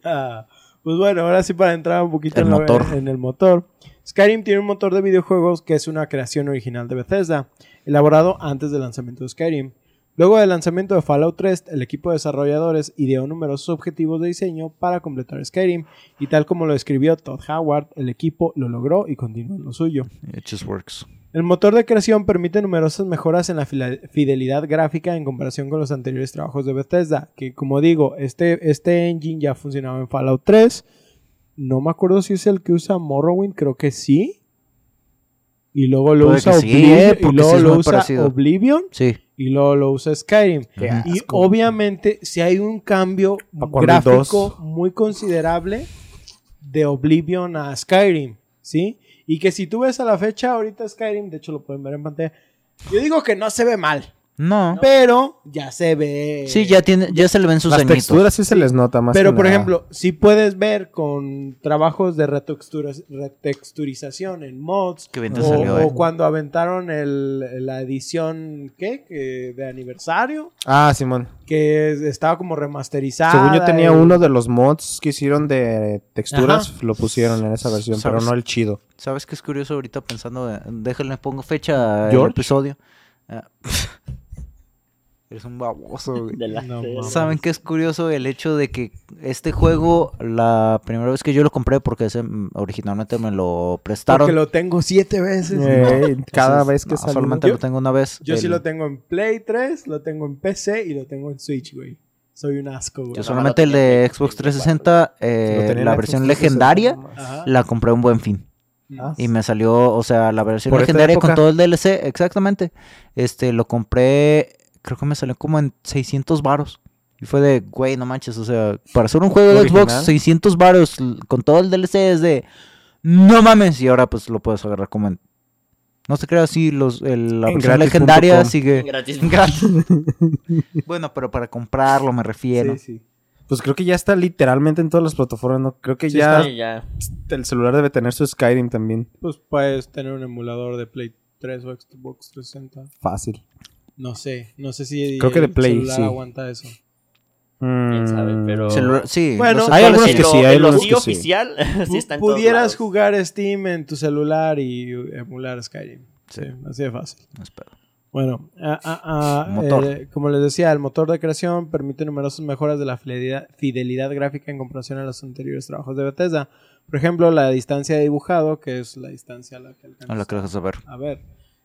Ah, pues bueno, ahora sí para entrar un poquito El en, la- motor. en el motor. Skyrim tiene un motor de videojuegos que es una creación original de Bethesda, elaborado antes del lanzamiento de Skyrim. Luego del lanzamiento de Fallout 3, el equipo de desarrolladores ideó numerosos objetivos de diseño para completar Skyrim, y tal como lo escribió Todd Howard, el equipo lo logró y continuó en lo suyo. It just works. El motor de creación permite numerosas mejoras en la fidelidad gráfica en comparación con los anteriores trabajos de Bethesda, que como digo, este, este engine ya funcionaba en Fallout 3. No me acuerdo si es el que usa Morrowind, creo que sí. Y luego lo Puede usa sí, Oblivion, eh, y luego sí lo usa parecido. Oblivion Sí. y luego lo usa Skyrim. Y obviamente si hay un cambio gráfico dos. muy considerable de Oblivion a Skyrim, ¿sí? Y que si tú ves a la fecha ahorita Skyrim, de hecho lo pueden ver en pantalla, yo digo que no se ve mal, No. pero ya se ve... Sí, ya tiene, ya se le ven sus Las añitos. texturas sí se les nota más. Pero que por nada. ejemplo, si puedes ver con trabajos de retexturas- retexturización en mods, Qué bien te o, salió, o eh. cuando aventaron el- la edición, ¿qué? Que de aniversario, Ah, Simón. que es- estaba como remasterizada. Según yo tenía y- uno de los mods que hicieron de texturas, Ajá. lo pusieron en esa versión, pero ¿Sabes? no el chido. ¿Sabes qué es curioso ahorita pensando? eh, Déjenle pongo fecha al ¿George? episodio. Ah, Eres un baboso, güey. De la- No. ¿Saben qué es curioso? El hecho de que este juego, la primera vez que yo lo compré, porque ese, mm, originalmente me lo prestaron. Porque lo tengo siete veces. Eh, cada Entonces, vez que no, salió. solamente Yo- lo tengo una vez. Yo sí lo tengo en Play 3, lo tengo en PC y lo tengo en Switch, güey. Soy un asco, güey. Yo no, solamente el de Xbox 360, 360, eh, la versión 360 legendaria, la compré a un buen fin. Ah, Y me salió, o sea, la versión legendaria con todo el DLC, exactamente. Este, lo compré, creo que me salió como en 600 varos. Y fue de, güey, no manches, o sea, para hacer un juego de ¿Original? Xbox, 600 varos con todo el DLC es de, no mames. Y ahora pues lo puedes agarrar como en, no se crea así, los, el- la En versión legendaria com. sigue Gratis. gratis. bueno, pero para comprarlo me refiero. Sí, sí. Pues creo que ya está literalmente en todas las plataformas, ¿no? Creo que Sí ya ya. el celular debe tener su Skyrim también. Pues puedes tener un emulador de Play 3 o Xbox 360. Fácil. No sé, no sé si Creo que de Play, celular sí. aguanta eso. Quién sabe, pero- Celular- sí, Bueno, los hay actuales algunos que sí, hay algunos sí que sí. oficial, sí está en Pudieras jugar Steam en tu celular y emular Skyrim. Sí, así de fácil. No. Bueno, ah, ah, ah, Motor. eh, como les decía, el motor de creación permite numerosas mejoras de la fidelidad, fidelidad gráfica en comparación a los anteriores trabajos de Bethesda. Por ejemplo, la distancia de dibujado, que es la distancia a la que alcanzas A la que dejas de ver. a ver,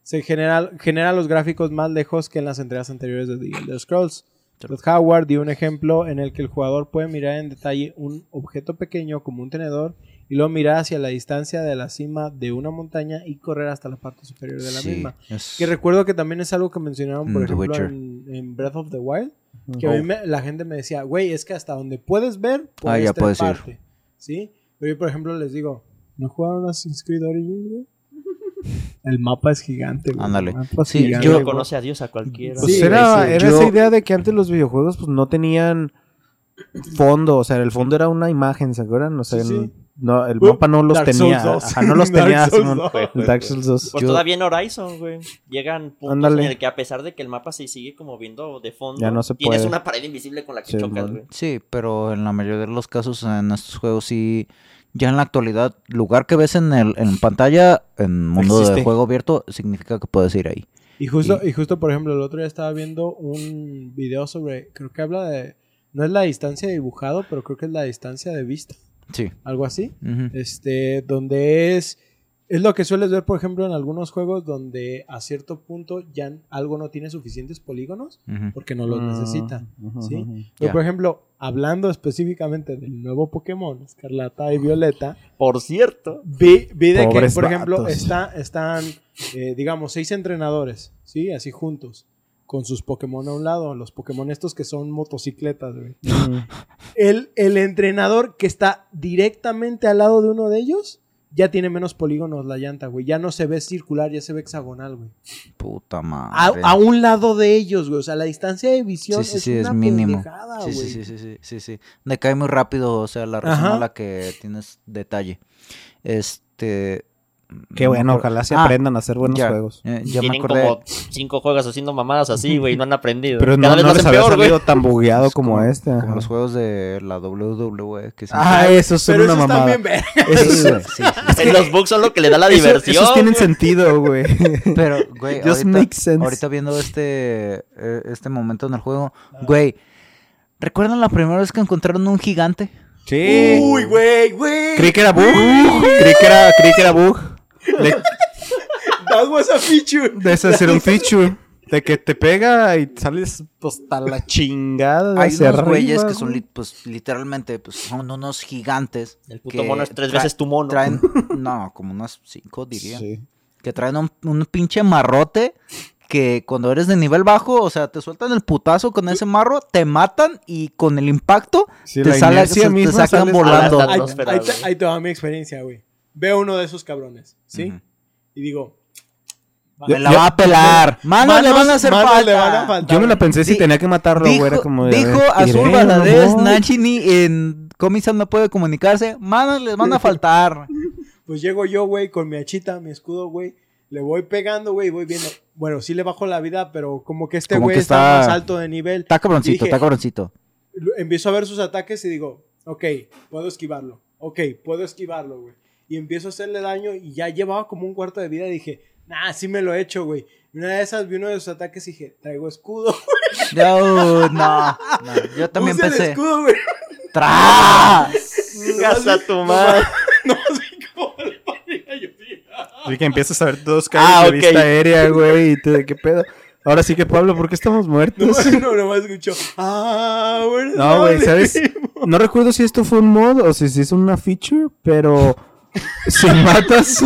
se genera, genera los gráficos más lejos que en las entregas anteriores de The Elder Scrolls. Todd Howard dio un ejemplo en el que el jugador puede mirar en detalle un objeto pequeño como un tenedor y luego mirar hacia la distancia de la cima de una montaña y correr hasta la parte superior de la Sí, misma. es- Que recuerdo que también es algo que mencionaron, por Mm, The ejemplo, en, en Breath of the Wild. Que a Oh. mí me- la gente me decía, güey, es que hasta donde puedes ver, puedes Ah, ya puedes ir. treparte", ¿Sí? Pero yo, por ejemplo, les digo, ¿no jugaron Assassin's Creed Origins, güey? El mapa es gigante, güey. Ándale. El mapa es Sí, gigante, yo- conoce a Dios a cualquiera. Pues Sí, era, güey, sí. era Yo- esa idea de que antes los videojuegos pues no tenían fondo, o sea, el fondo era una imagen, ¿se acuerdan? O sea, Sí, no, el mapa no los Dark tenía, Souls 2. ajá, no los Dark tenía, Souls Simón. 2. El Dark Souls 2. Pues Yo- todavía en Horizon, güey. Llegan puntos Ándale. en el que a pesar de que el mapa se sigue como viendo de fondo, Ya no se tienes una pared invisible con la que Sí, chocas, güey. Sí, pero en la mayoría de los casos en estos juegos sí, ya en la actualidad, lugar que ves en el en pantalla, en mundo Existe. de juego abierto, significa que puedes ir ahí. Y justo, y justo, por ejemplo, el otro día estaba viendo un video sobre, creo que habla de, no es la distancia de dibujado, pero creo que es la distancia de vista, Sí. algo así. Este, donde es Es lo que sueles ver, por ejemplo, en algunos juegos donde a cierto punto ya algo no tiene suficientes polígonos porque no los Mm, necesita. ¿sí? Pero, por ejemplo, hablando específicamente del nuevo Pokémon, Escarlata y Violeta, Por cierto. vi, vi de que, por ejemplo, vatos. está, están, eh, digamos, seis entrenadores, ¿sí? Así juntos, con sus Pokémon a un lado, los Pokémon estos que son motocicletas, güey. El, el entrenador que está directamente al lado de uno de ellos ya tiene menos polígonos la llanta, güey. Ya no se ve circular, ya se ve hexagonal, güey. Puta madre. a un lado de ellos, güey. O sea, la distancia de visión Sí, sí, es sí, es una mínimo. pendejada, Sí, güey. sí, sí, sí, sí, sí, sí. Decae muy rápido, o sea, la razón Ajá. a la que tienes detalle. Este. Qué bueno, ojalá se Ah, aprendan a hacer buenos ya, juegos. eh, ya me Tienen acordé. como cinco juegos haciendo mamadas así, güey, no han aprendido. Pero no, Cada vez no les había peor, güey. salido tan bugueado Es como, este. Como ajá. los juegos de la WWE. Que Ah, esos son Pero una esos mamada. Esos, Sí, sí, sí. Los bugs son lo que le da la diversión. esos tienen güey. sentido, güey. Pero, güey, ahorita, ahorita viendo este, eh, este momento en el juego, güey, ¿recuerdan la primera vez que encontraron un gigante? Sí. Uy, güey, güey. Creí que era bug. Creí que era, creí que era bug. De, That was a feature. de ese hacer un feature. De que te pega y sales pues, hasta la chingada. de Hay unos güeyes que son, li- pues, literalmente, pues, son unos gigantes. El puto que mono es tres veces tu mono. Traen, no, como unas cinco, diría. Sí. Que traen un, un pinche marrote que cuando eres de nivel bajo, o sea, te sueltan el putazo con ese marro, te matan y con el impacto Sí, te, sale, te sacan sales volando. ahí te va mi experiencia, güey. Veo uno de esos cabrones, ¿sí? Y digo... Me la Yo- va a pelar. Manos, le van a hacer falta. le van a faltar. Yo me la pensé si Di- tenía que matarlo, güey. Era Dijo, como de, dijo a Azul Valadez, mamón. Nachini en Comisan no puede comunicarse. Manos les van a faltar. Pues llego yo, güey, con mi hachita, mi escudo, güey. Le voy pegando, güey, y voy viendo. Bueno, sí le bajo la vida, pero como que este güey está... está- más alto de nivel. Está cabroncito, Dije, está cabroncito. empiezo a ver sus ataques y digo, ok, puedo esquivarlo. Ok, puedo esquivarlo, güey. Y empiezo a hacerle daño y ya llevaba como un cuarto de vida. Y dije, nah, sí me lo he hecho, güey. Y una de esas vi uno de sus ataques y dije, traigo escudo. No, no, no, Yo también Puse el pensé. escudo, güey. ¡Tras! Chingas a tu madre. No sé cómo le ponía yo. sí. Y que empiezas a ver todos caen Ah, de ok. vista aérea, güey. Y te, ¿qué pedo? Ahora sí que, Pablo, ¿por qué estamos muertos? No, no, nomás escuchó. Ah, bueno. No, güey, ¿sabes? No recuerdo si esto fue un mod o si, si es una feature, pero si matas,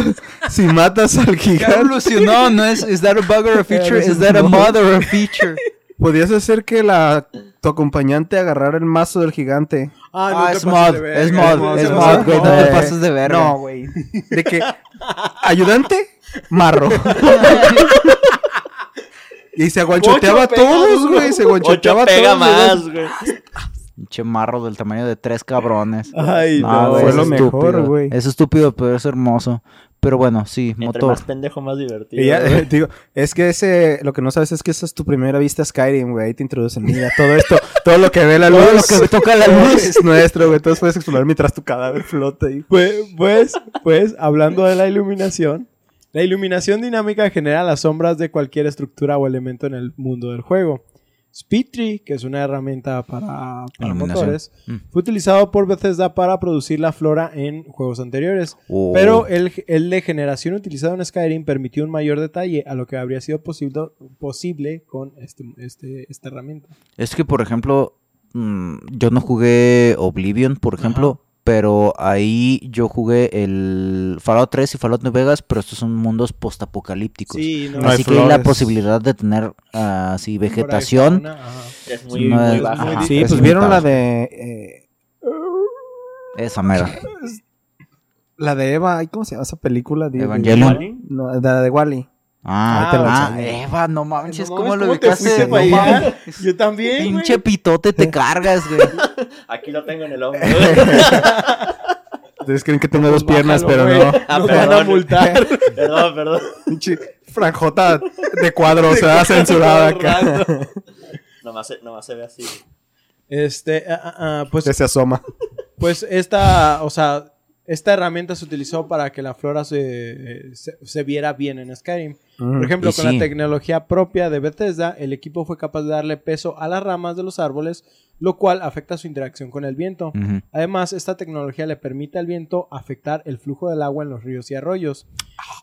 si matas al gigante, evolucionó, no es is that a bug or a feature, is that a mod. mod or a feature. podías hacer que la tu acompañante agarrara el mazo del gigante. Ah, no Ah, es mod, de verga, es no mod, es mod, de güey, no te pases de verga. No, güey. De que ayudante, marro. y se aguanchoteaba a todos, güey. Se aguanchoteaba Ocho a pega todos. más, güey. Pinche marro del tamaño de tres cabrones. Ay, No, no. güey, fue es lo estúpido. mejor, güey. Es estúpido, pero es hermoso. Pero bueno, sí, Entre motor. más pendejo, más divertido. Y ya, güey. digo, es que ese, lo que no sabes es que esa es tu primera vista a Skyrim, güey. Ahí te introducen. Mira, todo esto, todo lo que ve la luz, Todo lo que toca la luz. es nuestro, güey. Entonces puedes explorar mientras tu cadáver flota ahí. Pues, pues, pues, hablando de la iluminación, la iluminación dinámica genera las sombras de cualquier estructura o elemento en el mundo del juego. Speedtree, que es una herramienta para, para motores, Mm. fue utilizado por Bethesda para producir la flora en juegos anteriores. Oh. Pero el, el de generación utilizado en Skyrim permitió un mayor detalle a lo que habría sido posible, posible con este, este- esta herramienta. Es que, por ejemplo, mm, yo no jugué Oblivion, por ejemplo, pero ahí yo jugué el Fallout 3 y Fallout New Vegas, pero estos son mundos postapocalípticos. Sí, no, No hay Así que hay la posibilidad de tener ah, así vegetación. fauna. Es muy, No muy es- baja. ajá. Sí, es pues vieron la de. eh, Esa mera. la de Eva. ¿Cómo se llama esa película? De- Evangelion. No, la de Wally. Ah, lo ah, enseño. Eva, no manches, No ¿cómo mames, lo ¿cómo te ubicaste? No. Yo también, güey. Pinche pitote te cargas, güey. Aquí lo tengo en el hombro. Ustedes creen que tengo dos piernas, bájalo, pero no. Ah, Nos van a perdón. multar. perdón, perdón. Pinche franjota de cuadro, o sea, censurada acá. Nomás se, nomás se ve así. Este, ah, ah, ah, pues, Que se asoma. pues esta, o sea, esta herramienta se utilizó para que la flora se, se, se viera bien en Skyrim. Por ejemplo, con la tecnología propia de Bethesda, el equipo fue capaz de darle peso a las ramas de los árboles, lo cual afecta su interacción con el viento. Además, esta tecnología le permite al viento afectar el flujo del agua en los ríos y arroyos.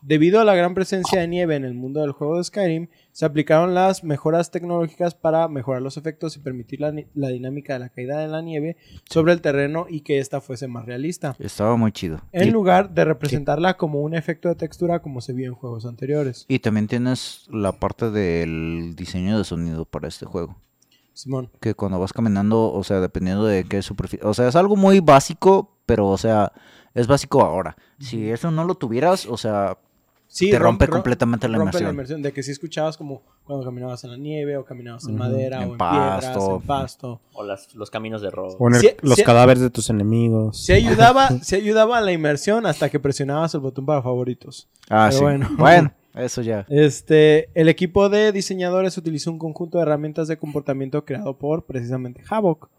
Debido a la gran presencia de nieve en el mundo del juego de Skyrim, se aplicaron las mejoras tecnológicas para mejorar los efectos y permitir la, dinámica de la caída de la nieve sobre el terreno y que ésta fuese más realista. Estaba muy chido. En Y- lugar de representarla como un efecto de textura como se vio en juegos anteriores. Y también tienes la parte del diseño de sonido para este juego. Simón. Que cuando vas caminando, o sea, dependiendo de qué superficie. O sea, es algo muy básico, pero, o sea, es básico ahora. Si eso no lo tuvieras, o sea, Sí, te rompe rom- rom- completamente la rompe inmersión. De que si escuchabas como cuando caminabas en la nieve o caminabas en madera En o en piedras, pasto. en pasto. O las, los caminos de robo. Sí, los sí. cadáveres de tus enemigos. Se ayudaba, se ayudaba a la inmersión hasta que presionabas el botón para favoritos. Ah, Pero sí. bueno. Bueno. eso ya. Este, el equipo de diseñadores utilizó un conjunto de herramientas de comportamiento creado por precisamente Havok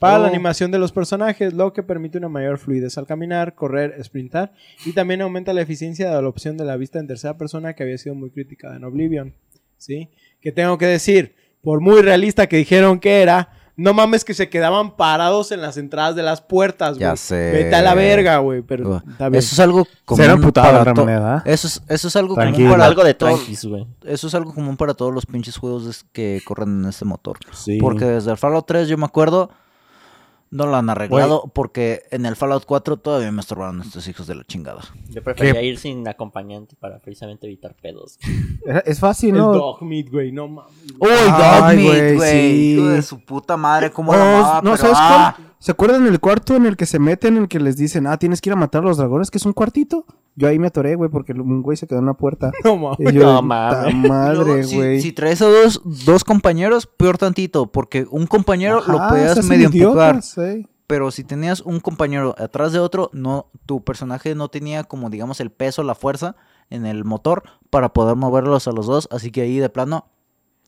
para la Oh. animación de los personajes, lo que permite una mayor fluidez al caminar, correr, sprintar y también aumenta la eficiencia de la opción de la vista en tercera persona que había sido muy criticada en Oblivion, ¿sí? Que tengo que decir, por muy realista que dijeron que era, no mames que se quedaban parados en las entradas de las puertas, güey. Ya sé. Vete a la verga, güey, pero. Eso es algo común para to- realidad, ¿verdad? Eso es, eso es algo común para Algo de todo- tranquis, güey. Eso es algo común para todos los pinches juegos que corren en este motor. Sí. Porque desde el Fallout 3 yo me acuerdo, no lo han arreglado porque en el Fallout 4 todavía me estorbaron estos hijos de la chingada. Yo prefería ir sin acompañante para precisamente evitar pedos. Es- fácil, el ¿no? dog meat, güey, no mames. ¡Uy, Dogmeat, güey, güey! sí. Hijo de su puta madre, cómo No, lo amaba, no, pero, ¿sabes ah, cuál? ¿Se acuerdan del cuarto en el que se meten, en el que les dicen, ah, tienes que ir a matar a los dragones, que es un cuartito? Yo ahí me atoré, güey, porque un güey se quedó en una puerta. No mames. Yo, No "Ta mames". madre, si- güey. Si, traes a dos, dos compañeros, peor tantito, porque un compañero lo podías medio empujar. eh. Pero si tenías un compañero atrás de otro, no, tu personaje no tenía como digamos el peso, la fuerza en el motor para poder moverlos a los dos, así que ahí de plano,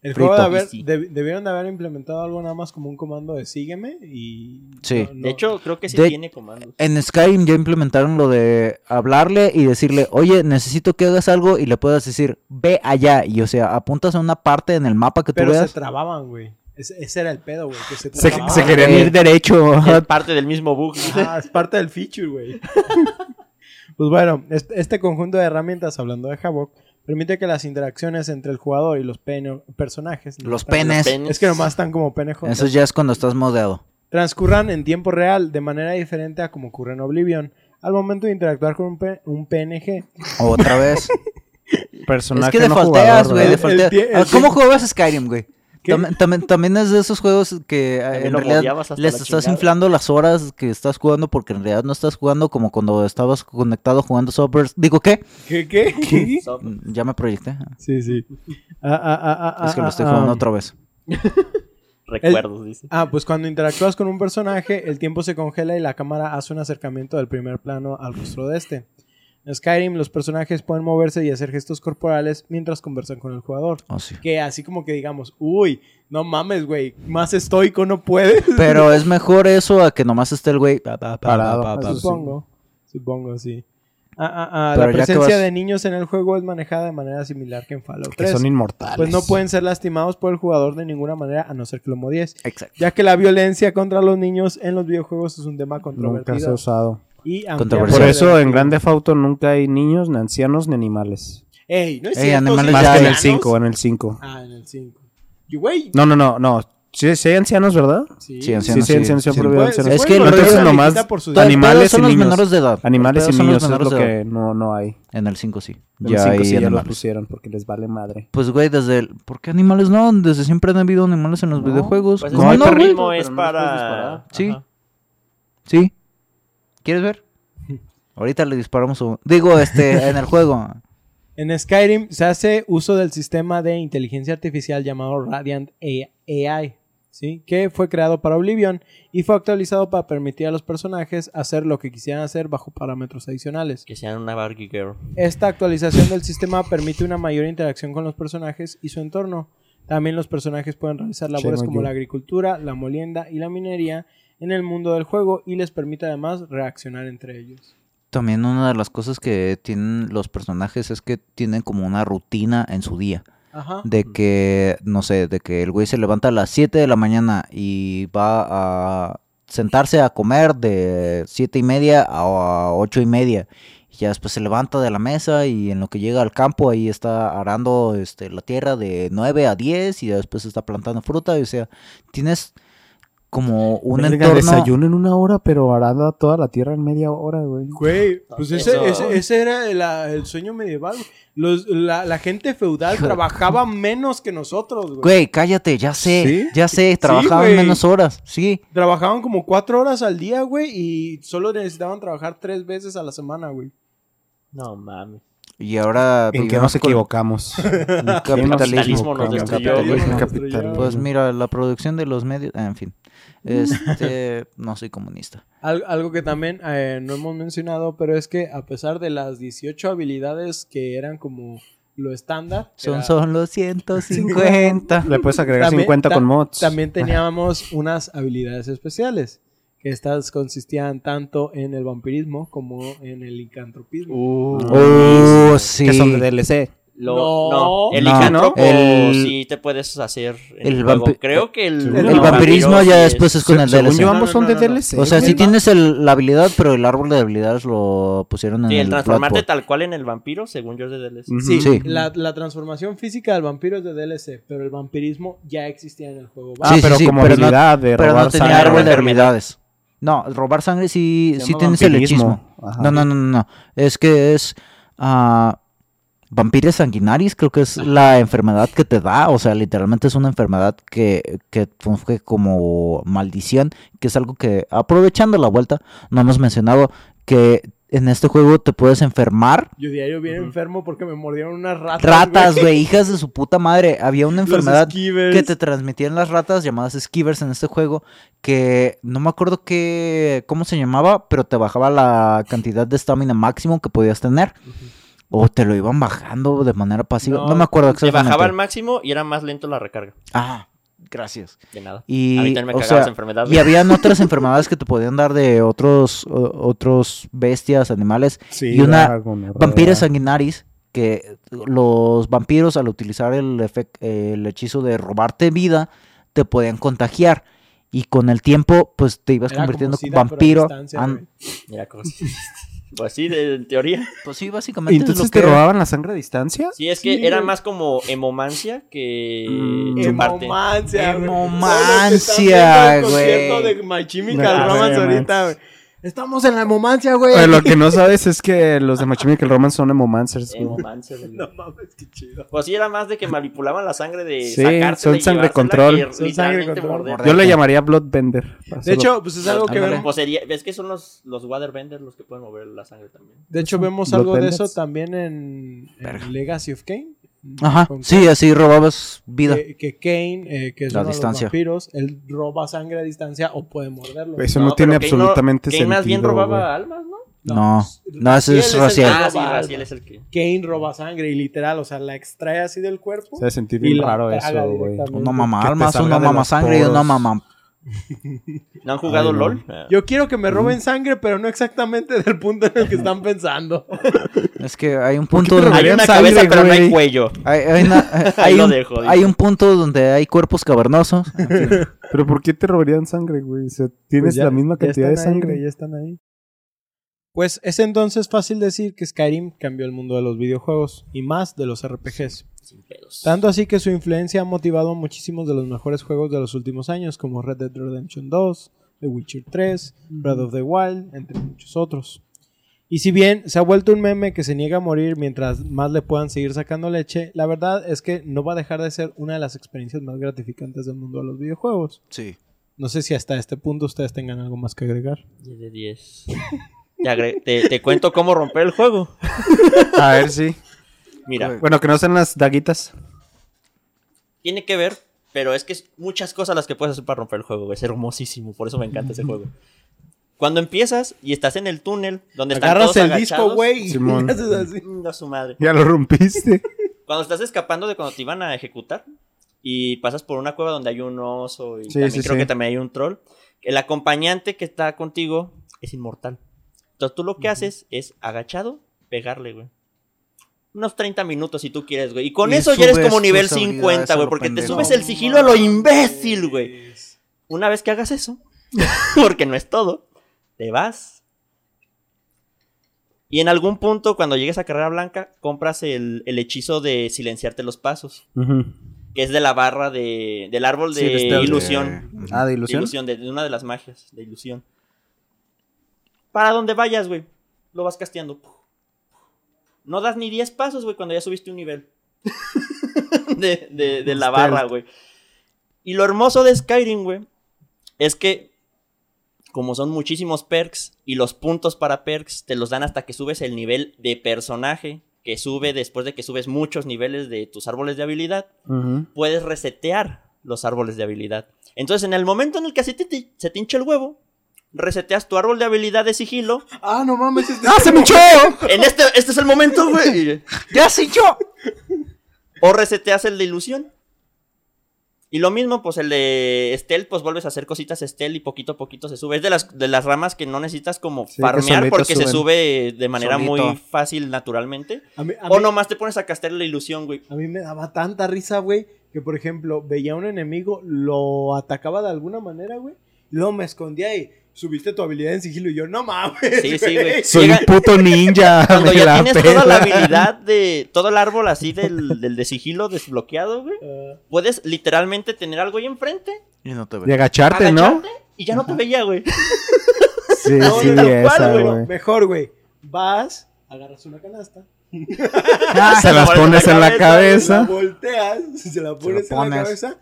El Frito. juego de haber, deb- debieron de haber implementado algo nada más como un comando de sígueme y... Sí. no- no- De hecho, creo que sí De- tiene comandos. en Skyrim ya implementaron lo de hablarle y decirle, oye, necesito que hagas algo y le puedas decir, ve allá, y o sea, apuntas a una parte en el mapa que tú pero se veas. trababan, güey. Ese, ese era el pedo, güey. Que se, Se, trababan. se querían ir derecho. Es parte del mismo bug. Ajá, es parte del feature, güey. pues bueno, este, este conjunto de herramientas, hablando de Havok, permite que las interacciones entre el jugador y los pene- personajes... Los penes. penes. Es que nomás están como penejos. Eso ya es cuando estás modeado. transcurran en tiempo real de manera diferente a como ocurre en Oblivion. Al momento de interactuar con un, P- un PNG. Otra vez. Personaje es que defaulteas, güey. Ah, ¿Cómo jugabas Skyrim, güey? También, también, también es de esos juegos que eh, en realidad les estás chingada. inflando las horas que estás jugando porque en realidad no estás jugando como cuando estabas conectado jugando Software. Digo, ¿qué? ¿Qué? ¿Qué? ¿Qué? Mm, Ya me proyecté. Sí, sí. Ah, ah, ah, ah, es que lo estoy jugando ah. otra vez. Recuerdos, dice. Ah, pues cuando interactúas con un personaje, el tiempo se congela y la cámara hace un acercamiento del primer plano al rostro de este. En Skyrim, los personajes pueden moverse y hacer gestos corporales mientras conversan con el jugador. Oh, sí. Que así como que digamos, uy, no mames, güey, más estoico no puedes. Pero es mejor eso a que nomás esté el güey pa, pa, pa, Parado. pa, pa, pa. Eso sí. Supongo, supongo, sí. Ah, ah, ah, Pero la presencia vas- de niños en el juego es manejada de manera similar que en Fallout Que 3. son inmortales. Pues no pueden ser lastimados por el jugador de ninguna manera a no ser que lo modies. Exacto. Ya que la violencia contra los niños en los videojuegos es un tema Nunca se ha controvertido. usado. Y Controversial. Por eso en. Grande Auto nunca hay niños, ni ancianos, ni animales. Ey, no es Ey, cierto. animales ¿sí Más ya que en el 5, en el 5. Ah, en el 5. Y güey. No, no, no, no. Sí, sí hay ancianos, ¿verdad? Sí. Sí, ancianos, sí, sí, ancianos, sí ancianos. se Es que entonces nomás animales son y los niños. menores de edad. Animales y los niños es menores lo que no, no hay. En el 5 sí. En Ya el 5 hay sí ya los animales. pusieron porque les vale madre. Pues, güey, desde el... ¿Por qué animales no? Desde siempre han habido animales en los No, videojuegos. Pues No, perrito, ritmo es no los para. Sí. Sí. ¿Quieres ver? Ahorita le disparamos un... Digo, este, en el juego. En Skyrim se hace uso del sistema de inteligencia artificial llamado Radiant AI, ¿sí? que fue creado para Oblivion y fue actualizado para permitir a los personajes hacer lo que quisieran hacer bajo parámetros adicionales. Que sean una Barbie Girl. Esta actualización del sistema permite una mayor interacción con los personajes y su entorno. También los personajes pueden realizar labores como la agricultura, la molienda y la minería en el mundo del juego y les permite además reaccionar entre ellos. también una de las cosas que tienen los personajes es que tienen como una rutina en su día. Ajá. De que, no sé, de que el güey se levanta a las 7 de la mañana y va a sentarse a comer de 7 y media a 8 y media. Y ya después se levanta de la mesa y en lo que llega al campo ahí está arando este, la tierra de 9 a 10 y ya después está plantando fruta. Y, o sea, tienes como un Verga, entorno... desayuno en una hora, pero arada toda la tierra en media hora, güey. Güey, pues ese, ese, ese era el, el sueño medieval. Los, la, la gente feudal trabajaba menos que nosotros, güey. Güey, cállate, ya sé, ¿Sí? ya sé, trabajaban menos horas, sí. Trabajaban como cuatro horas al día, güey, y solo necesitaban trabajar tres veces a la semana, güey. No mames. Y ahora ¿En qué vivimos nos equivocamos? el capitalismo capitalismo. nos destruyó, capitalismo. capitalismo. Pues mira, la producción de los medios, en fin. Este, no soy comunista. Al- algo que también eh, no hemos mencionado, pero es que a pesar de las 18 habilidades que eran como lo estándar, Son era- solo 150. Le puedes agregar También- 50 con mods. También teníamos unas habilidades especiales. Que estas consistían tanto en el vampirismo como en el licantropismo. Oh, sí. Que son de DLC. Lo, No. no, el No, el- sí te puedes hacer el el juego. Creo que el, El vampirismo ya después es con el DLC. yo, ambos no, son no, de. DLC. O sea, sí tienes el- la habilidad, pero el árbol de habilidades lo pusieron en Sí, el el transformarte tal cual en el vampiro, según yo es de DLC. Sí, Sí. La, la transformación física del vampiro es de DLC, pero el vampirismo ya existía en el juego. Ah, pero sí, como pero no- habilidad de Pero robar no tenía sangre. árbol de habilidades. No, robar sangre sí, sí el vampirismo. No, no, no, no, no. Es que es ah, Vampires sanguinaris, creo que es la enfermedad que te da. O sea, literalmente es una enfermedad que, que funge como maldición, que es algo que, aprovechando la vuelta, no hemos mencionado que en este juego te puedes enfermar. Yo diario bien enfermo porque me mordieron unas ratas. Ratas, güey, hijas de su puta madre. Había una enfermedad que te transmitían las ratas llamadas skivers en este juego que no me acuerdo qué cómo se llamaba, pero te bajaba la cantidad de estamina máximo que podías tener. O te lo iban bajando de manera pasiva. No, No, me acuerdo Te exactamente. bajaba al máximo y era más lento la recarga. Ah, gracias. De nada. Y, a mí también me o sea, enfermedad. y habían otras enfermedades que te podían dar de otros o- otros bestias, animales. Sí, y una Dragon, Vampires sanguinaris que los vampiros al utilizar el, efec- el hechizo de robarte vida te podían contagiar y con el tiempo pues te ibas Era como convirtiendo en vampiro. Mira cómo. Pues sí, de- en teoría. pues sí, ¿Y básicamente es lo entonces que te era. robaban la sangre a distancia? Sí, es que Sí, era güey. más como hemomancia que Mm. chuparte. Hemomancia, güey. Hemomancia, que güey. de My Chemical Ah, Romance ahorita, güey. Estamos en la hemomancia, güey. Oye, lo que no sabes es que los de My Chemical Romance son hemomancers. güey. Hemomancia, güey. No mames, qué chido. Pues sí, era más de que manipulaban la sangre de Sí, son sangre control. que Son literalmente sangre control. morder. Yo le llamaría Bloodbender. De hecho, pues es algo que vemos. Pues sería, ves que son los, los waterbenders los que pueden mover la sangre también. De hecho, vemos algo de eso también en, en. Legacy of Kane. Ajá, sí, así robabas vida. Que, que Kane, eh, que es La uno de distancia. los vampiros, él roba sangre a distancia o puede morderlo. Eso no, tiene pero Kane absolutamente Kane sentido. más bien robaba güey. almas, ¿no? No, no, ese Raziel es es el Raciel. Ah, sí, almas. es el que. Kane roba sangre y literal, o sea, la extrae así del cuerpo. Se debe sentir bien raro eso, güey. directamente. Uno mama Que te almas, de mama los sangre y uno poros. ¿No han jugado Ay, no. LOL? Ah. Yo quiero que me roben sangre, pero no exactamente del punto en el que están pensando. Es que hay un ¿Por qué punto... donde- Hay una sangre, cabeza, pero no hay cuello. Hay, hay una- hay Ahí lo un, dejo, hay un punto donde hay cuerpos cavernosos. En fin. Pero ¿por qué te robarían sangre, güey? O sea, tienes Pues ya- la misma cantidad de ahí, sangre. güey, ya están ahí. Pues es entonces fácil decir que Skyrim cambió el mundo de los videojuegos y más de los RPGs. Sin pedos. Tanto así que su influencia ha motivado a muchísimos de los mejores juegos de los últimos años, como Red Dead Redemption 2, The Witcher 3, Breath of the Wild, entre muchos otros. Y si bien se ha vuelto un meme que se niega a morir mientras más le puedan seguir sacando leche, la verdad es que no va a dejar de ser una de las experiencias más gratificantes del mundo de los videojuegos. Sí. No sé si hasta este punto ustedes tengan algo más que agregar. 10 de 10. Te, agre- te- te cuento cómo romper el juego. A ver, sí. Mira, Bueno, que no sean las daguitas. tiene que ver, pero es que es muchas cosas las que puedes hacer para romper el juego. güey. Es hermosísimo, por eso me encanta ese juego. Cuando empiezas y estás en el túnel donde están Agarras todos el agachados, disco, güey, y Simón. le haces así. a su madre. Ya lo rompiste. Cuando estás escapando de cuando te iban a ejecutar y pasas por una cueva donde hay un oso y Sí, también sí, creo sí. que también hay un troll, el acompañante que está contigo es inmortal. Entonces tú lo que haces es agachado, pegarle, güey. Unos 30 minutos si tú quieres, güey. Y con Y eso ya eres como nivel tus habilidades 50, a güey. Porque te subes el sigilo a lo imbécil, güey. Una vez que hagas eso, porque no es todo, te vas. Y en algún punto, cuando llegues a Carrera Blanca, compras el, el hechizo de silenciarte los pasos. Que es de la barra de, del árbol de Sí, de ilusión. Ah, de De ilusión. ilusión, de, de una de las magias, de ilusión. Para donde vayas, güey. Lo vas casteando. No das ni 10 pasos, güey, cuando ya subiste un nivel. de, de- de la barra, güey. Y lo hermoso de Skyrim, güey, es que como son muchísimos perks y los puntos para perks te los dan hasta que subes el nivel de personaje, que sube después de que subes muchos niveles de tus árboles de habilidad puedes resetear los árboles de habilidad. Entonces, en el momento en el que se te, se te hincha el huevo, reseteas tu árbol de habilidad de sigilo. Ah, no mames. Este ¡Ah, se me hinchó! En este, este es el momento, güey. ¡Ya sí yo! O reseteas el de ilusión. Y lo mismo, pues el de Stealth, pues vuelves a hacer cositas Stealth y poquito a poquito se sube. Es de las, de las ramas que no necesitas como Sí, farmear porque se sube de manera Solito. muy fácil naturalmente. A mí, a O mí- nomás te pones a castear la ilusión, güey. a mí me daba tanta risa, güey, que por ejemplo, veía a un enemigo, lo atacaba de alguna manera, güey, luego me escondía y subiste tu habilidad en sigilo y yo, no mames. Sí, sí, güey. Soy Llega- un puto ninja. Cuando ya la tienes toda la habilidad de todo el árbol así del, del de sigilo desbloqueado, güey. Ah, Puedes literalmente tener algo ahí enfrente, Y no te De ve. agacharte, ¿no? y ya no te veía, güey. Sí, No, sí, tal cual, esa, güey. güey. mejor, güey, vas, agarras una canasta, Se las pones en la la cabeza. volteas, se la pones en la cabeza,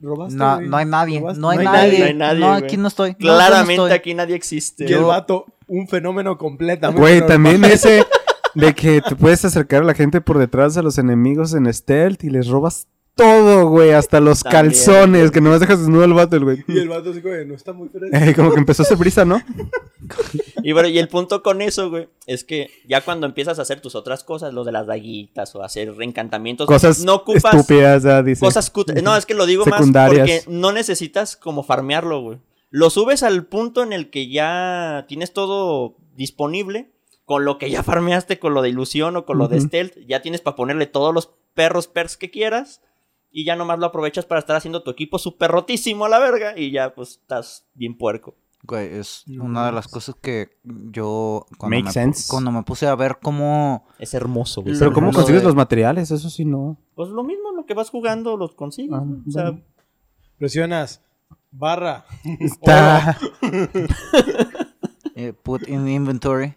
robaste, No, güey. no hay nadie. Robaste. No hay No hay nadie. nadie, no hay nadie, No, güey. aquí no estoy. No, yo no Claramente estoy. aquí nadie existe. Y el Yo- vato, un fenómeno completamente Güey, normal. también ese de que te puedes acercar a la gente por detrás a los enemigos en stealth y les robas todo, güey, hasta los También. güey, que nomás dejas desnudo al vato, el güey. Y el vato así, güey, no está muy fresco. Eh, como que empezó a hacer brisa, ¿no? Y bueno, y el punto con eso, güey, es que ya cuando empiezas a hacer tus otras cosas, lo de las daguitas o hacer reencantamientos, Cosas no ocupas estúpidas, ya dice. cosas cut- No, es que lo digo más Secundarias. porque no necesitas como farmearlo, güey. Lo subes al punto en el que ya tienes todo disponible. Con lo que ya farmeaste, con lo de ilusión o con lo de stealth, ya tienes para ponerle todos los perros perks que quieras. Y ya nomás lo aprovechas para estar haciendo tu equipo súper rotísimo a la verga. Y ya pues estás bien puerco. Güey, es No una de las cosas que yo cuando Make me, sense. cuando me puse a ver cómo Es hermoso, güey. Pero ¿cómo consigues de- los materiales? Eso sí, no. Pues lo mismo, lo que vas jugando los consigues. Ah, o sea, bueno. Presionas, barra, Está... eh, put in inventory.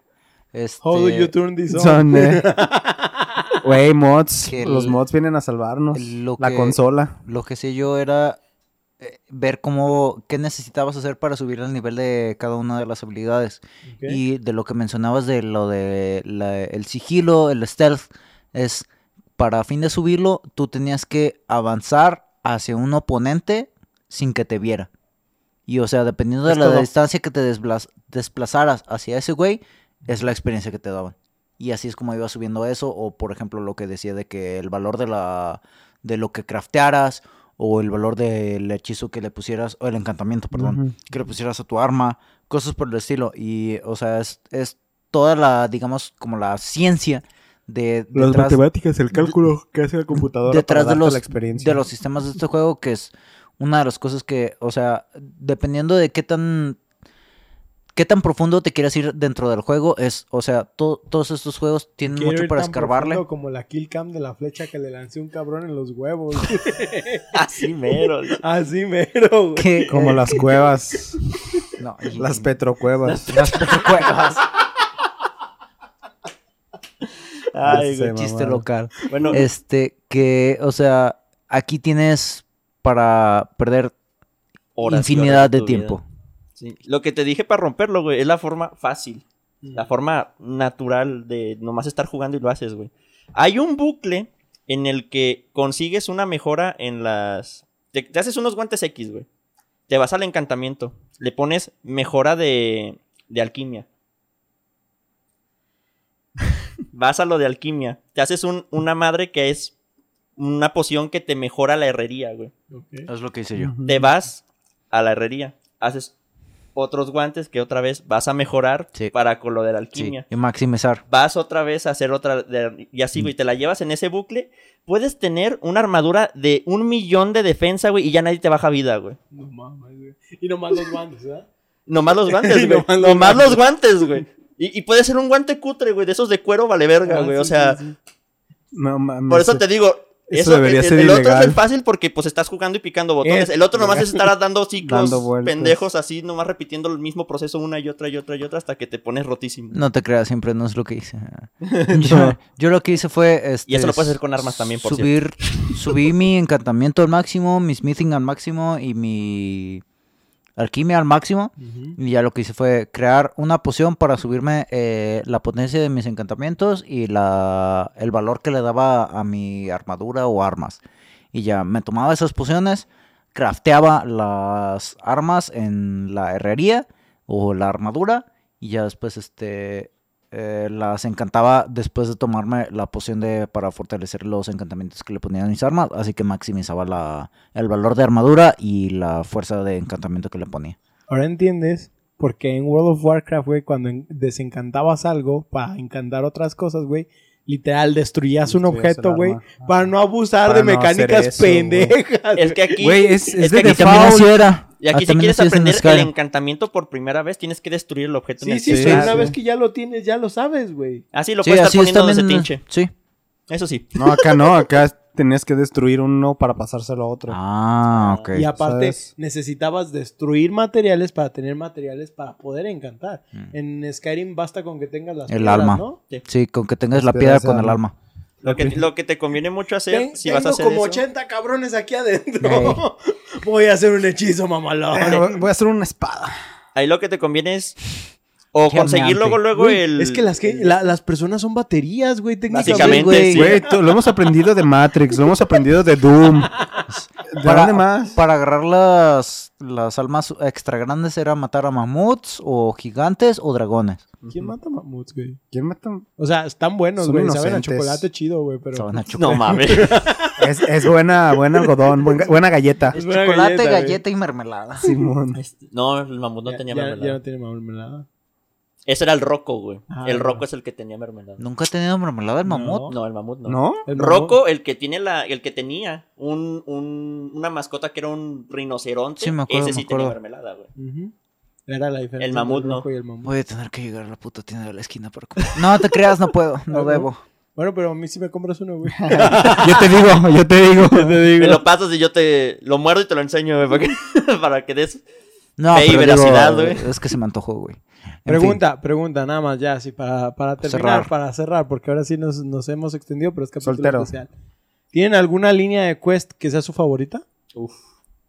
Este, how do you turn this on? Son, eh, Güey, mods. Que el- Los mods vienen a salvarnos. lo La que- consola. Lo que sé yo era eh, ver cómo, qué necesitabas hacer para subir el nivel de cada una de las habilidades. Y de lo que mencionabas de lo de la- el sigilo, el stealth, es para fin de subirlo, tú tenías que avanzar hacia un oponente sin que te viera. Y o sea, dependiendo de Es la todo. distancia que te desplaz- desplazaras hacia ese güey, es la experiencia que te daban. Y así es como iba subiendo eso. O por ejemplo lo que decía de que el valor de la de lo que craftearas. O el valor del hechizo que le pusieras. O el encantamiento, perdón que le pusieras a tu arma, cosas por el estilo. Y, o sea, es, es toda la, digamos, como la ciencia de Las detrás matemáticas, el cálculo que hace la computadora detrás para de los, la experiencia. de los sistemas de este juego, que es una de las cosas que, o sea, dependiendo de qué tan qué tan profundo te quieras ir dentro del juego, es, o sea, to- todos estos juegos tienen Quiero mucho ir para tan escarbarle. como la kill cam de la flecha que le lancé un cabrón en los huevos. así mero. Así mero, güey. que- Como las cuevas. no, y- las petrocuevas. las petrocuevas. Ay, güey. chiste local. Bueno, Este, que, o sea, aquí tienes para perder horas infinidad horas de vida. Sí. Lo que te dije para romperlo, güey, es la forma fácil. La forma natural de nomás estar jugando y lo haces, güey. Hay un bucle en el que consigues una mejora en las... Te, te haces unos guantes X, güey. Te vas al encantamiento. Le pones mejora de, de alquimia. vas a lo de alquimia. Te haces un- una madre que es una poción que te mejora la herrería, güey. Es lo que hice yo. te vas a la herrería, haces otros guantes que otra vez vas a mejorar Sí. para con lo de la Sí, alquimia. y maximizar. Vas otra vez a hacer otra de- y así, güey, te la llevas en ese bucle. Puedes tener una armadura de un millón de defensa, güey, y ya nadie te baja vida, güey. No mames, güey. Y nomás los guantes, ¿verdad? Nomás los guantes, Y güey. nomás los Nomás guantes. los guantes, güey. Y, y puede ser un guante cutre, güey, de esos de cuero vale verga, Ah, güey. sí, o sea, sí, sí. No mames. por eso te digo. Eso Eso, debería el, ser el otro es el fácil porque pues estás jugando y picando botones. Es- el otro nomás es estar dando ciclos Dando pendejos así, nomás repitiendo el mismo proceso una y otra y otra y otra hasta que te pones rotísimo. No te creas, siempre no es lo que hice. yo, yo lo que hice fue. Este, Y eso lo puedes hacer con armas también, por subir, Subí mi encantamiento al máximo, mi smithing al máximo y mi alquimia al máximo. Y ya lo que hice fue crear una poción para subirme eh, la potencia de mis encantamientos y la, el valor que le daba a mi armadura o armas. Y ya me tomaba esas pociones, crafteaba las armas en la herrería o la armadura y ya después este eh, las encantaba después de tomarme la poción de para fortalecer los encantamientos que le ponían a mis armas, así que maximizaba la, el valor de armadura y la fuerza de encantamiento que le ponía. Ahora entiendes por qué en World of Warcraft, güey, cuando en- desencantabas algo para encantar otras cosas, güey, literal destruías un objeto, güey, para no abusar Para de no mecánicas eso, pendejas. Es que aquí. Güey, es, es que de aquí también así era. Y aquí, Ah, si quieres aprender el encantamiento por primera vez, tienes que destruir el objeto en Sí, el sí, Sí, ah, una sí. vez que ya lo tienes, ya lo sabes, güey. Así lo Sí, puedes así estar es poniendo también. desde tinche. Sí. Eso sí. No, acá no, acá tenías que destruir uno para pasárselo a otro. Ah, ok. Y aparte, ¿sabes? necesitabas destruir materiales para tener materiales para poder encantar. Mm. En Skyrim basta con que tengas las El piedras, alma. ¿no? Sí, con que tengas Las la piedra con el alma. Lo que, lo que te conviene mucho hacer, Ten- si vas a tengo hacer como eso, 80 cabrones aquí adentro. Voy a hacer un hechizo, mamalón. Voy a hacer una espada. ahí lo que te conviene es o Qué conseguir luego, luego Güey, el... es que las, que la- las personas son baterías, güey, técnicamente. Básicamente, güey. sí. Güey, tú- lo hemos aprendido de Matrix, lo hemos aprendido de Doom. ¿De Para, dónde más? para agarrar las, las almas extra grandes era matar a mamuts o gigantes o dragones. ¿Quién mata mamuts, güey? ¿Quién mata? O sea, están buenos, Son güey. Saben a inocentes. chocolate chido, güey, pero... Estaban a No chocolate. mames. Es, es buena, buen algodón, buen buena galleta. Es buena chocolate, galleta, y mermelada. Simón. No, el mamut no Ya- tenía ya, mermelada. Ya no tiene mermelada. Ese era el roco, güey. Ah, el roco es el que tenía mermelada. ¿Nunca he tenido mermelada el mamut? No, el mamut no. ¿No? El Rocco, el que tiene la, el que tenía un, un- una mascota que era un rinoceronte, Sí, me acuerdo, ese sí me tenía mermelada, güey. Era la diferencia. El mamut no. rojo y el mamut. Voy a tener que llegar a la puta tienda de la esquina para comer. No te creas, no puedo, no debo. Bueno, pero a mí sí me compras uno, güey. Yo te digo, yo te digo. Me lo pasas y yo te lo muerdo y te lo enseño, güey, para que, para que des. No, Fe y pero veracidad, digo, güey. es que se me antojó, güey. Pregunta, pregunta, nada más ya, sí, para, para terminar, Cerrar. para cerrar, porque ahora sí nos, nos hemos extendido, pero es capítulo Soltero. especial. ¿Tienen alguna línea de quest que sea su favorita? Uf,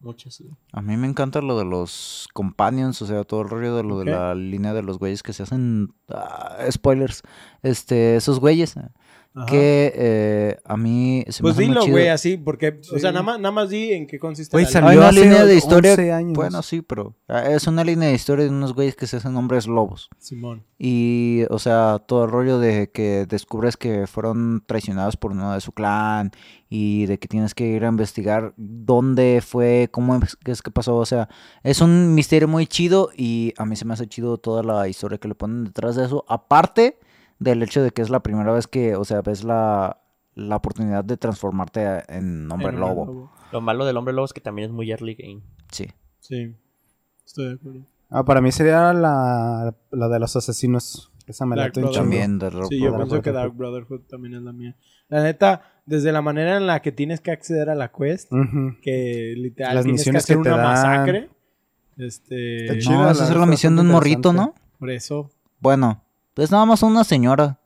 muchas. A mí me encanta lo de los companions, o sea, todo el rollo de lo de la línea de los güeyes que se hacen. ah, spoilers. Este, esos güeyes. Ajá. Que eh, a mí se me Pues hace muy dilo, chido. güey, así, porque, o Sí. sea, nada más, nada más di en qué consiste Güey, la salió Hay una hace línea de historia. 11 años. Bueno, sí, pero ah, es una línea de historia de unos güeyes que se hacen hombres lobos. Simón. Y, o sea, todo el rollo de que descubres que fueron traicionados por uno de su clan y de que tienes que ir a investigar dónde fue, cómo es qué es que pasó. O sea, es un misterio muy chido y a mí se me hace chido toda la historia que le ponen detrás de eso. Aparte del hecho de que es la primera vez que, o sea, ves la, la oportunidad de transformarte a- en hombre En lobo. Lo malo del hombre lobo es que también es muy early game. Sí. Sí, estoy de acuerdo. Ah, para mí sería la, la de los asesinos. Esa me la Brotherhood. También de Sí, yo Dark pienso que Brotherhood. Dark Brotherhood también es la mía. La neta, desde la manera en la que tienes que acceder a la quest, que literal Las tienes que hacer que te una dan. masacre. Este, Está chido. No, la esa es neta, la misión de un morrito, ¿no? por eso. Bueno, es nada más una señora.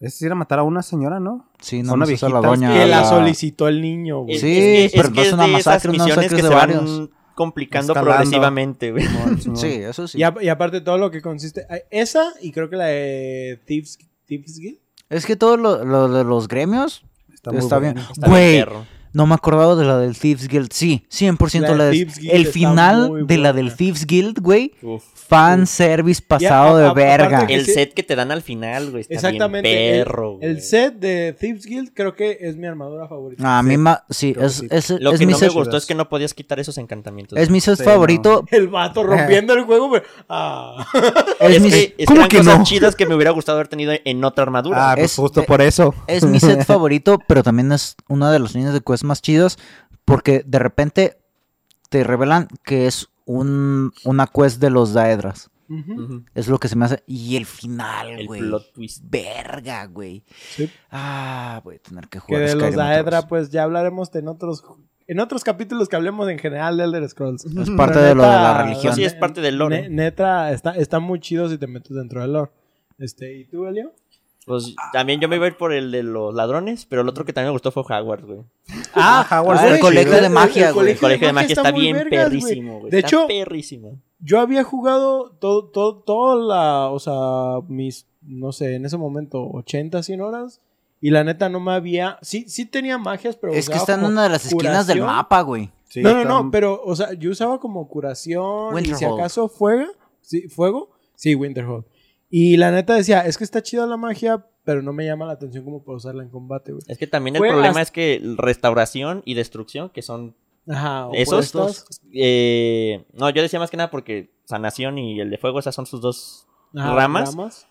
Es ir a matar a una señora, ¿no? Sí, no una más es a la viejita doña. que la la- solicitó el niño, güey. Sí, es pero es, no que es una de masacre, misiones saques que de se van complicando Escalando. progresivamente, güey. Sí, eso sí. Y, a- y aparte todo lo que consiste... Esa y creo que la de Thieves, Thieves Guild. Es que todo lo, lo de los gremios Está, muy Está bien. Güey, perro. No me acordaba de la del Thieves Guild. Sí, 100% La la, de de Thieves Guild El final de la del Thieves Guild, güey. Fan service pasado a- de a- verga. El sí- set que te dan al final, güey, está Exactamente. bien perro, el, set de Thieves Guild creo que es mi armadura favorita. Ah, a mí ma- sí, es, es, Lo es que mi no me gustó es que no podías quitar esos encantamientos. es mi set Sí, favorito. El vato rompiendo el juego, pero. Ah. Es, mi, que, ¿Cómo que que eran cosas no? chidas que me hubiera gustado haber tenido en otra armadura. Ah, pues Es- justo eh, por eso. es mi set favorito, pero también es una de las líneas de más chidas porque de repente te revelan que es un, una quest de los Daedras. Es lo que se me hace. Y el final, El güey. plot twist. Verga, güey. Sí. Ah, voy a tener que Que jugar de los Daedra, pues ya hablaremos en otros. En otros capítulos que hablemos en general de Elder Scrolls. Es parte Pero de lo de la religión. Sí, es parte del lore. ne- neta, está, está muy chido si te metes dentro del lore. Este, ¿y tú, Elio? Pues también yo me iba a ir por el de los ladrones, pero el otro que también me gustó fue Hogwarts, güey. Ah, Hogwarts Ah, el güey. colegio de magia, güey. El colegio de magia está, bien vergas, perrísimo, güey. De Está hecho, perrísimo. yo había jugado todo, todo, toda la, o sea, mis, no sé, en ese momento, 80, 100 horas. Y la neta no me había, sí, sí tenía magias, pero Es que está en una de las esquinas del mapa, güey. Sí, no, no, no, pero, o sea, yo usaba como curación y si Winterhold. acaso fuego, sí, fuego, sí, Winterhold. Y la neta decía, es que está chida la magia, pero no me llama la atención como para usarla en combate, güey. Es que también el Fue problema hasta- es que restauración y destrucción, que son Ajá, esos, opuestos. eh, no, yo decía más que nada porque sanación y el de fuego, esas son sus dos, Ajá, ramas.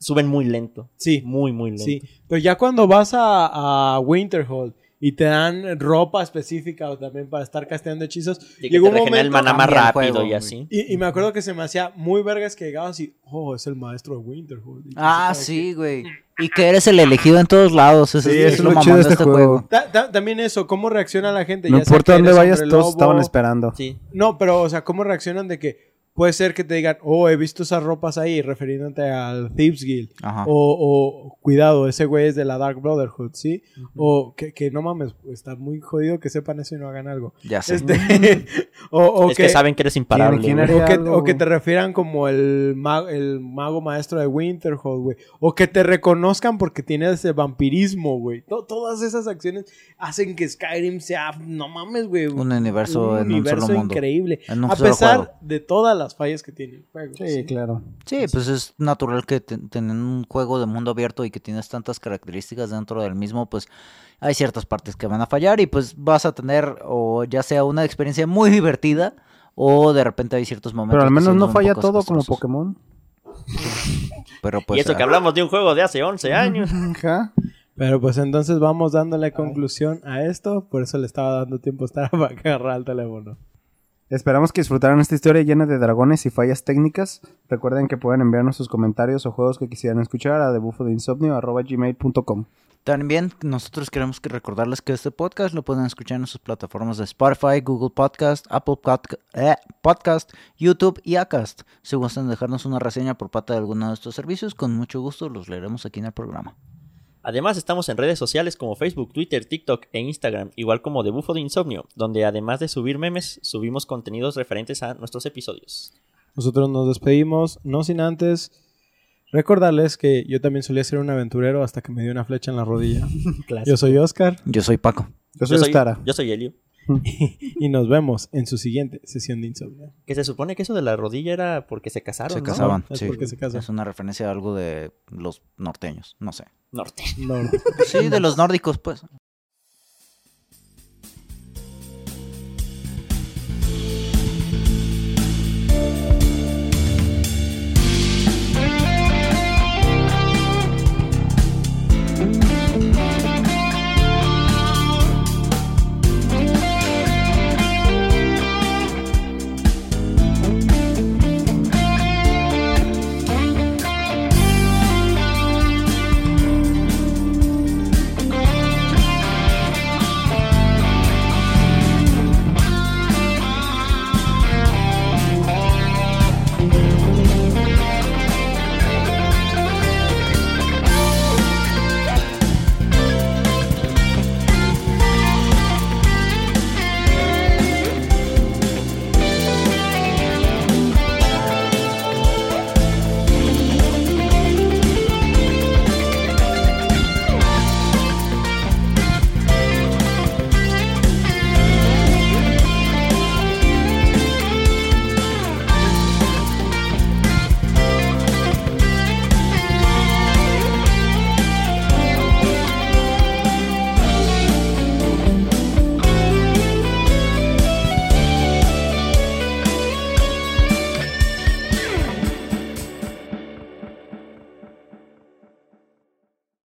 suben muy lento. Sí, Muy, muy lento. sí. Pero ya cuando vas a, a Winterhold y te dan ropa específica también para estar casteando hechizos, Y que llegó te un regenera el momento... maná más rápido juego, y así. Y, y me acuerdo que se me hacía muy vergas que llegabas y, oh, es el maestro de Winterhold. Ah, ¿sabes sí, güey. Y que eres el elegido en todos lados. Eso Sí, es, lo lo chido de este este juego. juego. Ta- ta- también eso, cómo reacciona la gente. No ya importa dónde vayas, todos estaban esperando. Sí. No, pero, o sea, cómo reaccionan de que puede ser que te digan, oh, he visto esas ropas ahí, refiriéndote al Thieves Guild. Ajá. O, o, cuidado, ese güey es de la Dark Brotherhood, ¿sí? O que, que no mames, está muy jodido que sepan eso y no hagan algo. Ya sé. Este, o, o es que, saben que eres imparable. ¿Quién eres? o que, o que te refieran como el mago, el mago maestro de Winterhold, güey. O que te reconozcan porque tienes ese vampirismo, güey. To- todas esas acciones hacen que Skyrim sea, no mames, güey. Un universo en un universo solo mundo. increíble. En un A pesar juego. de todas las fallas que tiene el juego. Sí, claro. Sí, pues es natural que te- tener un juego de mundo abierto y que tienes tantas características dentro del mismo, pues hay ciertas partes que van a fallar y pues vas a tener o ya sea una experiencia muy divertida o de repente hay ciertos momentos. Pero al menos no falla todo como. Pokémon. Pero pues y eso ah, que hablamos de un juego de hace 11 años. Ajá. Pero pues entonces vamos dándole conclusión a esto. Por eso le estaba dando tiempo a estar para agarrar el teléfono. Esperamos que disfrutaran esta historia llena de dragones y fallas técnicas. Recuerden que pueden enviarnos sus comentarios o juegos que quisieran escuchar a debufodeinsomnio.gmail.com También nosotros queremos que recordarles que este podcast lo pueden escuchar en sus plataformas de Spotify, Google Podcast, Apple eh, Podcast, YouTube y Acast. Si gustan dejarnos una reseña por parte de alguno de estos servicios, con mucho gusto los leeremos aquí en el programa. Además, estamos en redes sociales como Facebook, Twitter, TikTok e Instagram, igual como de Bufo de Insomnio, donde además de subir memes, subimos contenidos referentes a nuestros episodios. Nosotros nos despedimos, no sin antes recordarles que yo también solía ser un aventurero hasta que me dio una flecha en la rodilla. Yo soy Oscar Yo soy Paco. Yo soy Ostara. yo soy Elio. y nos vemos en su siguiente sesión de insomnio. Que se supone que eso de la rodilla era porque se casaron, Se ¿no? casaban. Es sí. porque se casan. Es una referencia a algo de los norteños, no sé. Norte. No, Sí, de los nórdicos, pues.